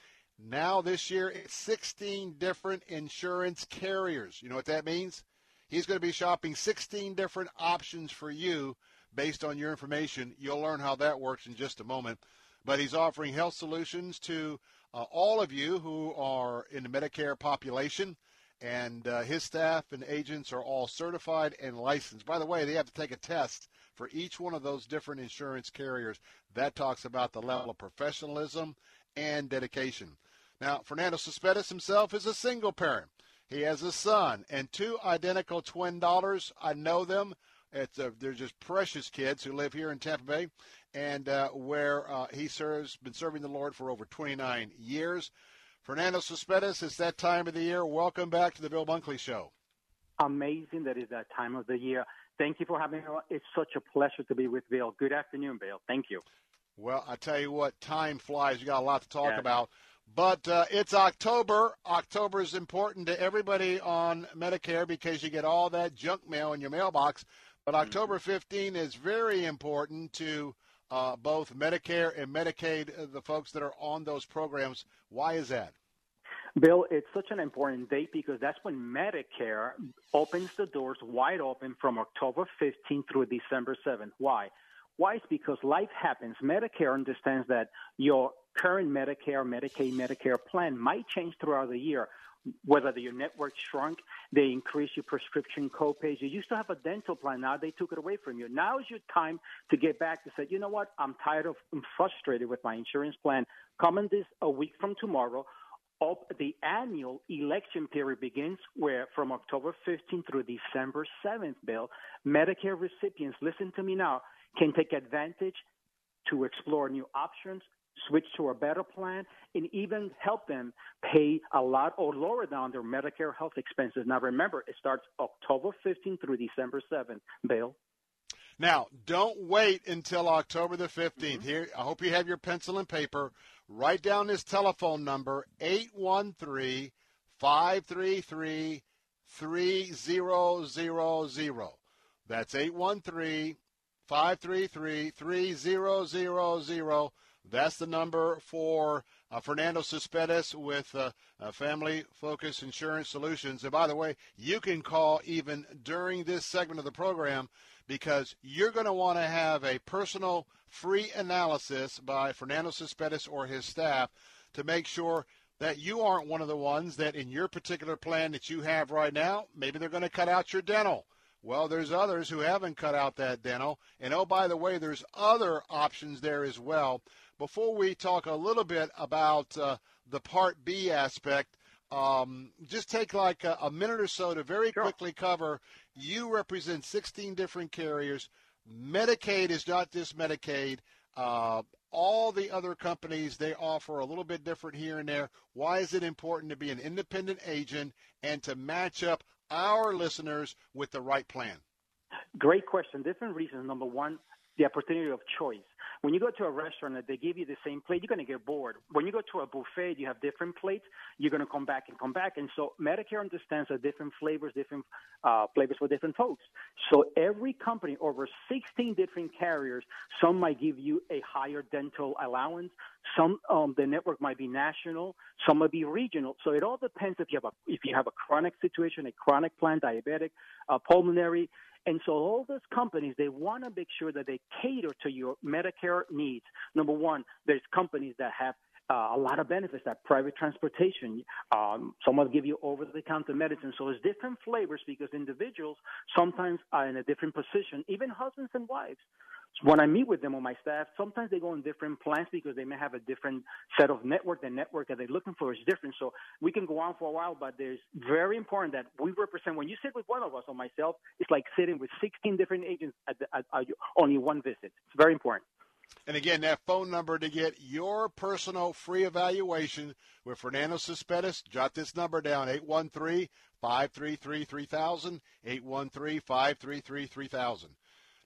S1: Now this year, it's 16 different insurance carriers. You know what that means? He's going to be shopping 16 different options for you based on your information. You'll learn how that works in just a moment. But he's offering health solutions to uh, all of you who are in the Medicare population. And uh, his staff and agents are all certified and licensed. By the way, they have to take a test for each one of those different insurance carriers. That talks about the level of professionalism and dedication. Now, Fernando Cespedes himself is a single parent. He has a son and two identical twin daughters. I know them. It's a, they're just precious kids who live here in Tampa Bay, and uh, where uh, he serves, been serving the Lord for over 29 years. Fernando Cespedes, it's that time of the year. Welcome back to the Bill Bunkley Show.
S37: Amazing that is that time of the year. Thank you for having me. It's such a pleasure to be with Bill. Good afternoon, Bill. Thank you.
S1: Well, I tell you what, time flies. You got a lot to talk about. But uh, it's October. October is important to everybody on Medicare because you get all that junk mail in your mailbox. But
S37: Mm-hmm.
S1: October 15 is very important to uh, both Medicare and Medicaid, uh, the folks that are on those programs. Why is that?
S37: Bill, it's such an important date because that's when Medicare opens the doors wide open from October 15 through December 7th. Why? Why? It's because life happens. Medicare understands that your current Medicare, Medicaid, Medicare plan might change throughout the year. Whether your network shrunk, they increase your prescription copays. You used to have a dental plan. Now they took it away from you. Now is your time to get back to say, you know what? I'm tired of, I'm frustrated with my insurance plan. Coming this a week from tomorrow, op- the annual election period begins where from October 15th through December 7th, Bill, Medicare recipients, listen to me now, can take advantage to explore new options, switch to a better plan, and even help them pay a lot or lower down their Medicare health expenses. Now, remember, it starts October 15th through December 7th. Bill?
S1: Now, don't wait until October the 15th. Mm-hmm. Here, I hope you have your pencil and paper. Write down this telephone number 813 533 3000. That's 813 533 3000. That's the number for uh, Fernando Cespedes with uh, uh, Family Focus Insurance Solutions. And by the way, you can call even during this segment of the program because you're going to want to have a personal free analysis by Fernando Cespedes or his staff to make sure that you aren't one of the ones that in your particular plan that you have right now, maybe they're going to cut out your dental. Well, there's others who haven't cut out that dental. And oh, by the way, there's other options there as well. Before we talk a little bit about uh, the Part B aspect, um, just take like a, a, minute or so to very sure. quickly cover. You represent 16 different carriers. Medicaid is not just Medicaid. Uh, all the other companies they offer a little bit different here and there. Why is it important to be an independent agent and to match up our listeners with the right plan?
S37: Great question. Different reasons. Number one, the opportunity of choice. When you go to a restaurant and they give you the same plate, you're going to get bored. When you go to a buffet, you have different plates. You're going to come back and come back. And so Medicare understands that different flavors, different uh, flavors for different folks. So every company, over 16 different carriers, some might give you a higher dental allowance. Some um, the network might be national. Some might be regional. So it all depends if you have a if you have a chronic situation, a chronic plan, diabetic, uh, pulmonary and so all those companies, they want to make sure that they cater to your Medicare needs. Number one, there's companies that have uh, a lot of benefits, that private transportation. Um, some will give you over-the-counter medicine. So it's different flavors because individuals sometimes are in a different position, even husbands and wives when I meet with them on my staff, sometimes they go on different plans because they may have a different set of network. The network that they're looking for is different. So we can go on for a while, but there's very important that we represent. When you sit with one of us or myself, it's like sitting with 16 different agents at, the, at, at only one visit. It's very important.
S1: And again, that phone number to get your personal free evaluation with Fernando Cespedes, jot this number down, 813 533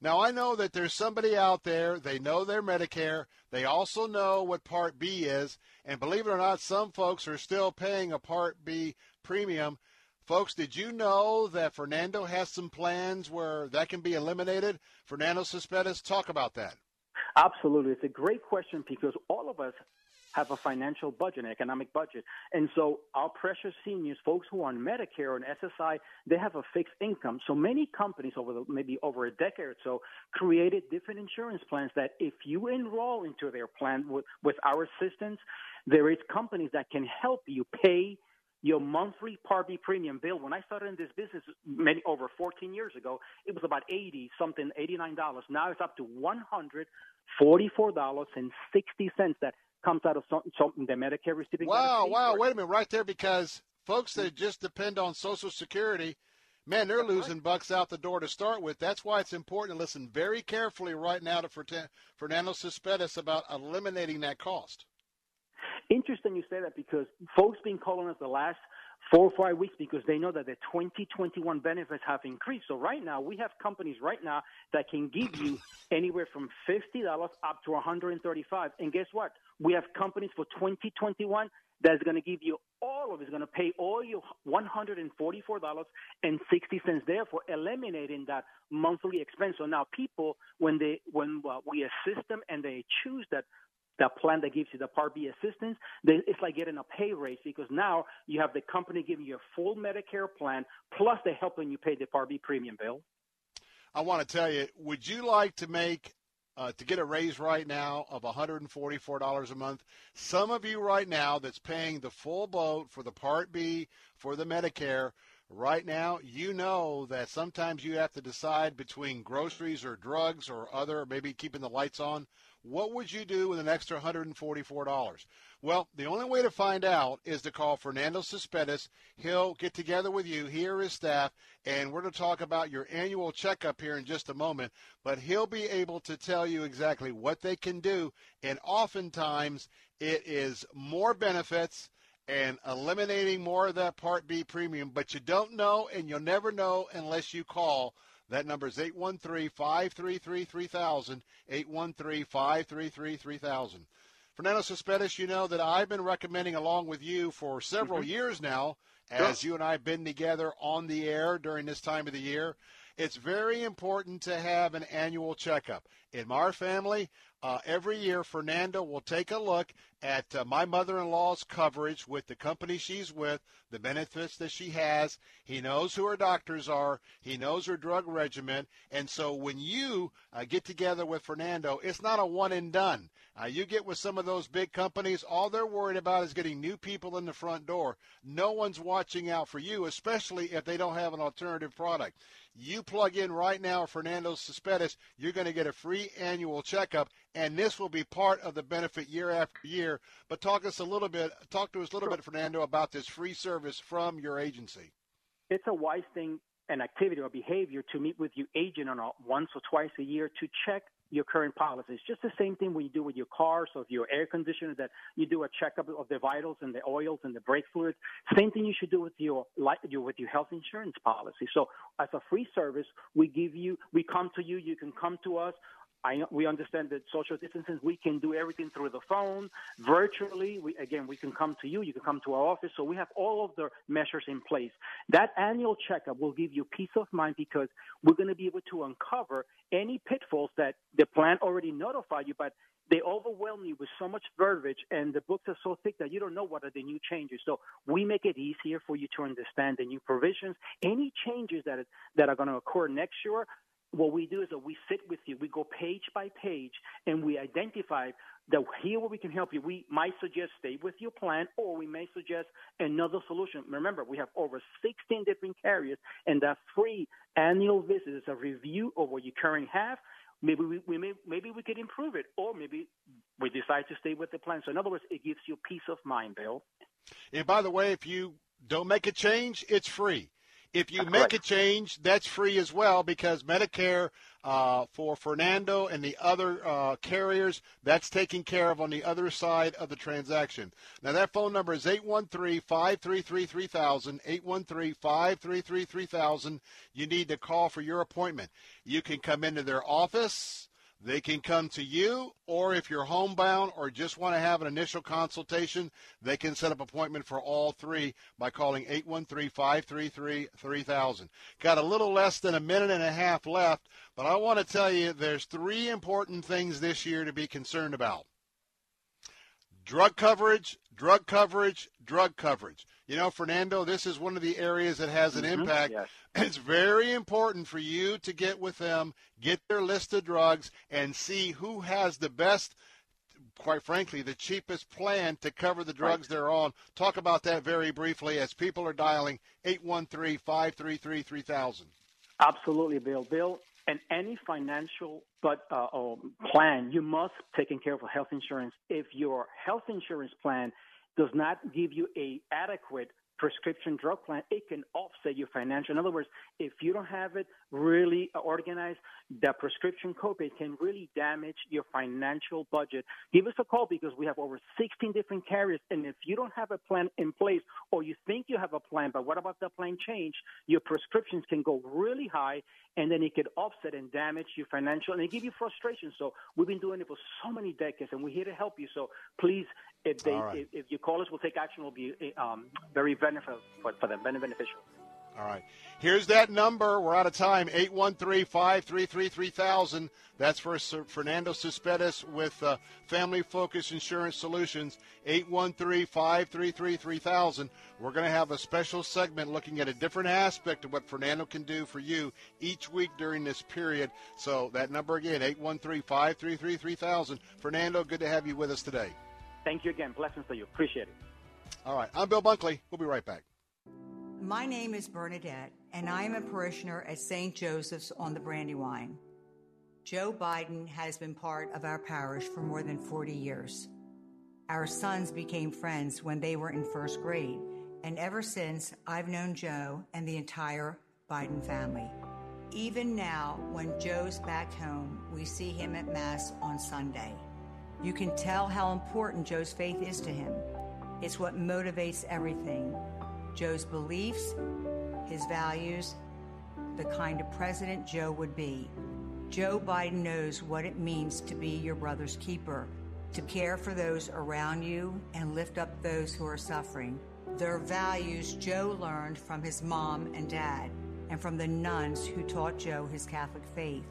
S1: 3000, 813 533 3000. Now, I know that there's somebody out there, they know their Medicare, they also know what Part B is, and believe it or not, some folks are still paying a Part B premium. Folks, did you know that Fernando has some plans where that can be eliminated? Fernando Cespedes, talk about that.
S37: Absolutely. It's a great question because all of us have a financial budget, an economic budget. And so our precious seniors, folks who are on Medicare or SSI, they have a fixed income. So many companies over the, maybe over a decade or so created different insurance plans that if you enroll into their plan with, with our assistance, there is companies that can help you pay your monthly Part B premium bill. When I started in this business many over 14 years ago, it was about 80 something, $89. Now it's up to $144.60 that comes out of something, something the Medicare receiving.
S1: Wow, wow, wait a minute, right there, because folks that just depend on Social Security, man, they're losing bucks out the door to start with. That's why it's important to listen very carefully right now to Fernando Cespedes about eliminating that cost.
S37: Interesting you say that because folks been calling us the last four or five weeks because they know that the 2021 benefits have increased. So right now we have companies right now that can give you anywhere from $50 up to 135. And guess what? We have companies for 2021 that's going to give you all of it, is going to pay all your $144.60, therefore eliminating that monthly expense. So now people, when they, when uh, we assist them and they choose that that plan that gives you the Part B assistance, they, it's like getting a pay raise because now you have the company giving you a full Medicare plan plus they're helping you pay the Part B premium bill.
S1: I want to tell you, would you like to make uh, to get a raise right now of $144 a month. Some of you right now that's paying the full boat for the Part B, for the Medicare, right now, you know that sometimes you have to decide between groceries or drugs or other, maybe keeping the lights on. What would you do with an extra $144? Well, the only way to find out is to call Fernando Cespedes. He'll get together with you, he or his staff, and we're going to talk about your annual checkup here in just a moment. But he'll be able to tell you exactly what they can do, and oftentimes it is more benefits and eliminating more of that Part B premium. But you don't know, and you'll never know unless you call that number is 813-533-3000, 813-533-3000. Fernando Cespedes, you know that I've been recommending along with you for several mm-hmm. years now, as sure. you and I have been together on the air during this time of the year. It's very important to have an annual checkup. In our family, uh, every year, Fernando will take a look at uh, my mother-in-law's coverage with the company she's with, the benefits that she has. He knows who her doctors are. He knows her drug regimen. And so when you uh, get together with Fernando, it's not a one and done. Uh, you get with some of those big companies, all they're worried about is getting new people in the front door. No one's watching out for you, especially if they don't have an alternative product. You plug in right now, Fernando Cespedes, you're going to get a free annual checkup and this will be part of the benefit year after year. But talk us a little bit, talk to us a little bit, Fernando, about this free service from your agency.
S37: It's a wise thing, an activity or behavior to meet with your agent on a once or twice a year to check your current policies. Just the same thing when you do with your cars or your air conditioner that you do a checkup of the vitals and the oils and the brake fluids. Same thing you should do with your with your health insurance policy. So as a free service, we give you, we come to you, you can come to us. I, we understand that social distancing, we can do everything through the phone, virtually. We, again, we can come to you, you can come to our office. So we have all of the measures in place. That annual checkup will give you peace of mind because we're going to be able to uncover any pitfalls that the plan already notified you, but they overwhelm you with so much verbiage and the books are so thick that you don't know what are the new changes. So we make it easier for you to understand the new provisions. Any changes that, that are going to occur next year, what we do is that we sit with you, we go page by page, and we identify that here where we can help you. We might suggest stay with your plan, or we may suggest another solution. Remember, we have over 16 different carriers, and that free annual visit is a review of what you currently have. Maybe we, we may maybe we could improve it, or maybe we decide to stay with the plan. So in other words, it gives you peace of mind, Bill.
S1: And by the way, if you don't make a change, it's free. If you make a change, that's free as well because Medicare uh, for Fernando and the other uh, carriers, that's taken care of on the other side of the transaction. Now, that phone number is 813 533 3000. 813 533 3000. You need to call for your appointment. You can come into their office. They can come to you, or if you're homebound or just want to have an initial consultation, they can set up appointment for all three by calling 813-533-3000. Got a little less than a minute and a half left, but I want to tell you there's three important things this year to be concerned about. Drug coverage, drug coverage, drug coverage. You know, Fernando, this is one of the areas that has an mm-hmm. impact. Yes. It's very important for you to get with them, get their list of drugs, and see who has the best, quite frankly, the cheapest plan to cover the drugs right. they're on. Talk about that very briefly as people are dialing 813 533 3000.
S37: Absolutely, Bill. Bill, and any financial but uh, um, plan, you must take care of health insurance. If your health insurance plan does not give you a adequate prescription drug plan, it can offset your financial. In other words, if you don't have it really organized, the prescription copay can really damage your financial budget. Give us a call because we have over 16 different carriers. And if you don't have a plan in place or you think you have a plan, but what about the plan change, your prescriptions can go really high and then it could offset and damage your financial and it give you frustration. So we've been doing it for so many decades and we're here to help you. So please, if they, right. if, if, you call us, we'll take action. We'll be um, very beneficial for, for them, beneficial.
S1: All right. Here's that number. We're out of time. 813-533-3000. That's for Fernando Cespedes with uh, Family Focus Insurance Solutions. 813-533-3000. We're going to have a special segment looking at a different aspect of what Fernando can do for you each week during this period. So that number again, 813-533-3000. Fernando, good to have you with us today.
S37: Thank you again. Blessings to you. Appreciate it.
S1: All right. I'm Bill Bunkley. We'll be right back.
S2: My name is Bernadette, and I am a parishioner at St. Joseph's on the Brandywine. Joe Biden has been part of our parish for more than 40 years. Our sons became friends when they were in first grade, and ever since, I've known Joe and the entire Biden family. Even now, when Joe's back home, we see him at Mass on Sunday. You can tell how important Joe's faith is to him. It's what motivates everything Joe's beliefs, his values, the kind of president Joe would be. Joe Biden knows what it means to be your brother's keeper, to care for those around you and lift up those who are suffering. Their values Joe learned from his mom and dad and from the nuns who taught Joe his Catholic faith.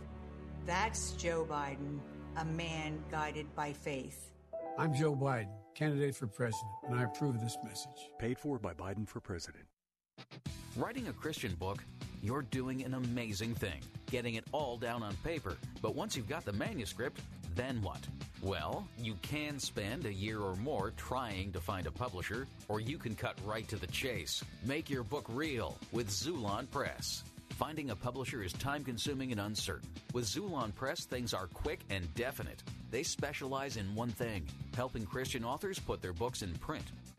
S2: That's Joe Biden, a man guided by faith.
S38: I'm Joe Biden candidate for president, and I approve this message.
S39: Paid for by Biden for president.
S40: Writing a Christian book, you're doing an amazing thing, getting it all down on paper. But once you've got the manuscript, then what? Well, you can spend a year or more trying to find a publisher, or you can cut right to the chase. Make your book real with Xulon Press. Finding a publisher is time consuming and uncertain. With Xulon Press, things are quick and definite. They specialize in one thing helping Christian authors put their books in print.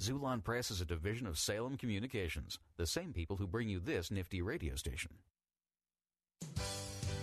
S40: Xulon Press is a division of Salem Communications, the same people who bring you this nifty radio station.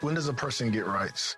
S41: When does a person get rights?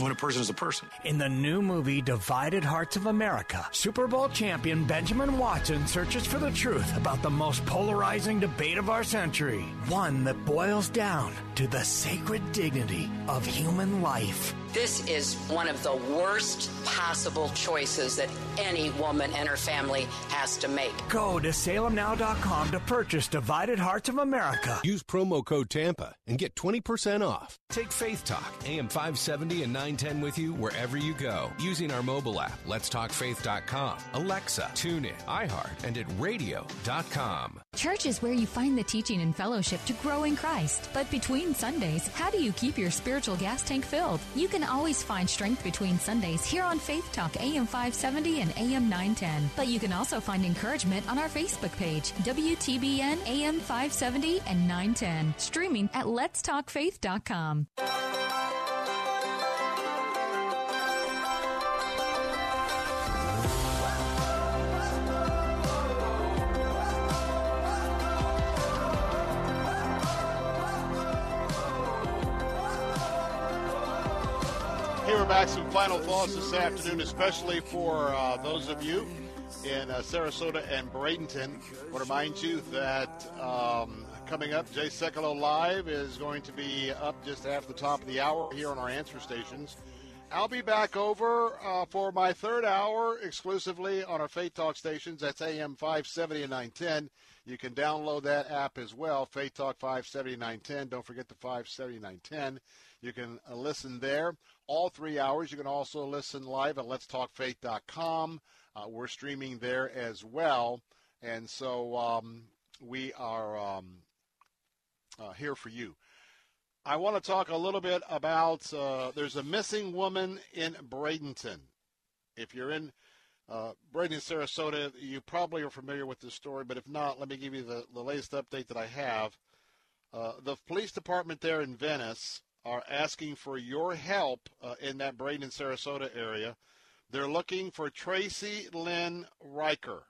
S42: When a person is a person.
S43: In the new movie Divided Hearts of America, Super Bowl champion Benjamin Watson searches for the truth about the most polarizing debate of our century. One that boils down to the sacred dignity of human life.
S44: This is one of the worst possible choices that any woman and her family has to make.
S43: Go to salemnow.com to purchase Divided Hearts of America.
S45: Use promo code TAMPA and get 20% off. Take Faith Talk, AM 570 and 910 with you wherever you go using our mobile app, letstalkfaith.com, Alexa, TuneIn, iHeart, and at radio.com.
S13: Church is where you find the teaching and fellowship to grow in Christ. But between Sundays, how do you keep your spiritual gas tank filled? You can always find strength between Sundays here on Faith Talk AM 570 and AM 910. But you can also find encouragement on our Facebook page, WTBN AM 570 and 910, streaming at letstalkfaith.com.
S1: back. Some final thoughts this afternoon, especially for uh, those of you in uh, Sarasota and Bradenton. I want to remind you that um, coming up, Jay Sekulow Live is going to be up just after the top of the hour here on our answer stations. I'll be back over uh, for my third hour exclusively on our Faith Talk stations. That's AM 570 and 910. You can download that app as well, Faith Talk 570 910. Don't forget the 570 910. You can uh, listen there all three hours. You can also listen live at letstalkfaith.com. Uh, we're streaming there as well. And so um, we are um, uh, here for you. I want to talk a little bit about uh, there's a missing woman in Bradenton. If you're in uh, Bradenton, Sarasota, you probably are familiar with this story, but if not, let me give you the, the latest update that I have. Uh, the police department there in Venice are asking for your help uh, in that Bradenton, Sarasota area. They're looking for Tracy Lynn Riker.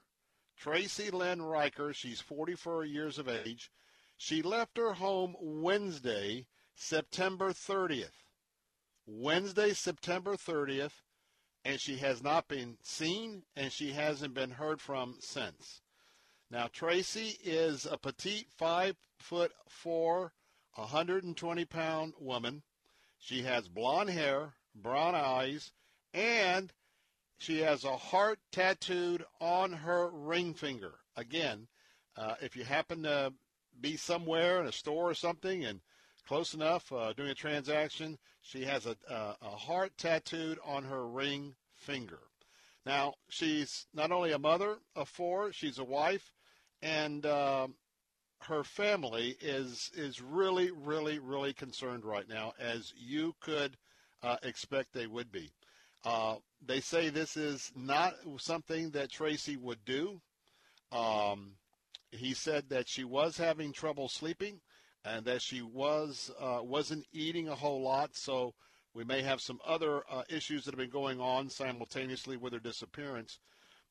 S1: Tracy Lynn Riker, she's 44 years of age. She left her home Wednesday, September 30th. Wednesday, September 30th, and she has not been seen and she hasn't been heard from since. Now, Tracy is a petite five foot four, 120 pound woman. She has blonde hair, brown eyes, and she has a heart tattooed on her ring finger. Again, uh, if you happen to be somewhere in a store or something and close enough uh, doing a transaction, she has a, a, a heart tattooed on her ring finger. Now, she's not only a mother of four, she's a wife, and uh, her family is is really, really, really concerned right now, as you could uh, expect they would be. Uh, they say this is not something that Tracy would do. Um, he said that she was having trouble sleeping and that she was uh, wasn't eating a whole lot. So we may have some other uh, issues that have been going on simultaneously with her disappearance.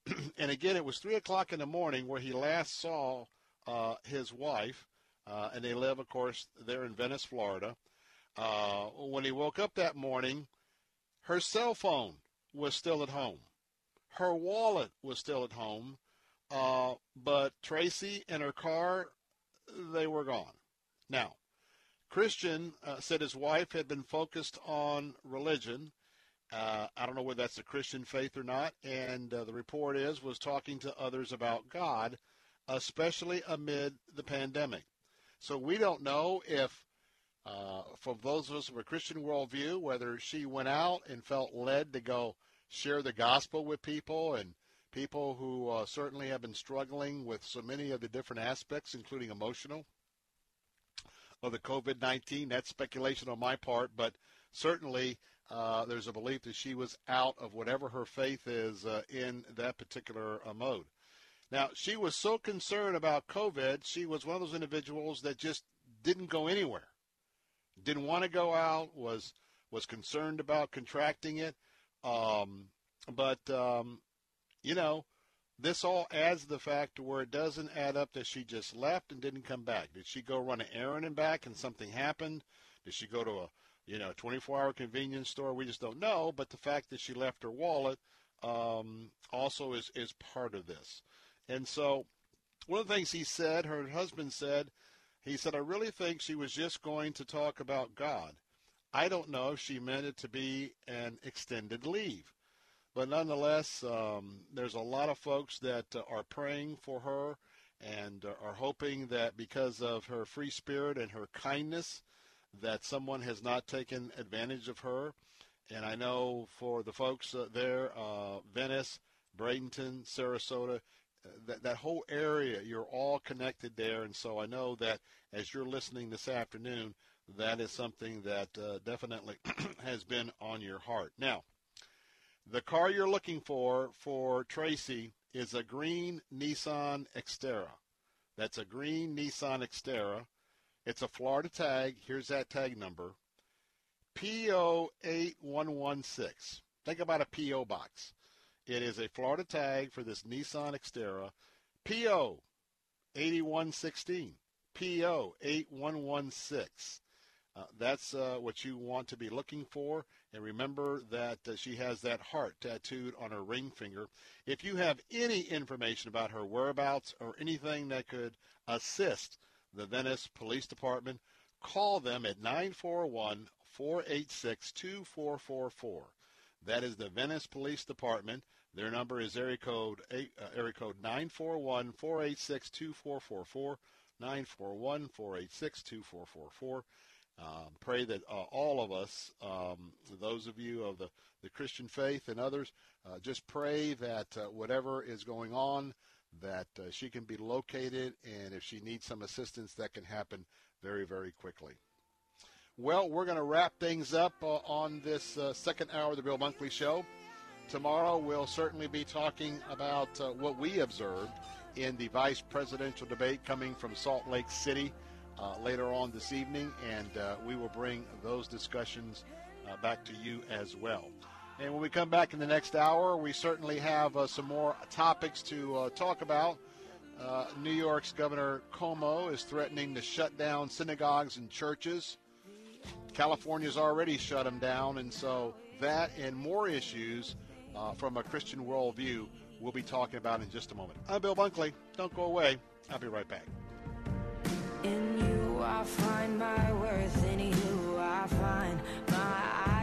S1: and again, it was three o'clock in the morning where he last saw uh, his wife, uh, and they live, of course, there in Venice, Florida. Uh, when he woke up that morning, her cell phone was still at home. Her wallet was still at home, uh, but Tracy and her car, they were gone. Now, Christian uh, said his wife had been focused on religion. Uh, I don't know whether that's a Christian faith or not. And uh, the report is was talking to others about God, especially amid the pandemic. So we don't know if, uh, for those of us with a Christian worldview, whether she went out and felt led to go share the gospel with people and people who uh, certainly have been struggling with so many of the different aspects, including emotional of the COVID 19. That's speculation on my part, but certainly uh, there's a belief that she was out of whatever her faith is uh, in that particular uh, mode. Now, she was so concerned about COVID, she was one of those individuals that just didn't go anywhere, didn't want to go out, was was concerned about contracting it. Um, but um, you know, this all adds the fact to where it doesn't add up that she just left and didn't come back. Did she go run an errand and back and something happened? Did she go to a you know 24-hour convenience store? We just don't know. But the fact that she left her wallet um, also is is part of this. And so, one of the things he said, her husband said, he said, I really think she was just going to talk about God. I don't know if she meant it to be an extended leave. But nonetheless, um, there's a lot of folks that uh, are praying for her and uh, are hoping that because of her free spirit and her kindness, that someone has not taken advantage of her. And I know for the folks uh, there, uh, Venice, Bradenton, Sarasota, that, that whole area, you're all connected there. And so I know that as you're listening this afternoon, that is something that uh, definitely has been on your heart. Now, the car you're looking for for Tracy is a green Nissan Xterra. That's a green Nissan Xterra. It's a Florida tag. Here's that tag number. PO8116. Think about a PO box. It is a Florida tag for this Nissan Xterra. PO 8116. PO 8116. Uh, that's uh, what you want to be looking for. And remember that uh, she has that heart tattooed on her ring finger. If you have any information about her whereabouts or anything that could assist the Venice Police Department, call them at 941 486 2444. That is the Venice Police Department. Their number is area code, eight, uh, area code 941 486 2444. 941 486 2444. Um, pray that uh, all of us, um, those of you of the, the Christian faith and others, uh, just pray that uh, whatever is going on, that uh, she can be located, and if she needs some assistance, that can happen very, very quickly. Well, we're going to wrap things up uh, on this second hour of the Bill Bunkley Show. Tomorrow, we'll certainly be talking about what we observed in the vice presidential debate coming from Salt Lake City uh, later on this evening, and uh, we will bring those discussions uh, back to you as well. And when we come back in the next hour, we certainly have uh, some more topics to uh, talk about. Uh, New York's Governor Cuomo is threatening to shut down synagogues and churches. California's already shut them down, and so that and more issues Uh, from a Christian worldview we'll be talking about in just a moment. I'm Bill Bunkley. Don't go away. I'll be right back.
S46: In you I find my worth, in you I find my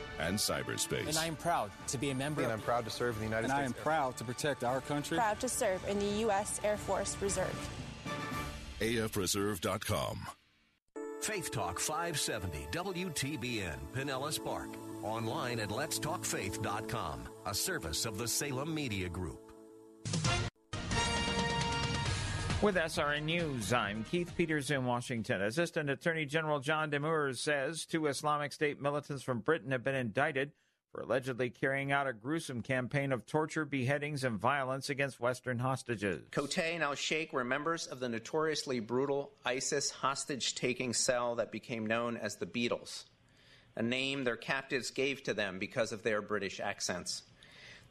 S47: and cyberspace.
S48: And I am proud to be a member.
S49: And I'm proud to serve in the United
S50: and
S49: States.
S50: And I am proud to protect our country.
S51: Proud to serve in the U.S. Air Force Reserve.
S47: AFReserve.com.
S23: Faith Talk 570 WTBN Pinellas Park. Online at letstalkfaith.com, a service of the Salem Media Group.
S52: With SRN News, I'm Keith Peters in Washington. Assistant Attorney General John Demers says two Islamic State militants from Britain have been indicted for allegedly carrying out a gruesome campaign of torture, beheadings, and violence against Western hostages.
S53: Kotey and al Sheikh were members of the notoriously brutal ISIS hostage taking cell that became known as the Beatles, a name their captives gave to them because of their British accents.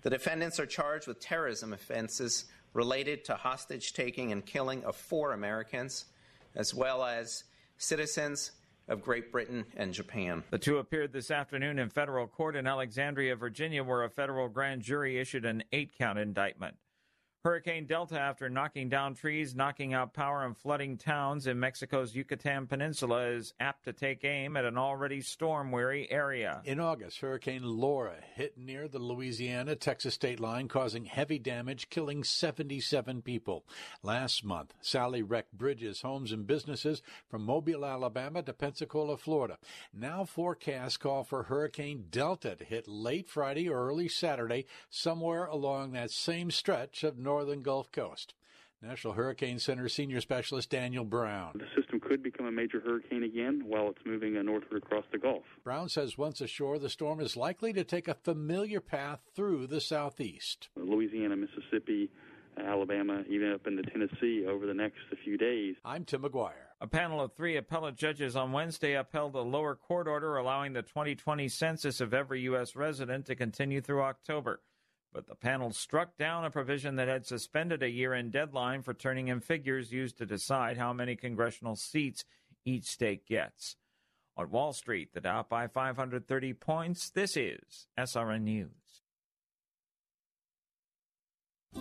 S53: The defendants are charged with terrorism offenses related to hostage taking and killing of four Americans, as well as citizens of Great Britain and Japan.
S52: The two appeared this afternoon in federal court in Alexandria, Virginia, where a federal grand jury issued an eight count indictment. Hurricane Delta, after knocking down trees, knocking out power, and flooding towns in Mexico's Yucatan Peninsula, is apt to take aim at an already storm weary area.
S54: In August, Hurricane Laura hit near the Louisiana Texas state line, causing heavy damage, killing 77 people. Last month, Sally wrecked bridges, homes, and businesses from Mobile, Alabama to Pensacola, Florida. Now, forecasts call for Hurricane Delta to hit late Friday or early Saturday, somewhere along that same stretch of northern Gulf Coast. National Hurricane Center senior specialist Daniel Brown.
S55: The system could become a major hurricane again while it's moving uh, northward across the Gulf.
S54: Brown says once ashore, the storm is likely to take a familiar path through the southeast.
S55: Louisiana, Mississippi, Alabama, even up into Tennessee over the next few days.
S54: I'm Tim McGuire.
S52: A panel of three appellate judges on Wednesday upheld a lower court order allowing the 2020 census of every U.S. resident to continue through October. But the panel struck down a provision that had suspended a year end deadline for turning in figures used to decide how many congressional seats each state gets. On Wall Street, the Dow by 530 points. This is SRN News.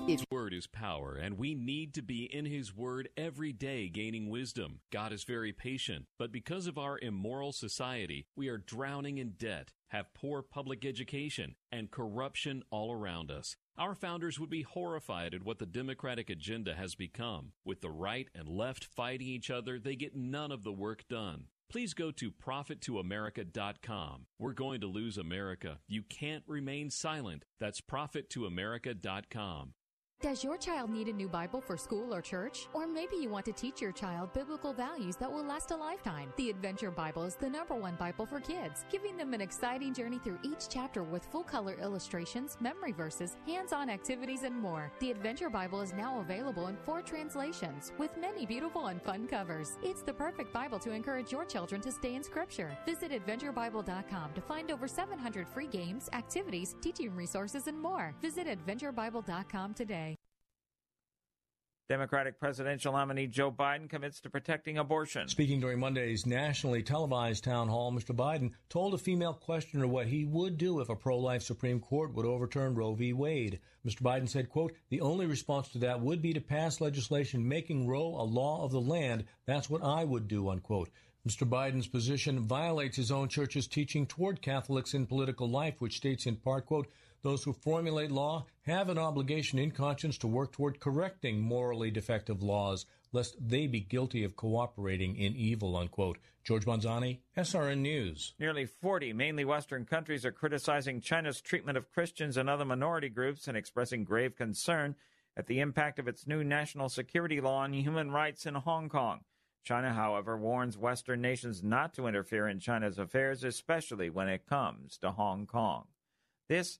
S56: His word is power, and we need to be in His word every day gaining wisdom. God is very patient, but because of our immoral society, we are drowning in debt, have poor public education, and corruption all around us. Our founders would be horrified at what the Democratic agenda has become. With the right and left fighting each other, they get none of the work done. Please go to profittoamerica.com. We're going to lose America. You can't remain silent. That's profittoamerica.com.
S13: Does your child need a new Bible for school or church? Or maybe you want to teach your child biblical values that will last a lifetime. The Adventure Bible is the number one Bible for kids, giving them an exciting journey through each chapter with full color illustrations, memory verses, hands on activities, and more. The Adventure Bible is now available in four translations with many beautiful and fun covers. It's the perfect Bible to encourage your children to stay in Scripture. Visit AdventureBible.com to find over 700 free games, activities, teaching resources, and more. Visit AdventureBible.com today.
S52: Democratic presidential nominee Joe Biden commits to protecting abortion.
S57: Speaking during Monday's nationally televised town hall, Mr. Biden told a female questioner what he would do if a pro-life Supreme Court would overturn Roe v. Wade. Mr. Biden said, quote, the only response to that would be to pass legislation making Roe a law of the land. That's what I would do, unquote. Mr. Biden's position violates his own church's teaching toward Catholics in political life, which states in part, quote, those who formulate law have an obligation in conscience to work toward correcting morally defective laws, lest they be guilty of cooperating in evil, unquote. George Manzani, SRN News.
S52: Nearly 40 mainly Western countries are criticizing China's treatment of Christians and other minority groups and expressing grave concern at the impact of its new national security law on human rights in Hong Kong. China, however, warns Western nations not to interfere in China's affairs, especially when it comes to Hong Kong. This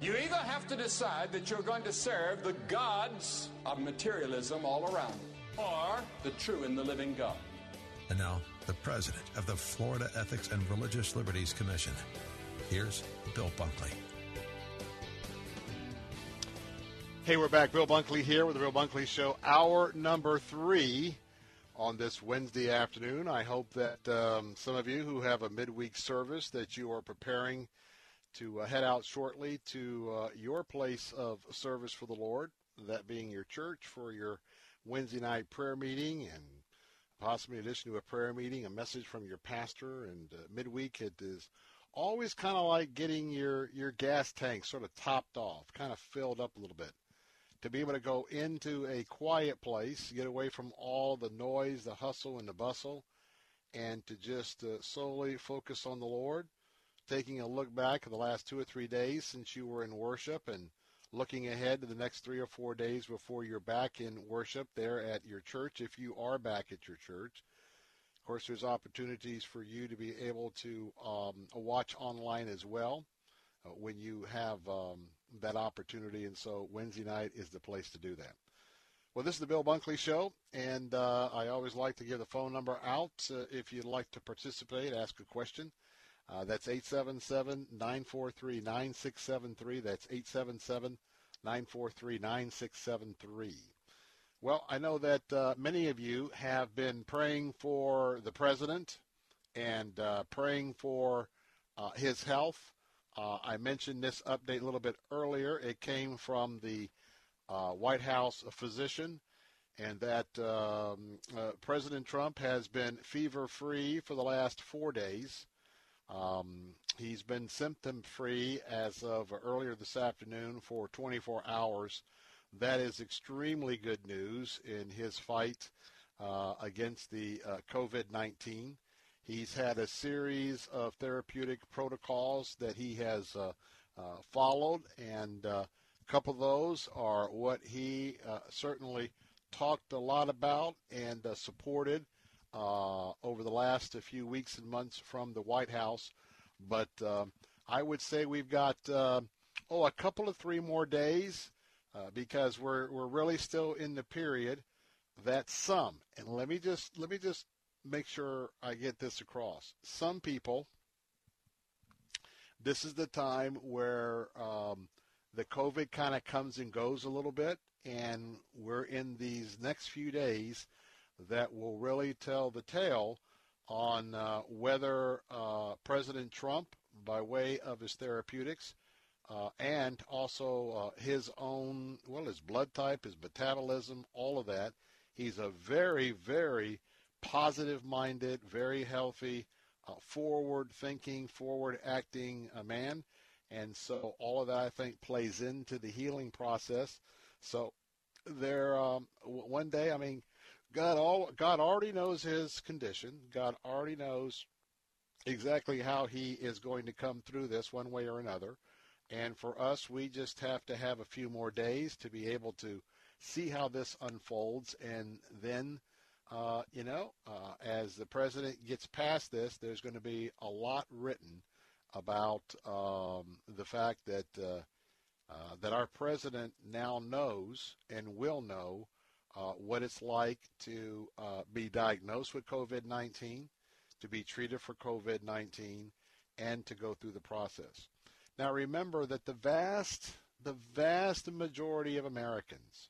S58: You either have to decide that you're going to serve the gods of materialism all around you, or the true and the living God.
S29: And now, the president of the Florida Ethics and Religious Liberties Commission. Here's Bill Bunkley.
S1: Hey, we're back. Bill Bunkley here with the Bill Bunkley Show, hour number three on this Wednesday afternoon. I hope that um, some of you who have a midweek service that you are preparing to uh, head out shortly to uh, your place of service for the Lord, that being your church for your Wednesday night prayer meeting and possibly in addition to a prayer meeting, a message from your pastor. And uh, midweek, it is always kind of like getting your, your gas tank sort of topped off, kind of filled up a little bit. To be able to go into a quiet place, get away from all the noise, the hustle, and the bustle, and to just uh, solely focus on the Lord taking a look back at the last two or three days since you were in worship and looking ahead to the next three or four days before you're back in worship there at your church, if you are back at your church. Of course, there's opportunities for you to be able to um, watch online as well uh, when you have um, that opportunity. And so Wednesday night is the place to do that. Well, this is the Bill Bunkley Show, and uh, I always like to give the phone number out uh, if you'd like to participate, ask a question. Uh, that's 877-943-9673. That's 877-943-9673. Well, I know that uh, many of you have been praying for the president and uh, praying for uh, his health. Uh, I mentioned this update a little bit earlier. It came from the uh, White House physician, and that um, President Trump has been fever-free for the last four days. Um, he's been symptom free as of earlier this afternoon for 24 hours. That is extremely good news in his fight uh, against the uh, COVID 19. He's had a series of therapeutic protocols that he has uh, uh followed, and uh, a couple of those are what he uh, certainly talked a lot about and supported uh, over the last few weeks and months from the White House. But uh, I would say we've got uh, oh a couple of three more days uh, because we're we're really still in the period that some and let me just let me just make sure I get this across. Some people, this is the time where um, the COVID kind of comes and goes a little bit, and we're in these next few days that will really tell the tale on uh, whether uh, President Trump, by way of his therapeutics, uh, and also uh, his own, well, his blood type, his metabolism, all of that, he's a very, very positive minded, very healthy uh, forward thinking, forward acting uh, man. And so all of that, I think, plays into the healing process. So there, um, one day, I mean, God, all, God already knows his condition. God already knows exactly how he is going to come through this one way or another. And for us, we just have to have a few more days to be able to see how this unfolds. And then, uh, you know, uh, as the president gets past this, there's going to be a lot written about um, the fact that uh, uh, that our president now knows and will know uh, what it's like to uh, be diagnosed with COVID-19, to be treated for COVID-19, and to go through the process. Now remember that the vast, the vast majority of Americans,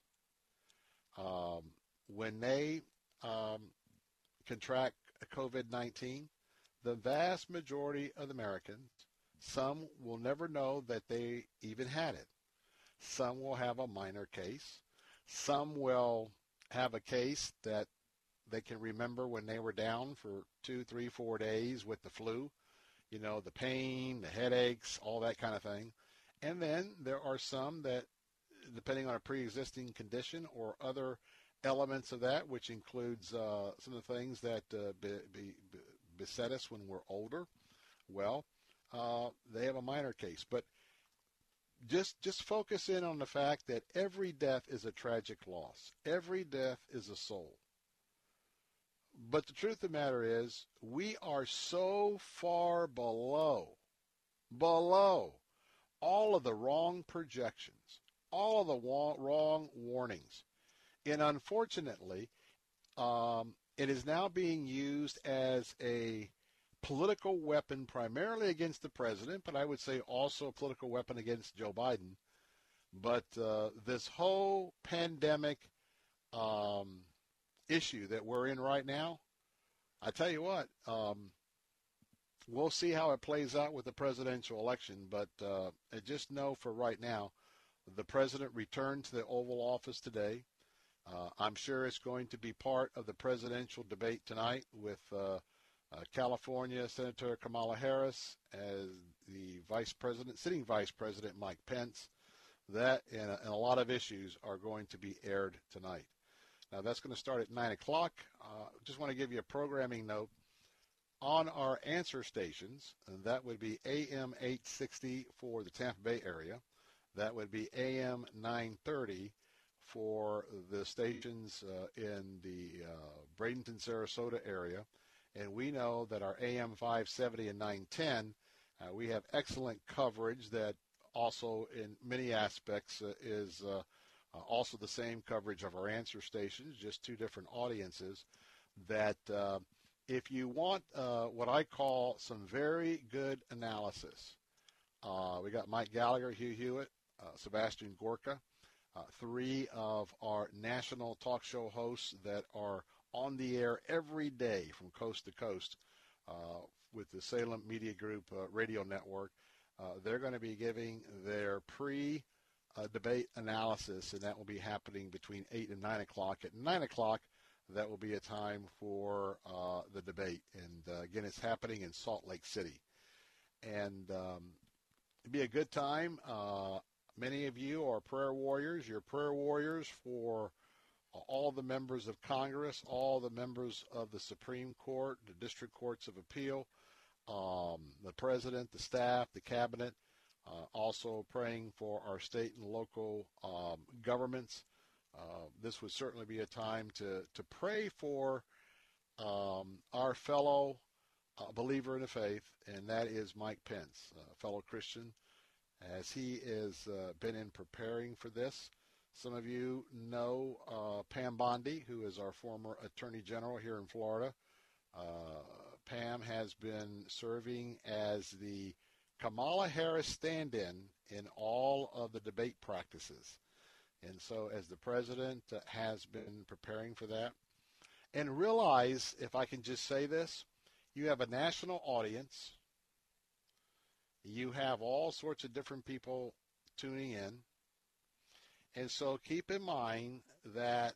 S1: um, when they um, contract COVID-19, the vast majority of Americans, some will never know that they even had it. Some will have a minor case. Some will have a case that they can remember when they were down for two, three, four days with the flu. You know, the pain, the headaches, all that kind of thing. And then there are some that, depending on a pre-existing condition or other elements of that, which includes uh, some of the things that uh, be, be, beset us when we're older, well, uh, they have a minor case. But just just focus in on the fact that every death is a tragic loss. Every death is a soul. But the truth of the matter is, we are so far below, below all of the wrong projections, all of the wrong warnings. And unfortunately, um, it is now being used as a political weapon primarily against the president, but I would say also a political weapon against Joe Biden. But uh, this whole pandemic um, issue that we're in right now, I tell you what, um, we'll see how it plays out with the presidential election. But uh, just know for right now, the president returned to the Oval Office today. Uh, I'm sure it's going to be part of the presidential debate tonight with uh, uh, California Senator Kamala Harris as the vice president, sitting vice president Mike Pence. That and a, and a lot of issues are going to be aired tonight. Now that's going to start at 9 o'clock. Uh, just want to give you a programming note on our answer stations. That would be AM 860 for the Tampa Bay area. That would be AM 930 for the stations uh, in the uh, Bradenton, Sarasota area. And we know that our AM 570 and 910, uh, we have excellent coverage that also in many aspects uh, is uh, uh, also the same coverage of our answer stations, just two different audiences. That if you want what I call some very good analysis, we got Mike Gallagher, Hugh Hewitt, Sebastian Gorka, uh, three of our national talk show hosts that are on the air every day from coast to coast uh, with the Salem Media Group uh, radio network. Uh, they're going to be giving their pre debate analysis, and that will be happening between 8 and 9 o'clock. At 9 o'clock, that will be a time for uh, the debate. And uh, again, it's happening in Salt Lake City. And um, it'll be a good time. Uh, Many of you are prayer warriors. You're prayer warriors for all the members of Congress, all the members of the Supreme Court, the district courts of appeal, um, the president, the staff, the cabinet. Uh, also praying for our state and local um, governments. Uh, this would certainly be a time to, to pray for um, our fellow uh, believer in the faith, and that is Mike Pence, a fellow Christian as he has uh, been in preparing for this. Some of you know uh, Pam Bondi, who is our former Attorney General here in Florida. Uh, Pam has been serving as the Kamala Harris stand-in in all of the debate practices. And so as the president uh, has been preparing for that, and realize, if I can just say this, you have a national audience you have all sorts of different people tuning in. And so keep in mind that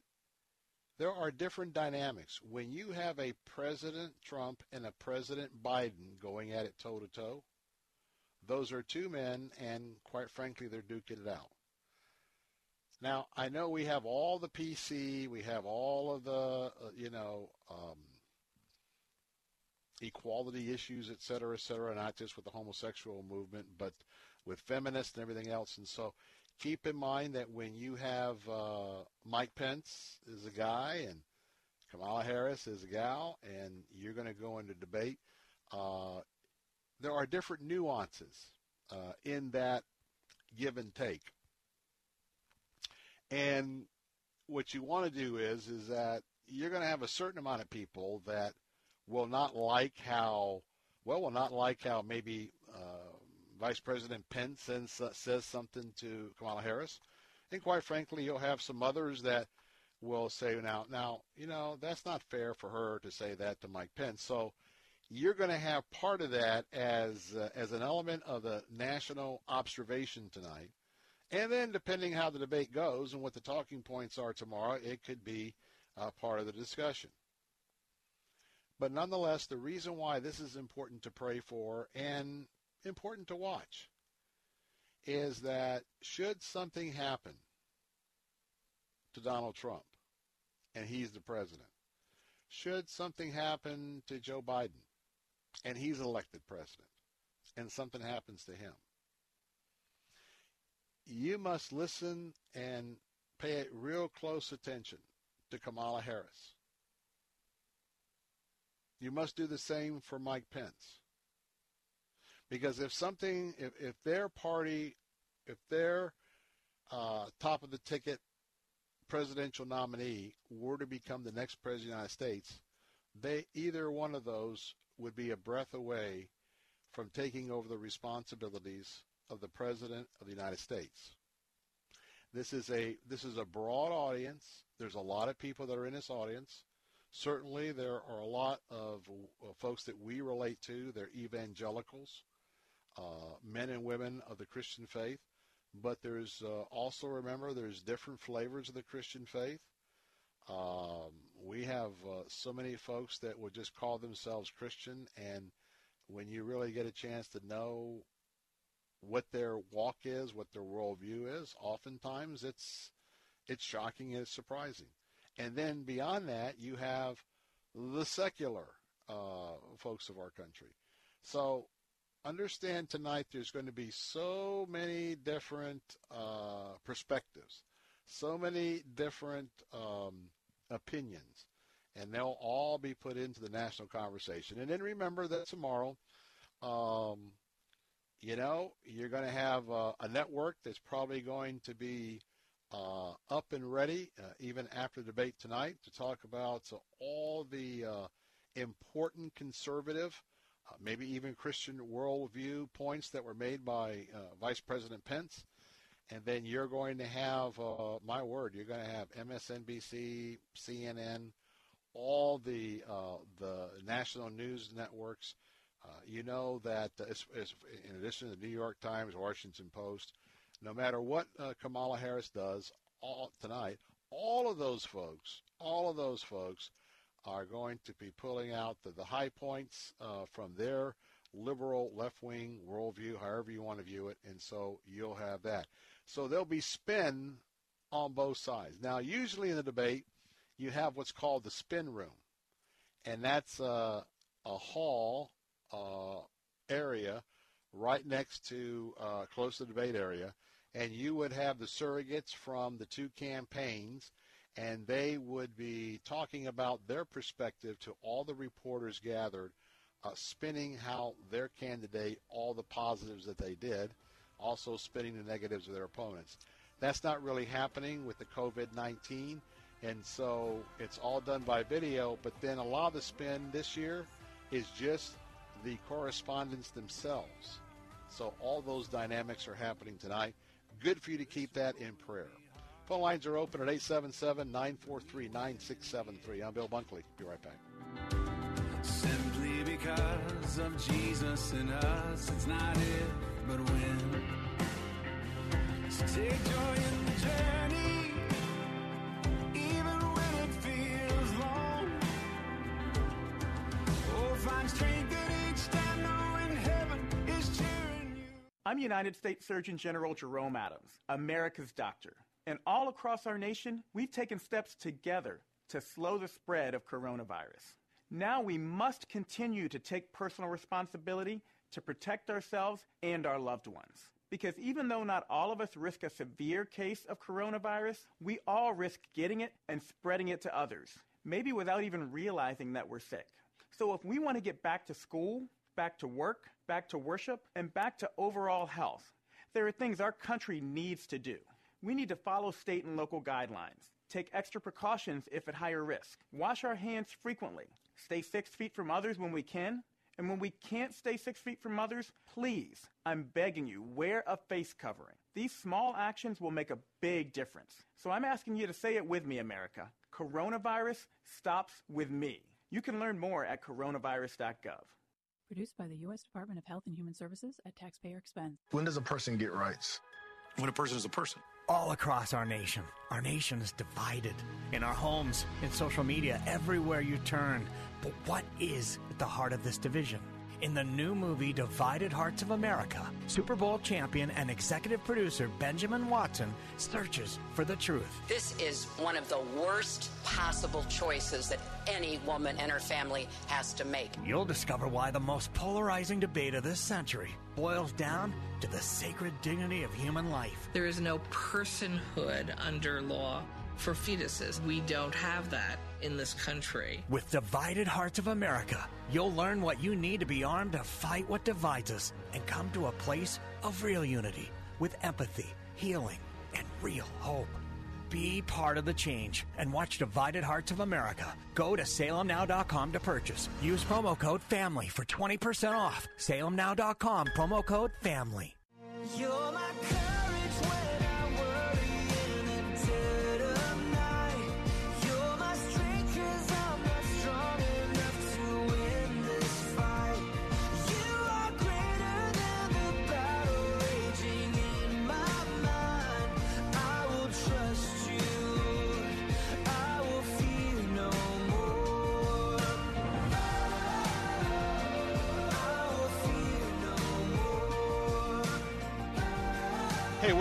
S1: there are different dynamics. When you have a President Trump and a President Biden going at it toe to toe, those are two men, and quite frankly, they're duking it out. Now, I know we have all the PC, we have all of the, uh, you know, um, equality issues, et cetera, et cetera, not just with the homosexual movement, but with feminists and everything else. And so keep in mind that when you have uh, Mike Pence is a guy and Kamala Harris is a gal, and you're going to go into debate, uh, there are different nuances uh, in that give and take. And what you want to do is is that you're going to have a certain amount of people that will not like how well will not like how maybe uh, Vice President Pence sends, uh, says something to Kamala Harris, and quite frankly, you'll have some others that will say now now you know that's not fair for her to say that to Mike Pence. So you're going to have part of that as uh, as an element of the national observation tonight. And then, depending how the debate goes and what the talking points are tomorrow, it could be uh, part of the discussion. But nonetheless, the reason why this is important to pray for and important to watch is that should something happen to Donald Trump and he's the president, should something happen to Joe Biden and he's elected president and something happens to him, you must listen and pay real close attention to Kamala Harris. You must do the same for Mike Pence. Because if something, if, if their party, if their uh, top of the ticket presidential nominee were to become the next president of the United States, they either one of those would be a breath away from taking over the responsibilities of the President of the United States. This is a this is a broad audience. There's a lot of people that are in this audience. Certainly, there are a lot of uh, folks that we relate to. They're evangelicals, uh, men and women of the Christian faith. But there's uh, also remember there's different flavors of the Christian faith. Um, we have uh, so many folks that would just call themselves Christian, and when you really get a chance to know what their walk is, what their worldview is, oftentimes it's it's shocking and it's surprising. And then beyond that, you have the secular uh, folks of our country. So understand tonight there's going to be so many different uh, perspectives, so many different um, opinions, and they'll all be put into the national conversation. And then remember that tomorrow, um, you know, you're going to have uh, a network that's probably going to be uh, up and ready uh, even after the debate tonight to talk about all the uh, important conservative, uh, maybe even Christian worldview points that were made by uh, Vice President Pence. And then you're going to have, my word, you're going to have MSNBC, CNN, all the the national news networks uh, you know that uh, in addition to the New York Times, Washington Post, no matter what uh, Kamala Harris does all, tonight, all of those folks, all of those folks are going to be pulling out the, the high points uh, from their liberal left-wing worldview, however you want to view it, and so you'll have that. So there'll be spin on both sides. Now, usually in the debate, you have what's called the spin room, and that's uh, a hall uh, area right next to uh, close to the debate area, and you would have the surrogates from the two campaigns, and they would be talking about their perspective to all the reporters gathered, uh, spinning how their candidate, all the positives that they did, also spinning the negatives of their opponents. That's not really happening with the COVID-19, and so it's all done by video. But then a lot of the spin this year is just the correspondents themselves. So all those dynamics are happening tonight. Good for you to keep that in prayer. Phone lines are open at 877 943 9673. I'm Bill Bunkley. Be right back.
S59: Simply because of Jesus in us, it's not if, but when. So take joy in the journey,
S60: oh,
S21: I'm United States Surgeon General Jerome Adams, America's doctor. And all across our nation, we've taken steps together to slow the spread of coronavirus. Now we must continue to take personal responsibility to protect ourselves and our loved ones. Because even though not all of us risk a severe case of coronavirus, we all risk getting it and spreading it to others, maybe without even realizing that we're sick. So if we want to get back to school, back to work, back to worship, and back to overall health, there are things our country needs to do. We need to follow state and local guidelines, take extra precautions if at higher risk, wash our hands frequently, stay six feet from others when we can, and when we can't stay six feet from others, please, I'm begging you, wear a face covering. These small actions will make a big difference. So I'm asking you to say it with me, America. Coronavirus stops with me. You can learn more at coronavirus.gov.
S61: Produced by the U.S. Department of Health and Human Services at taxpayer expense.
S62: When does a person get rights?
S63: When a person is a person.
S64: All across our nation, our nation is divided. In our homes, in social media, everywhere you turn. But what is at the heart of this division? In the new movie Divided Hearts of America, Super Bowl champion and executive producer Benjamin Watson searches for the truth.
S65: This is one of the worst possible choices that any woman and her family has to make.
S64: You'll discover why the most polarizing debate of this century boils down to the sacred dignity of human life.
S66: There is no personhood under law for fetuses. We don't have that in this country.
S64: With Divided Hearts of America, you'll learn what you need to be armed to fight what divides us and come to a place of real unity with empathy, healing, and real hope. Be part of the change and watch Divided Hearts of America. Go to salemnow.com to purchase. Use promo code FAMILY for 20% off. salemnow.com, promo code FAMILY.
S60: You're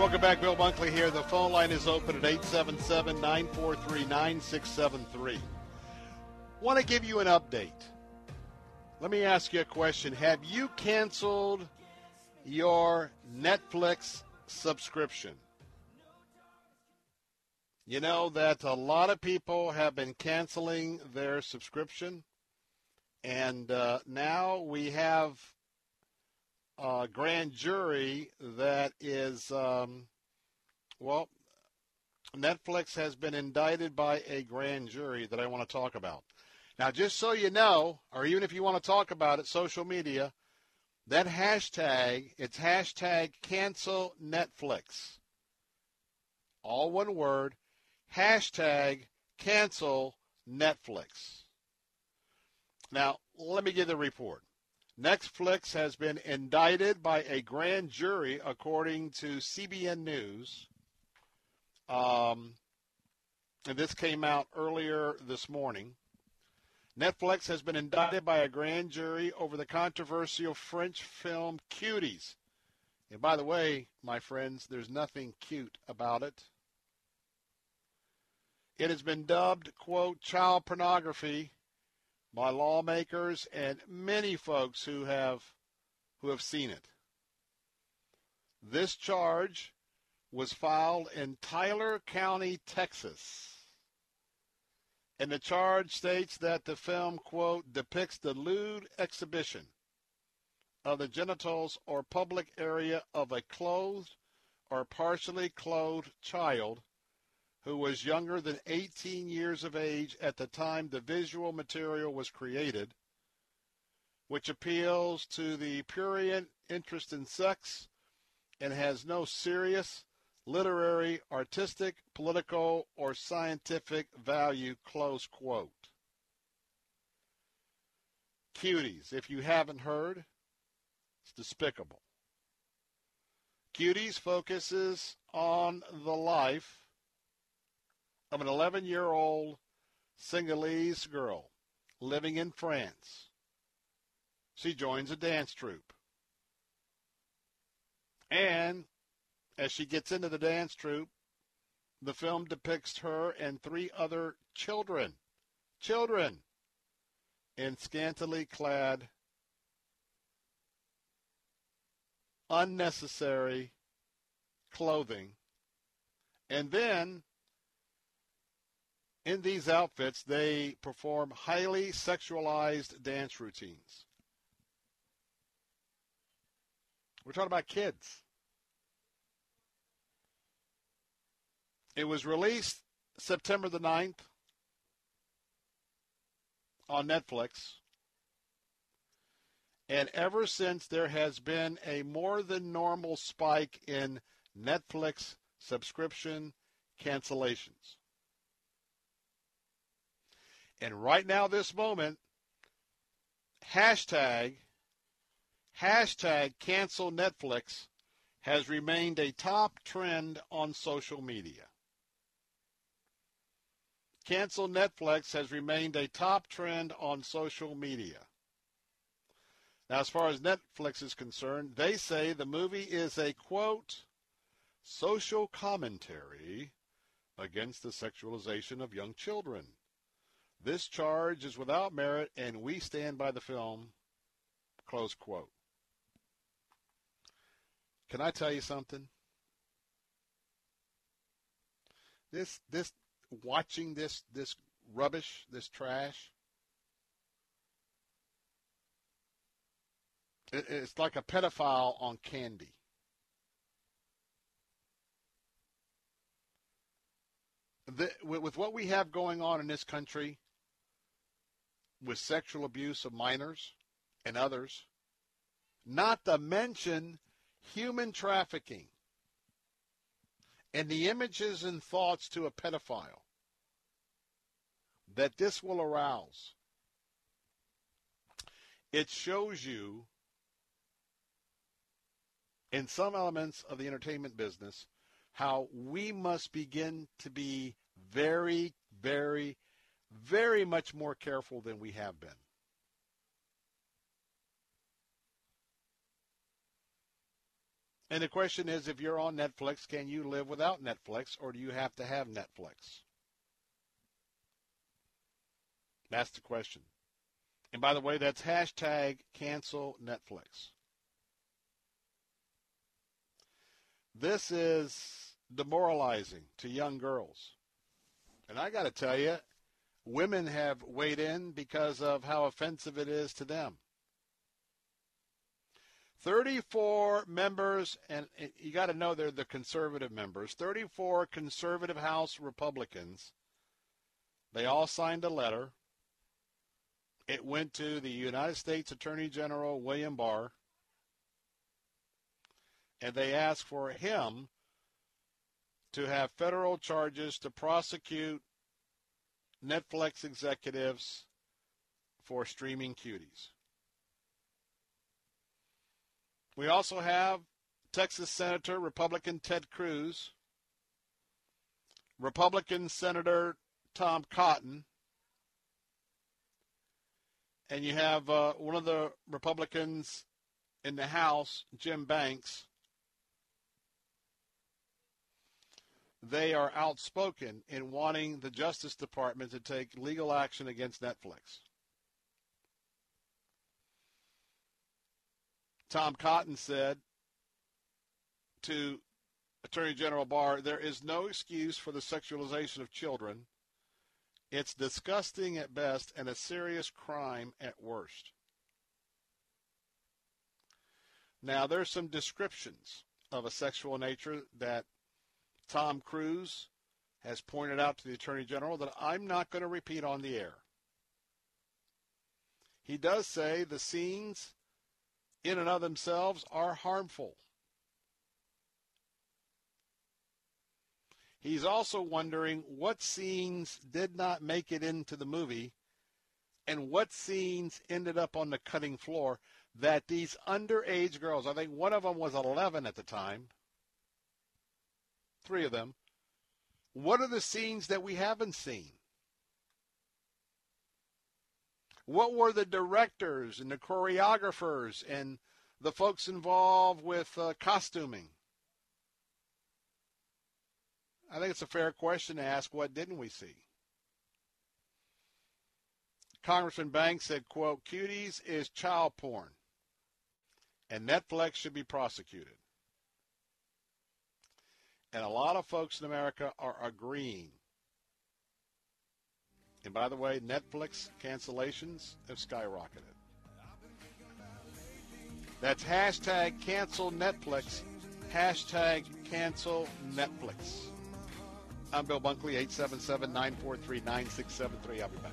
S1: welcome back. Bill Bunkley here. The phone line is open at 877 943 9673. Want to give you an update. Let me ask you a question. Have you canceled your Netflix subscription? You know that a lot of people have been canceling their subscription, and uh, now we have a grand jury that is, um, well, Netflix has been indicted by a grand jury that I want to talk about. Now, just so you know, or even if you want to talk about it, social media, that hashtag, it's hashtag cancel Netflix. All one word, hashtag cancel Netflix. Now, let me give the report. Netflix has been indicted by a grand jury, according to CBN News. Um, and this came out earlier this morning. Netflix has been indicted by a grand jury over the controversial French film Cuties. And by the way, my friends, there's nothing cute about it. It has been dubbed, quote, child pornography by lawmakers and many folks who have who have seen it. This charge was filed in Tyler County, Texas. And the charge states that the film, quote, depicts the lewd exhibition of the genitals or public area of a clothed or partially clothed child who was younger than 18 years of age at the time the visual material was created, which appeals to the prurient interest in sex and has no serious literary, artistic, political, or scientific value, close quote. Cuties, if you haven't heard, it's despicable. Cuties focuses on the life of an 11 year old Senegalese girl living in France she joins a dance troupe. And as she gets into the dance troupe, the film depicts her and three other children, children, in scantily clad, unnecessary clothing. And then, in these outfits, they perform highly sexualized dance routines. We're talking about kids. It was released September the 9th on Netflix. And ever since, there has been a more than normal spike in Netflix subscription cancellations. And right now, this moment, hashtag, hashtag cancel Netflix has remained a top trend on social media. Cancel Netflix has remained a top trend on social media. Now, as far as Netflix is concerned, they say the movie is a quote, social commentary against the sexualization of young children. This charge is without merit, and we stand by the film, close quote. Can I tell you something? This this watching this this rubbish, this trash. It, it's like a pedophile on candy. The, with, with what we have going on in this country, with sexual abuse of minors and others, not to mention human trafficking and the images and thoughts to a pedophile that this will arouse. It shows you in some elements of the entertainment business how we must begin to be very, very, very much more careful than we have been. And the question is if you're on Netflix, can you live without Netflix or do you have to have Netflix? That's the question. And by the way, that's hashtag cancel Netflix. This is demoralizing to young girls. And I got to tell you, women have weighed in because of how offensive it is to them. 34 members, and you got to know they're the conservative members, 34 conservative House Republicans. They all signed a letter. It went to the United States Attorney General William Barr, and they asked for him to have federal charges to prosecute Netflix executives for streaming cuties. We also have Texas Senator Republican Ted Cruz, Republican Senator Tom Cotton, and you have uh, one of the Republicans in the House, Jim Banks. They are outspoken in wanting the Justice Department to take legal action against Netflix. Tom Cotton said to Attorney General Barr, there is no excuse for the sexualization of children. It's disgusting at best and a serious crime at worst. Now, there's some descriptions of a sexual nature that Tom Cruise has pointed out to the Attorney General that I'm not going to repeat on the air. He does say the scenes in and of themselves are harmful. He's also wondering what scenes did not make it into the movie and what scenes ended up on the cutting floor that these underage girls, I think one of them was 11 at the time, three of them, what are the scenes that we haven't seen? What were the directors and the choreographers and the folks involved with uh, costuming? I think it's a fair question to ask what didn't we see? Congressman Banks said, quote, cuties is child porn and Netflix should be prosecuted. And a lot of folks in America are agreeing. And by the way, Netflix cancellations have skyrocketed. That's hashtag cancel Netflix, hashtag cancel Netflix. I'm Bill Bunkley, 877 943 9673. I'll be back.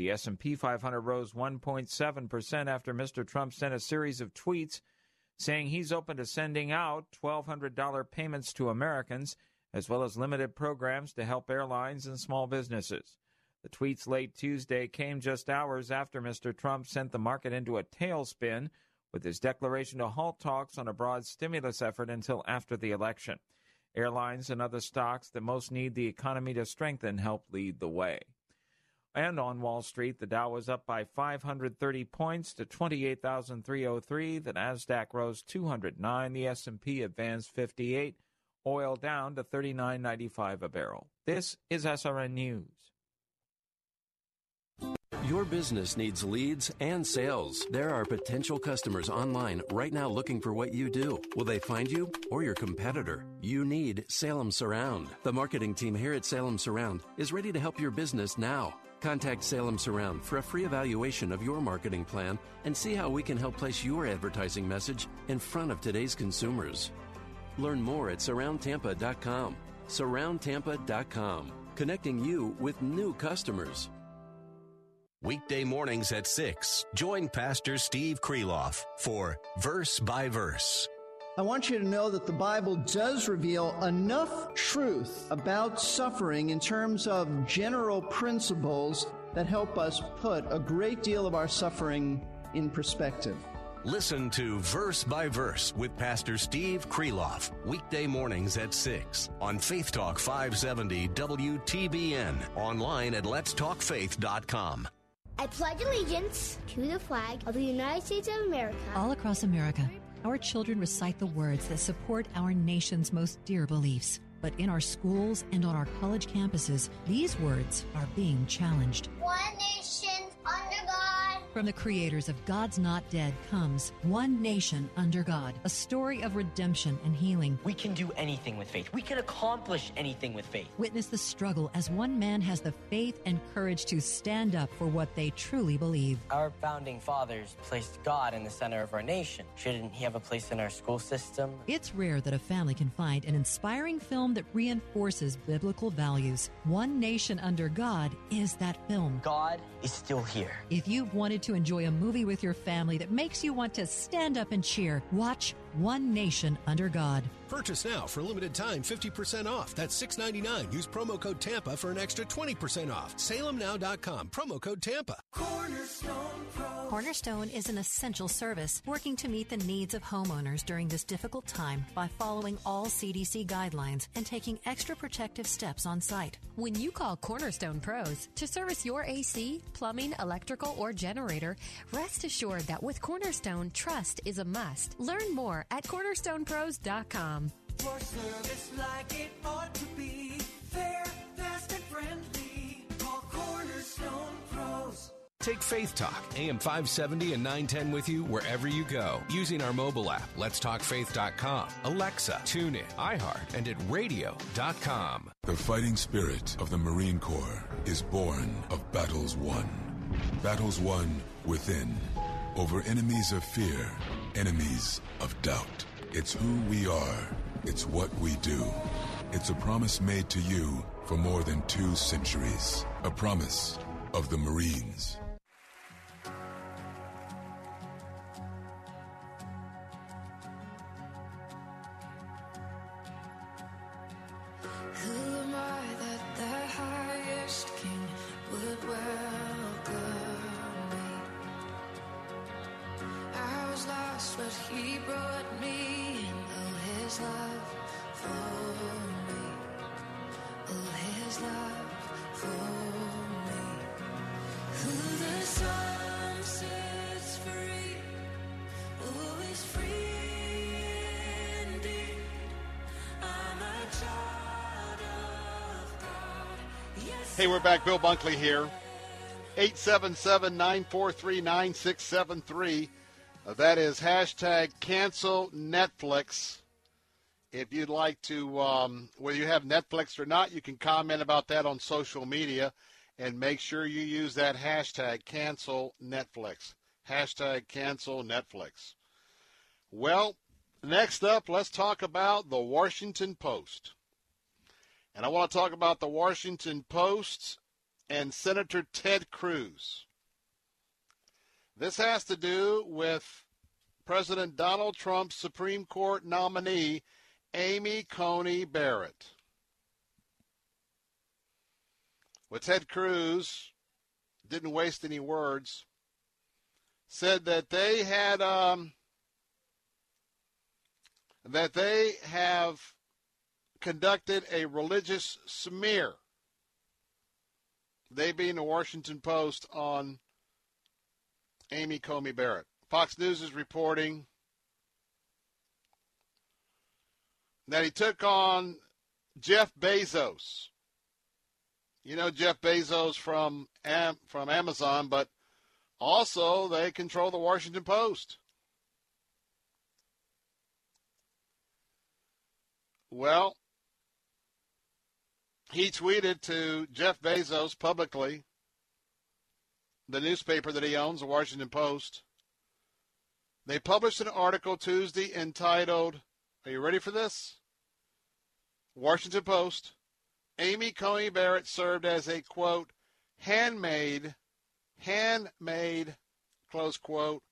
S52: The S&P 500 rose 1.7% after Mr. Trump sent a series of tweets saying he's open to sending out $1200 payments to Americans as well as limited programs to help airlines and small businesses. The tweets late Tuesday came just hours after Mr. Trump sent the market into a tailspin with his declaration to halt talks on a broad stimulus effort until after the election. Airlines and other stocks that most need the economy to strengthen helped lead the way. And on Wall Street, the Dow was up by 530 points to 28,303. The Nasdaq rose 209. The S&P advanced 58. Oil down to 39.95 a barrel. This is SRN News.
S9: Your business needs leads and sales. There are potential customers online right now looking for what you do. Will they find you or your competitor? You need Salem Surround. The marketing team here at Salem Surround is ready to help your business now. Contact Salem Surround for a free evaluation of your marketing plan and see how we can help place your advertising message in front of today's consumers. Learn more at surroundtampa.com. Surroundtampa.com, connecting you with new customers.
S23: Weekday mornings at 6, join Pastor Steve Kreloff for Verse by Verse.
S67: I want you to know that the Bible does reveal enough truth about suffering in terms of general principles that help us put a great deal of our suffering in perspective.
S23: Listen to Verse by Verse with Pastor Steve Kreloff, weekday mornings at 6 on Faith Talk 570 WTBN, online at letstalkfaith.com.
S68: I pledge allegiance to the flag of the United States of America.
S10: All across America, our children recite the words that support our nation's most dear beliefs. But in our schools and on our college campuses, these words are being challenged.
S68: One nation.
S10: From the creators of God's Not Dead comes One Nation Under God, a story of redemption and healing.
S69: We can do anything with faith. We can accomplish anything with faith.
S10: Witness the struggle as one man has the faith and courage to stand up for what they truly believe.
S69: Our founding fathers placed God in the center of our nation. Shouldn't he have a place in our school system?
S10: It's rare that a family can find an inspiring film that reinforces biblical values. One Nation Under God is that film.
S69: God is still here.
S10: If you've wanted to enjoy a movie with your family that makes you want to stand up and cheer, watch One Nation Under God.
S12: Purchase now for a limited time 50% off. That's $6.99. Use promo code TAMPA for an extra 20% off. SalemNow.com. Promo code TAMPA.
S10: Cornerstone Pro. Cornerstone is an essential service working to meet the needs of homeowners during this difficult time by following all CDC guidelines and taking extra protective steps on site.
S13: When you call Cornerstone Pros to service your AC, plumbing, electrical, or generator, rest assured that with Cornerstone, trust is a must. Learn more at cornerstonepros.com.
S70: For service like it ought to be. Fair, fast, and friendly. Call Cornerstone Pros.
S71: Take Faith Talk, AM 570 and 910 with you wherever you go using our mobile app, letstalkfaith.com, Alexa, TuneIn, iHeart, and at radio.com.
S63: The fighting spirit of the Marine Corps is born of battles won. Battles won within, over enemies of fear, enemies of doubt. It's who we are. It's what we do. It's a promise made to you for more than two centuries. A promise of the Marines.
S1: Back. Bill Bunkley here. 877 943 9673. That is hashtag cancel Netflix. If you'd like to, um, whether you have Netflix or not, you can comment about that on social media and make sure you use that hashtag cancel Netflix. Hashtag cancel Netflix. Well, next up, let's talk about the Washington Post. And I want to talk about the Washington Post and Senator Ted Cruz. This has to do with President Donald Trump's Supreme Court nominee, Amy Coney Barrett. Well, Ted Cruz didn't waste any words, said that they had um, that they have conducted a religious smear. They being the Washington Post on Amy Coney Barrett. Fox News is reporting that he took on Jeff Bezos. You know Jeff Bezos from Am- from Amazon, but also they control the Washington Post. Well, he tweeted to Jeff Bezos publicly, the newspaper that he owns, the Washington Post. They published an article Tuesday entitled, Are you ready for this? Washington Post. Amy Coney Barrett served as a quote, handmaid, handmaid, close quote,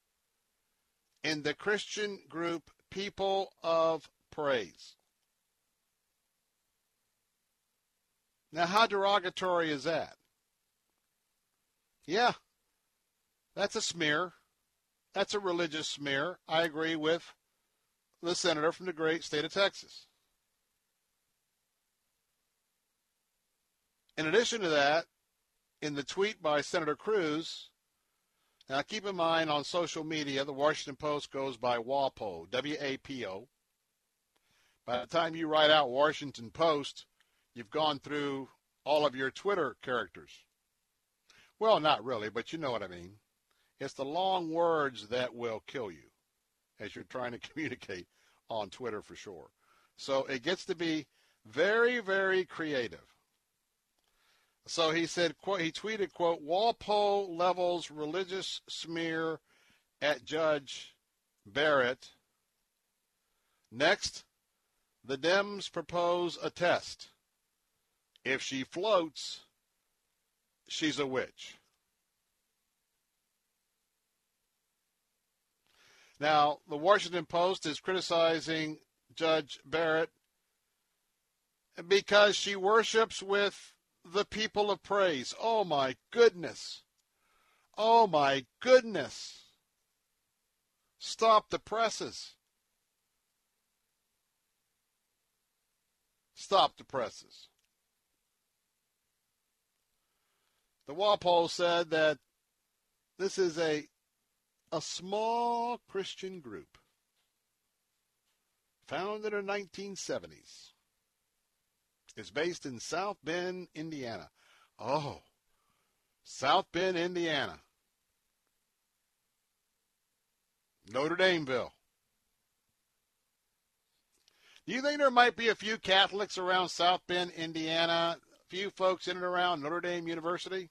S1: in the Christian group People of Praise. Now, how derogatory is that? Yeah, that's a smear. That's a religious smear. I agree with the senator from the great state of Texas. In addition to that, in the tweet by Senator Cruz, now keep in mind on social media, the Washington Post goes by WAPO, W A P O. By the time you write out Washington Post, you've gone through all of your Twitter characters. Well, not really, but you know what I mean. It's the long words that will kill you as you're trying to communicate on Twitter for sure. So it gets to be very, very creative. So he said, quote, he tweeted, quote, WaPo levels religious smear at Judge Barrett. Next, the Dems propose a test. If she floats, she's a witch. Now, the Washington Post is criticizing Judge Barrett because she worships with the people of praise. Oh my goodness. Oh my goodness. Stop the presses. Stop the presses. The WaPo said that this is a a small Christian group founded in the 1970s. It's based in South Bend, Indiana. Oh, South Bend, Indiana. Notre Dameville. Do you think there might be a few Catholics around South Bend, Indiana? A few folks in and around Notre Dame University?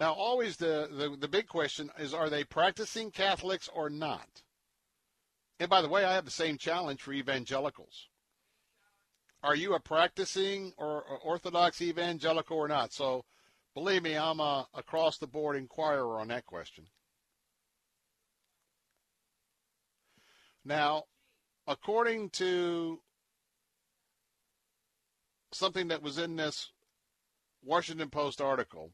S1: Now, always the, the, the big question is are they practicing Catholics or not? And by the way, I have the same challenge for evangelicals. are you a practicing or, or Orthodox evangelical or not? So believe me, I'm a across the board inquirer on that question. Now, according to something that was in this Washington Post article,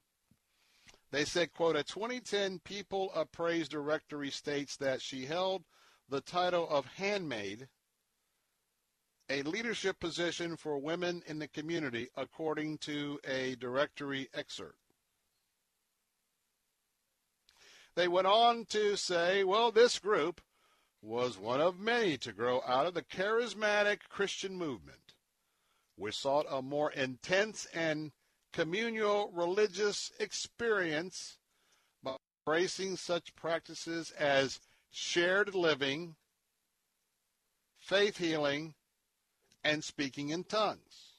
S1: they said, quote, a 2010 People of Praise directory states that she held the title of handmaid, a leadership position for women in the community, according to a directory excerpt. They went on to say, well, this group was one of many to grow out of the charismatic Christian movement, which sought a more intense and communal religious experience by embracing such practices as shared living, faith healing, and speaking in tongues.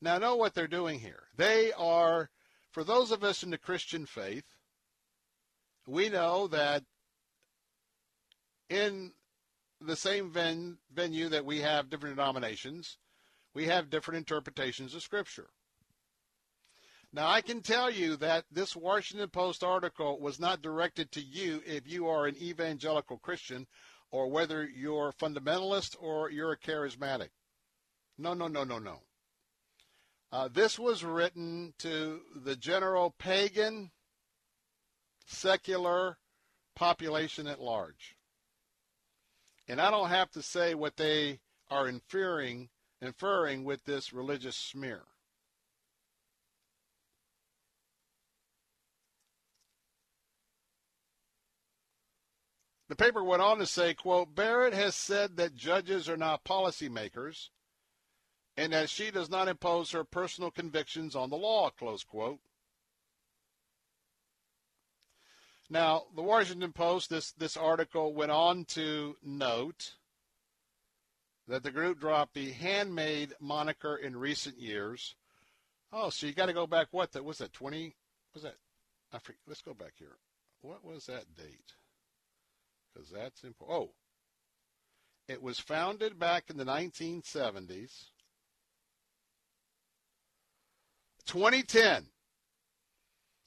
S1: Now, know what they're doing here. They are, for those of us in the Christian faith, we know that in the same ven- venue that we have different denominations, we have different interpretations of Scripture. Now, I can tell you that this Washington Post article was not directed to you if you are an evangelical Christian or whether you're fundamentalist or you're a charismatic. No, no, no, no, no. Uh, this was written to the general pagan, secular population at large. And I don't have to say what they are inferring, inferring with this religious smear. The paper went on to say, quote, Barrett has said that judges are not policymakers and that she does not impose her personal convictions on the law, close quote. Now, the Washington Post, this, this article went on to note that the group dropped the handmaid moniker in recent years. Oh, so you got to go back, what, that was that 20, was that, I forget, let's go back here. What was that date? Because that's important. Oh, it was founded back in the 1970s. 2010.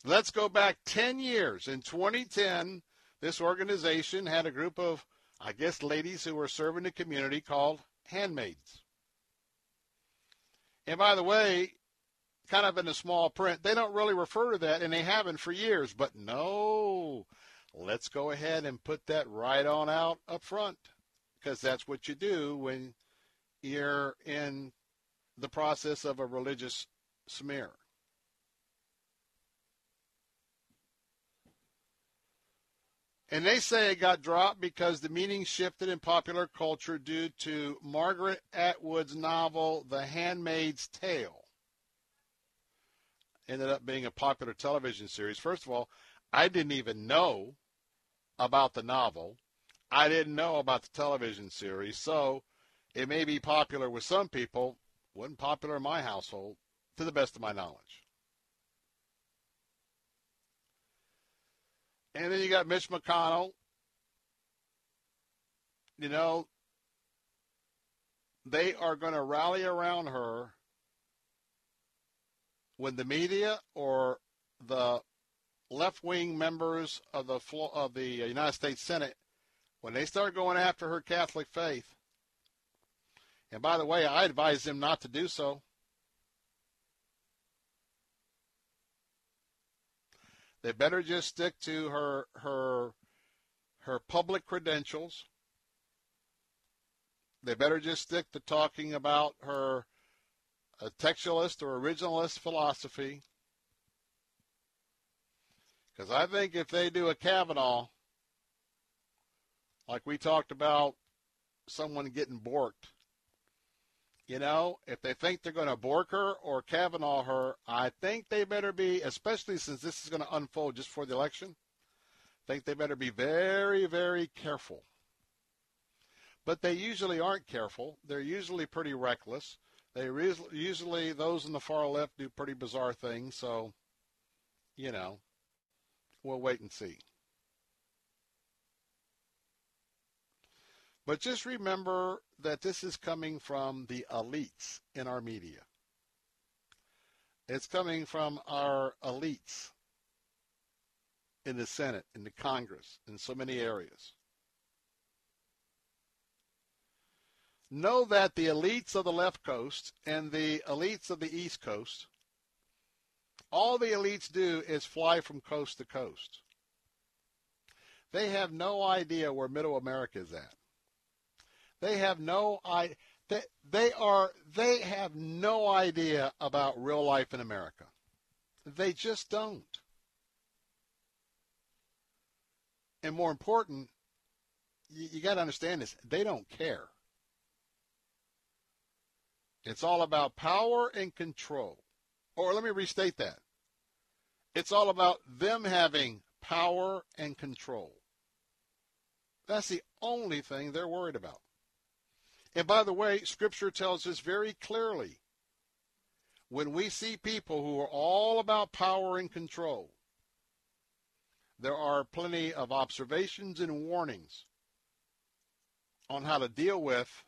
S1: Let's go back 10 years. In 2010, this organization had a group of, I guess, ladies who were serving the community called handmaids. And by the way, kind of in the small print, they don't really refer to that, and they haven't for years. But no, let's go ahead and put that right on out up front because that's what you do when you're in the process of a religious smear. And they say it got dropped because the meaning shifted in popular culture due to Margaret Atwood's novel The Handmaid's Tale. Ended up being a popular television series. First of all, I didn't even know about the novel. I didn't know about the television series, so it may be popular with some people, wasn't popular in my household, to the best of my knowledge. And then you got Mitch McConnell. You know, they are going to rally around her when the media or the left-wing members of the of the United States Senate when they start going after her Catholic faith. And by the way, I advise them not to do so. They better just stick to her her her public credentials. They better just stick to talking about her a textualist or originalist philosophy. Because I think if they do a Kavanaugh, like we talked about someone getting borked, you know, if they think they're going to bork her or Kavanaugh her, I think they better be, especially since this is going to unfold just for the election, I think they better be very, very careful. But they usually aren't careful. They're usually pretty reckless. They re- usually, those in the far left do pretty bizarre things. So, you know, we'll wait and see. But just remember that this is coming from the elites in our media. It's coming from our elites in the Senate, in the Congress, in so many areas. Know that the elites of the left coast and the elites of the east coast, all the elites do is fly from coast to coast. They have no idea where middle America is at. They have no idea. They, they are they have no idea about real life in America. They just don't. And more important, you, you got to understand this. They don't care. It's all about power and control. Or let me restate that. It's all about them having power and control. That's the only thing they're worried about. And by the way, Scripture tells us very clearly when we see people who are all about power and control, there are plenty of observations and warnings on how to deal with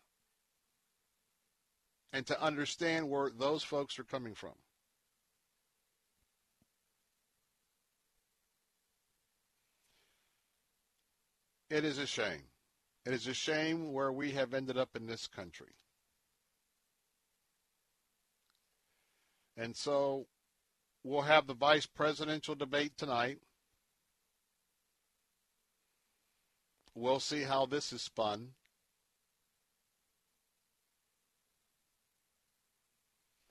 S1: and to understand where those folks are coming from. It is a shame. It is a shame where we have ended up in this country. And so we'll have the vice presidential debate tonight. We'll see how this is spun.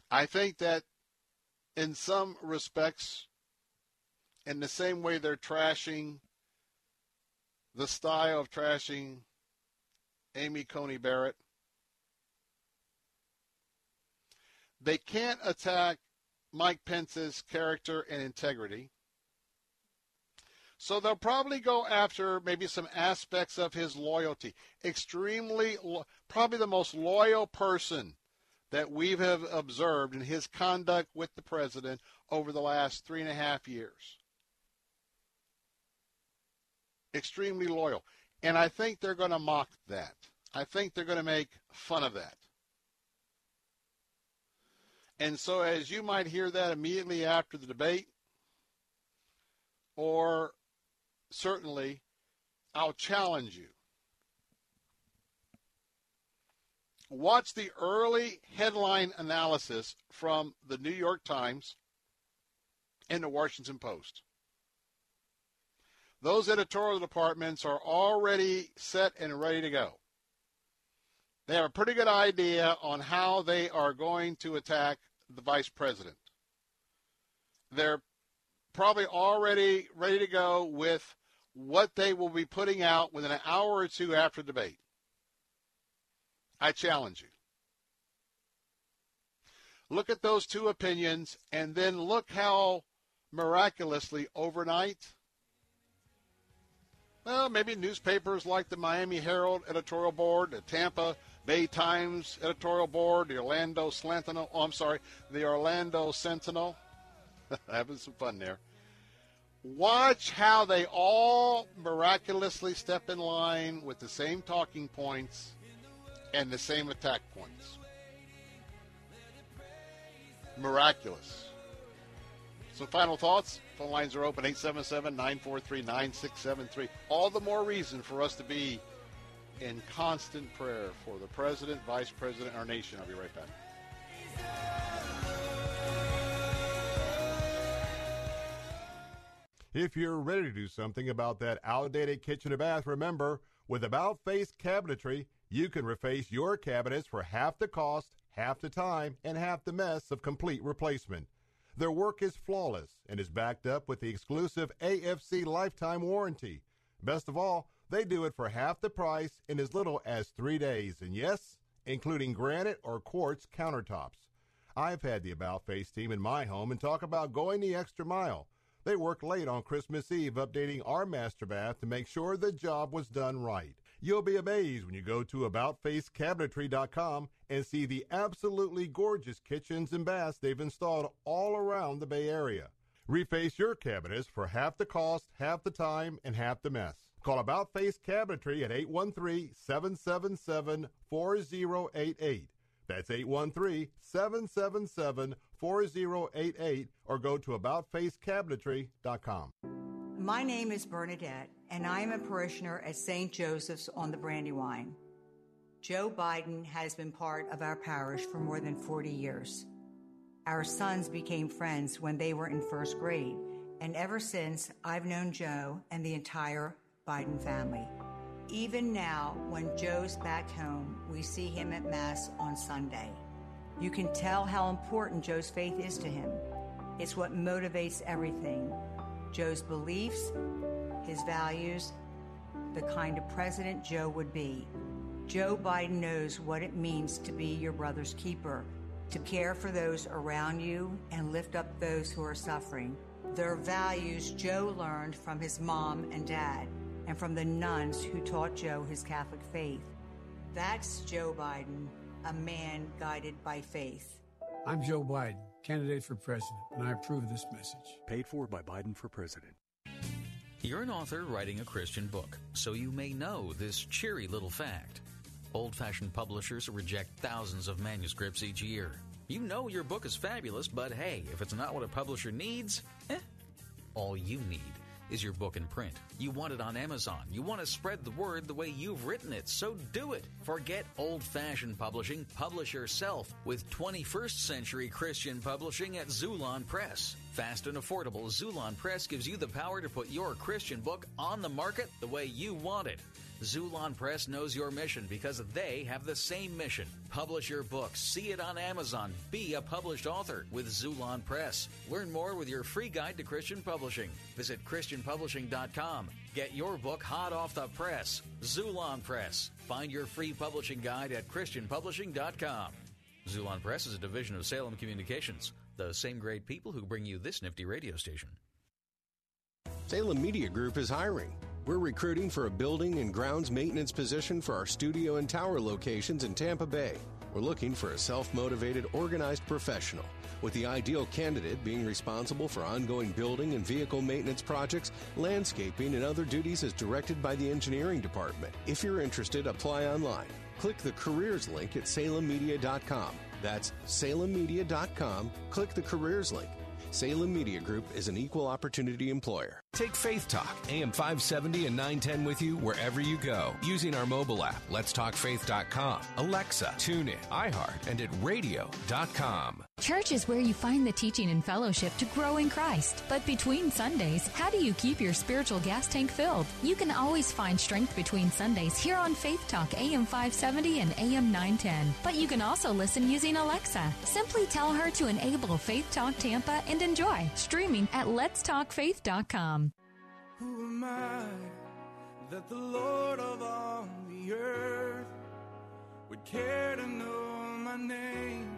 S1: I think that in some respects, in the same way they're trashing the style of trashing Amy Coney Barrett, they can't attack Mike Pence's character and integrity. So they'll probably go after maybe some aspects of his loyalty. Extremely, probably the most loyal person that we have observed in his conduct with the president over the last three and a half years. Extremely loyal. And I think they're going to mock that. I think they're going to make fun of that. And so, as you might hear that immediately after the debate, or certainly, I'll challenge you watch the early headline analysis from the New York Times and the Washington Post. Those editorial departments are already set and ready to go. They have a pretty good idea on how they are going to attack the vice president. They're probably already ready to go with what they will be putting out within an hour or two after the debate. I challenge you. Look at those two opinions and then look how miraculously overnight, well, maybe newspapers like the Miami Herald editorial board, the Tampa Bay Times editorial board, the Orlando Sentinel, oh, I'm sorry, the Orlando Sentinel, having some fun there. Watch how they all miraculously step in line with the same talking points and the same attack points. Miraculous. Some final thoughts? Phone lines are open 877 943 9673. All the more reason for us to be in constant prayer for the president, vice president, our nation. I'll be right back.
S72: If you're ready to do something about that outdated kitchen or bath, remember, with About Face Cabinetry, you can reface your cabinets for half the cost, half the time, and half the mess of complete replacement. Their work is flawless and is backed up with the exclusive AFC lifetime warranty. Best of all, they do it for half the price in as little as three days, and yes, including granite or quartz countertops. I've had the About Face team in my home and talk about going the extra mile. They worked late on Christmas Eve updating our master bath to make sure the job was done right. You'll be amazed when you go to AboutFaceCabinetry.com and see the absolutely gorgeous kitchens and baths they've installed all around the Bay Area. Reface your cabinets for half the cost, half the time, and half the mess.
S73: Call About Face Cabinetry at 813-777-4088. That's 813-777-4088 or go to aboutfacecabinetry.com.
S2: My name is Bernadette, and I am a parishioner at St. Joseph's on the Brandywine. Joe Biden has been part of our parish for more than 40 years. Our sons became friends when they were in first grade, and ever since, I've known Joe and the entire Biden family. Even now, when Joe's back home, we see him at Mass on Sunday. You can tell how important Joe's faith is to him. It's what motivates everything Joe's beliefs, his values, the kind of president Joe would be. Joe Biden knows what it means to be your brother's keeper, to care for those around you and lift up those who are suffering. Their values Joe learned from his mom and dad and from the nuns who taught Joe his Catholic faith. That's Joe Biden, a man guided by faith.
S74: I'm Joe Biden, candidate for president, and I approve this message.
S27: Paid for by Biden for president.
S40: You're an author writing a Christian book, so you may know this cheery little fact. Old fashioned publishers reject thousands of manuscripts each year. You know your book is fabulous, but hey, if it's not what a publisher needs, eh. All you need is your book in print. You want it on Amazon. You want to spread the word the way you've written it, so do it. Forget old fashioned publishing. Publish yourself with 21st century Christian publishing at Xulon Press. Fast and affordable, Xulon Press gives you the power to put your Christian book on the market the way you want it. Xulon Press knows your mission because they have the same mission. Publish your book, see it on Amazon, be a published author with Xulon Press. Learn more with your free guide to Christian publishing. Visit ChristianPublishing.com. Get your book hot off the press. Xulon Press. Find your free publishing guide at ChristianPublishing.com. Xulon Press is a division of Salem Communications, the same great people who bring you this nifty radio station.
S12: Salem Media Group is hiring. We're recruiting for a building and grounds maintenance position for our studio and tower locations in Tampa Bay. We're looking for a self motivated, organized professional, with the ideal candidate being responsible for ongoing building and vehicle maintenance projects, landscaping, and other duties as directed by the engineering department. If you're interested, apply online. Click the careers link at salemmedia.com. That's salemmedia.com. Click the careers link. Salem Media Group is an equal opportunity employer.
S75: Take Faith Talk, AM 570 and 910 with you wherever you go using our mobile app, letstalkfaith.com, Alexa, TuneIn, iHeart, and at radio.com.
S13: Church is where you find the teaching and fellowship to grow in Christ. But between Sundays, how do you keep your spiritual gas tank filled? You can always find strength between Sundays here on Faith Talk AM 570 and AM 910. But you can also listen using Alexa. Simply tell her to enable Faith Talk Tampa and enjoy streaming at letstalkfaith.com.
S59: Who am I that the Lord of all the earth would care to know my name,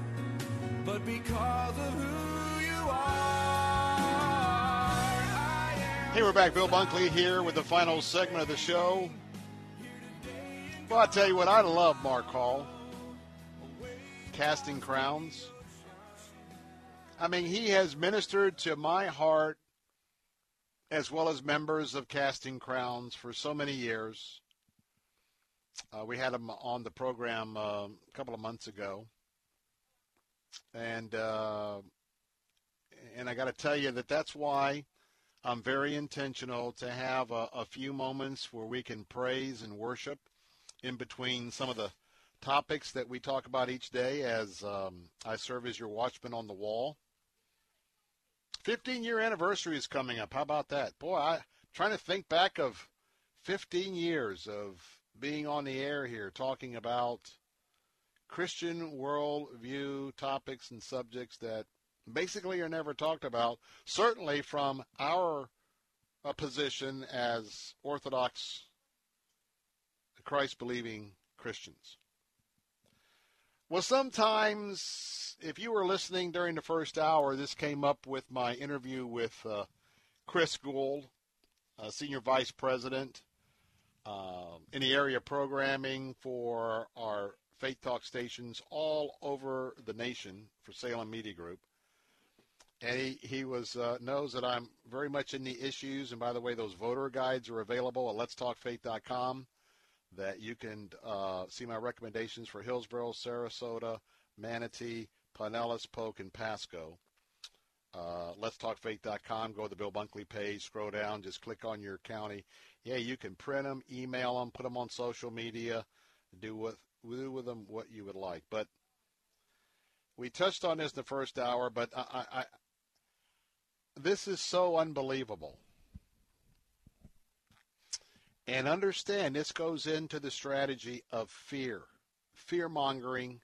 S59: but because of who you are.
S1: Hey, we're back. Bill Bunkley here with the final segment of the show. Well, I tell you what, I love Mark Hall. Casting crowns. I mean, he has ministered to my heart as well as members of Casting Crowns for so many years. Uh, we had him on the program uh, a couple of months ago, and uh, and I got to tell you that that's why I'm very intentional to have a, a few moments where we can praise and worship in between some of the topics that we talk about each day. As um, I serve as your watchman on the wall. 15 year anniversary is coming up. How about that? Boy, I trying to think back of 15 years of being on the air here talking about Christian worldview topics and subjects that basically are never talked about, certainly from our uh, position as Orthodox, Christ believing Christians. Well, sometimes, if you were listening during the first hour, this came up with my interview with uh, Chris Gould, uh, Senior Vice President um, in the area programming for our Faith Talk stations all over the nation for Salem Media Group. And he, he was uh, knows that I'm very much in the issues. And by the way, those voter guides are available at letstalkfaith.com that you can uh, see my recommendations for Hillsborough, Sarasota, Manatee, Pinellas, Polk, and Pasco. Uh, letstalkfaith.com. Go to the Bill Bunkley page. Scroll down. Just click on your county. Yeah, you can print them, email them, put them on social media, do with do with them what you would like. But we touched on this in the first hour. But I, I, this is so unbelievable. And understand this goes into the strategy of fear, fear mongering,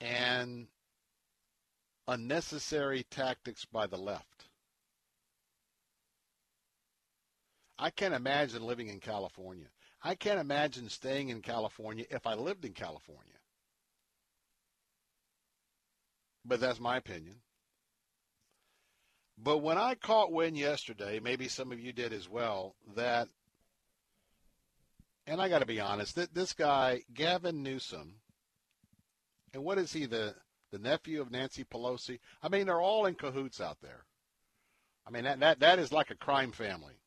S1: and unnecessary tactics by the left. I can't imagine living in California. I can't imagine staying in California if I lived in California. But that's my opinion. But when I caught wind yesterday, maybe some of you did as well, that, and I got to be honest, that this guy, Gavin Newsom, and what is he, the, the nephew of Nancy Pelosi? I mean, they're all in cahoots out there. I mean, that, that, that is like a crime family.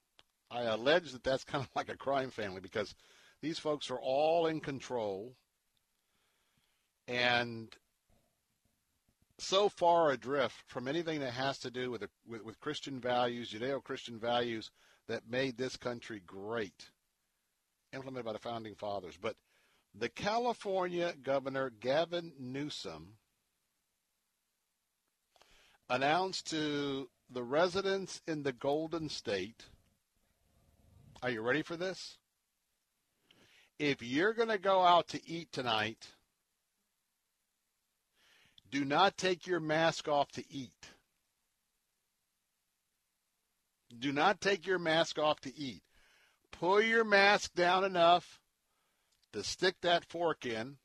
S1: I allege that that's kind of like a crime family because these folks are all in control and so far adrift from anything that has to do with, with, with Christian values, Judeo-Christian values that made this country great, implemented by the founding fathers. But the California governor Gavin Newsom announced to the residents in the Golden State are you ready for this? If you're going to go out to eat tonight, do not take your mask off to eat. Do not take your mask off to eat. Pull your mask down enough to stick that fork in.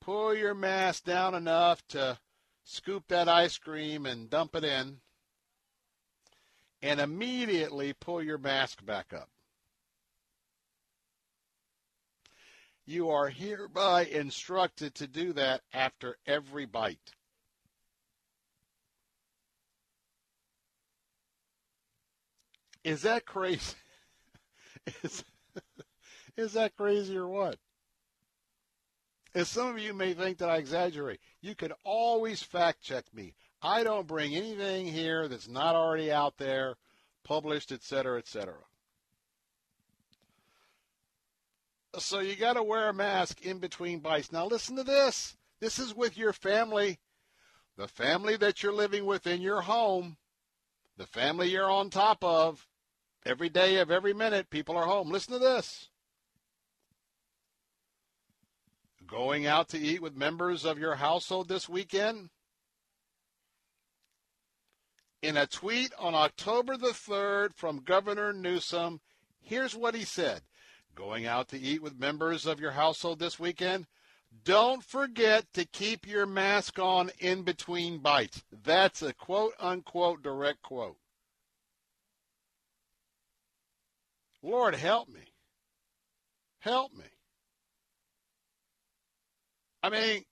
S1: Pull your mask down enough to scoop that ice cream and dump it in and immediately pull your mask back up. You are hereby instructed to do that after every bite. Is that crazy? is, is that crazy or what? As some of you may think that I exaggerate, you can always fact check me. I don't bring anything here that's not already out there, published, et cetera, et cetera. So you got to wear a mask in between bites. Now listen to this. This is with your family, the family that you're living with in your home, the family you're on top of. Every day of every minute, people are home. Listen to this. Going out to eat with members of your household this weekend? In a tweet on October the 3rd from Governor Newsom, here's what he said Going out to eat with members of your household this weekend? Don't forget to keep your mask on in between bites. That's a quote unquote direct quote. Lord, help me. Help me. I mean,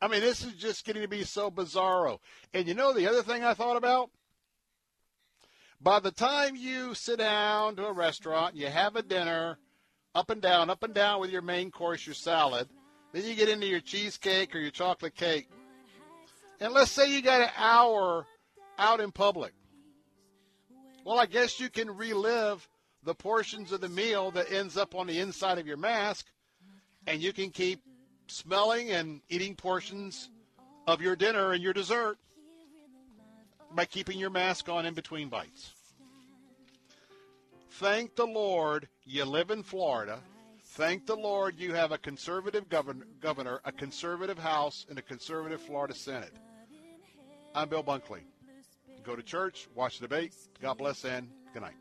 S1: I mean, this is just getting to be so bizarro. And you know the other thing I thought about? By the time you sit down to a restaurant, you have a dinner, up and down, up and down with your main course, your salad, then you get into your cheesecake or your chocolate cake. And let's say you got an hour out in public. Well, I guess you can relive the portions of the meal that ends up on the inside of your mask, and you can keep smelling and eating portions of your dinner and your dessert by keeping your mask on in between bites. Thank the Lord you live in Florida. Thank the Lord you have a conservative governor, governor, a conservative House, and a conservative Florida Senate. I'm Bill Bunkley. go to church, watch the debate. God bless and good night.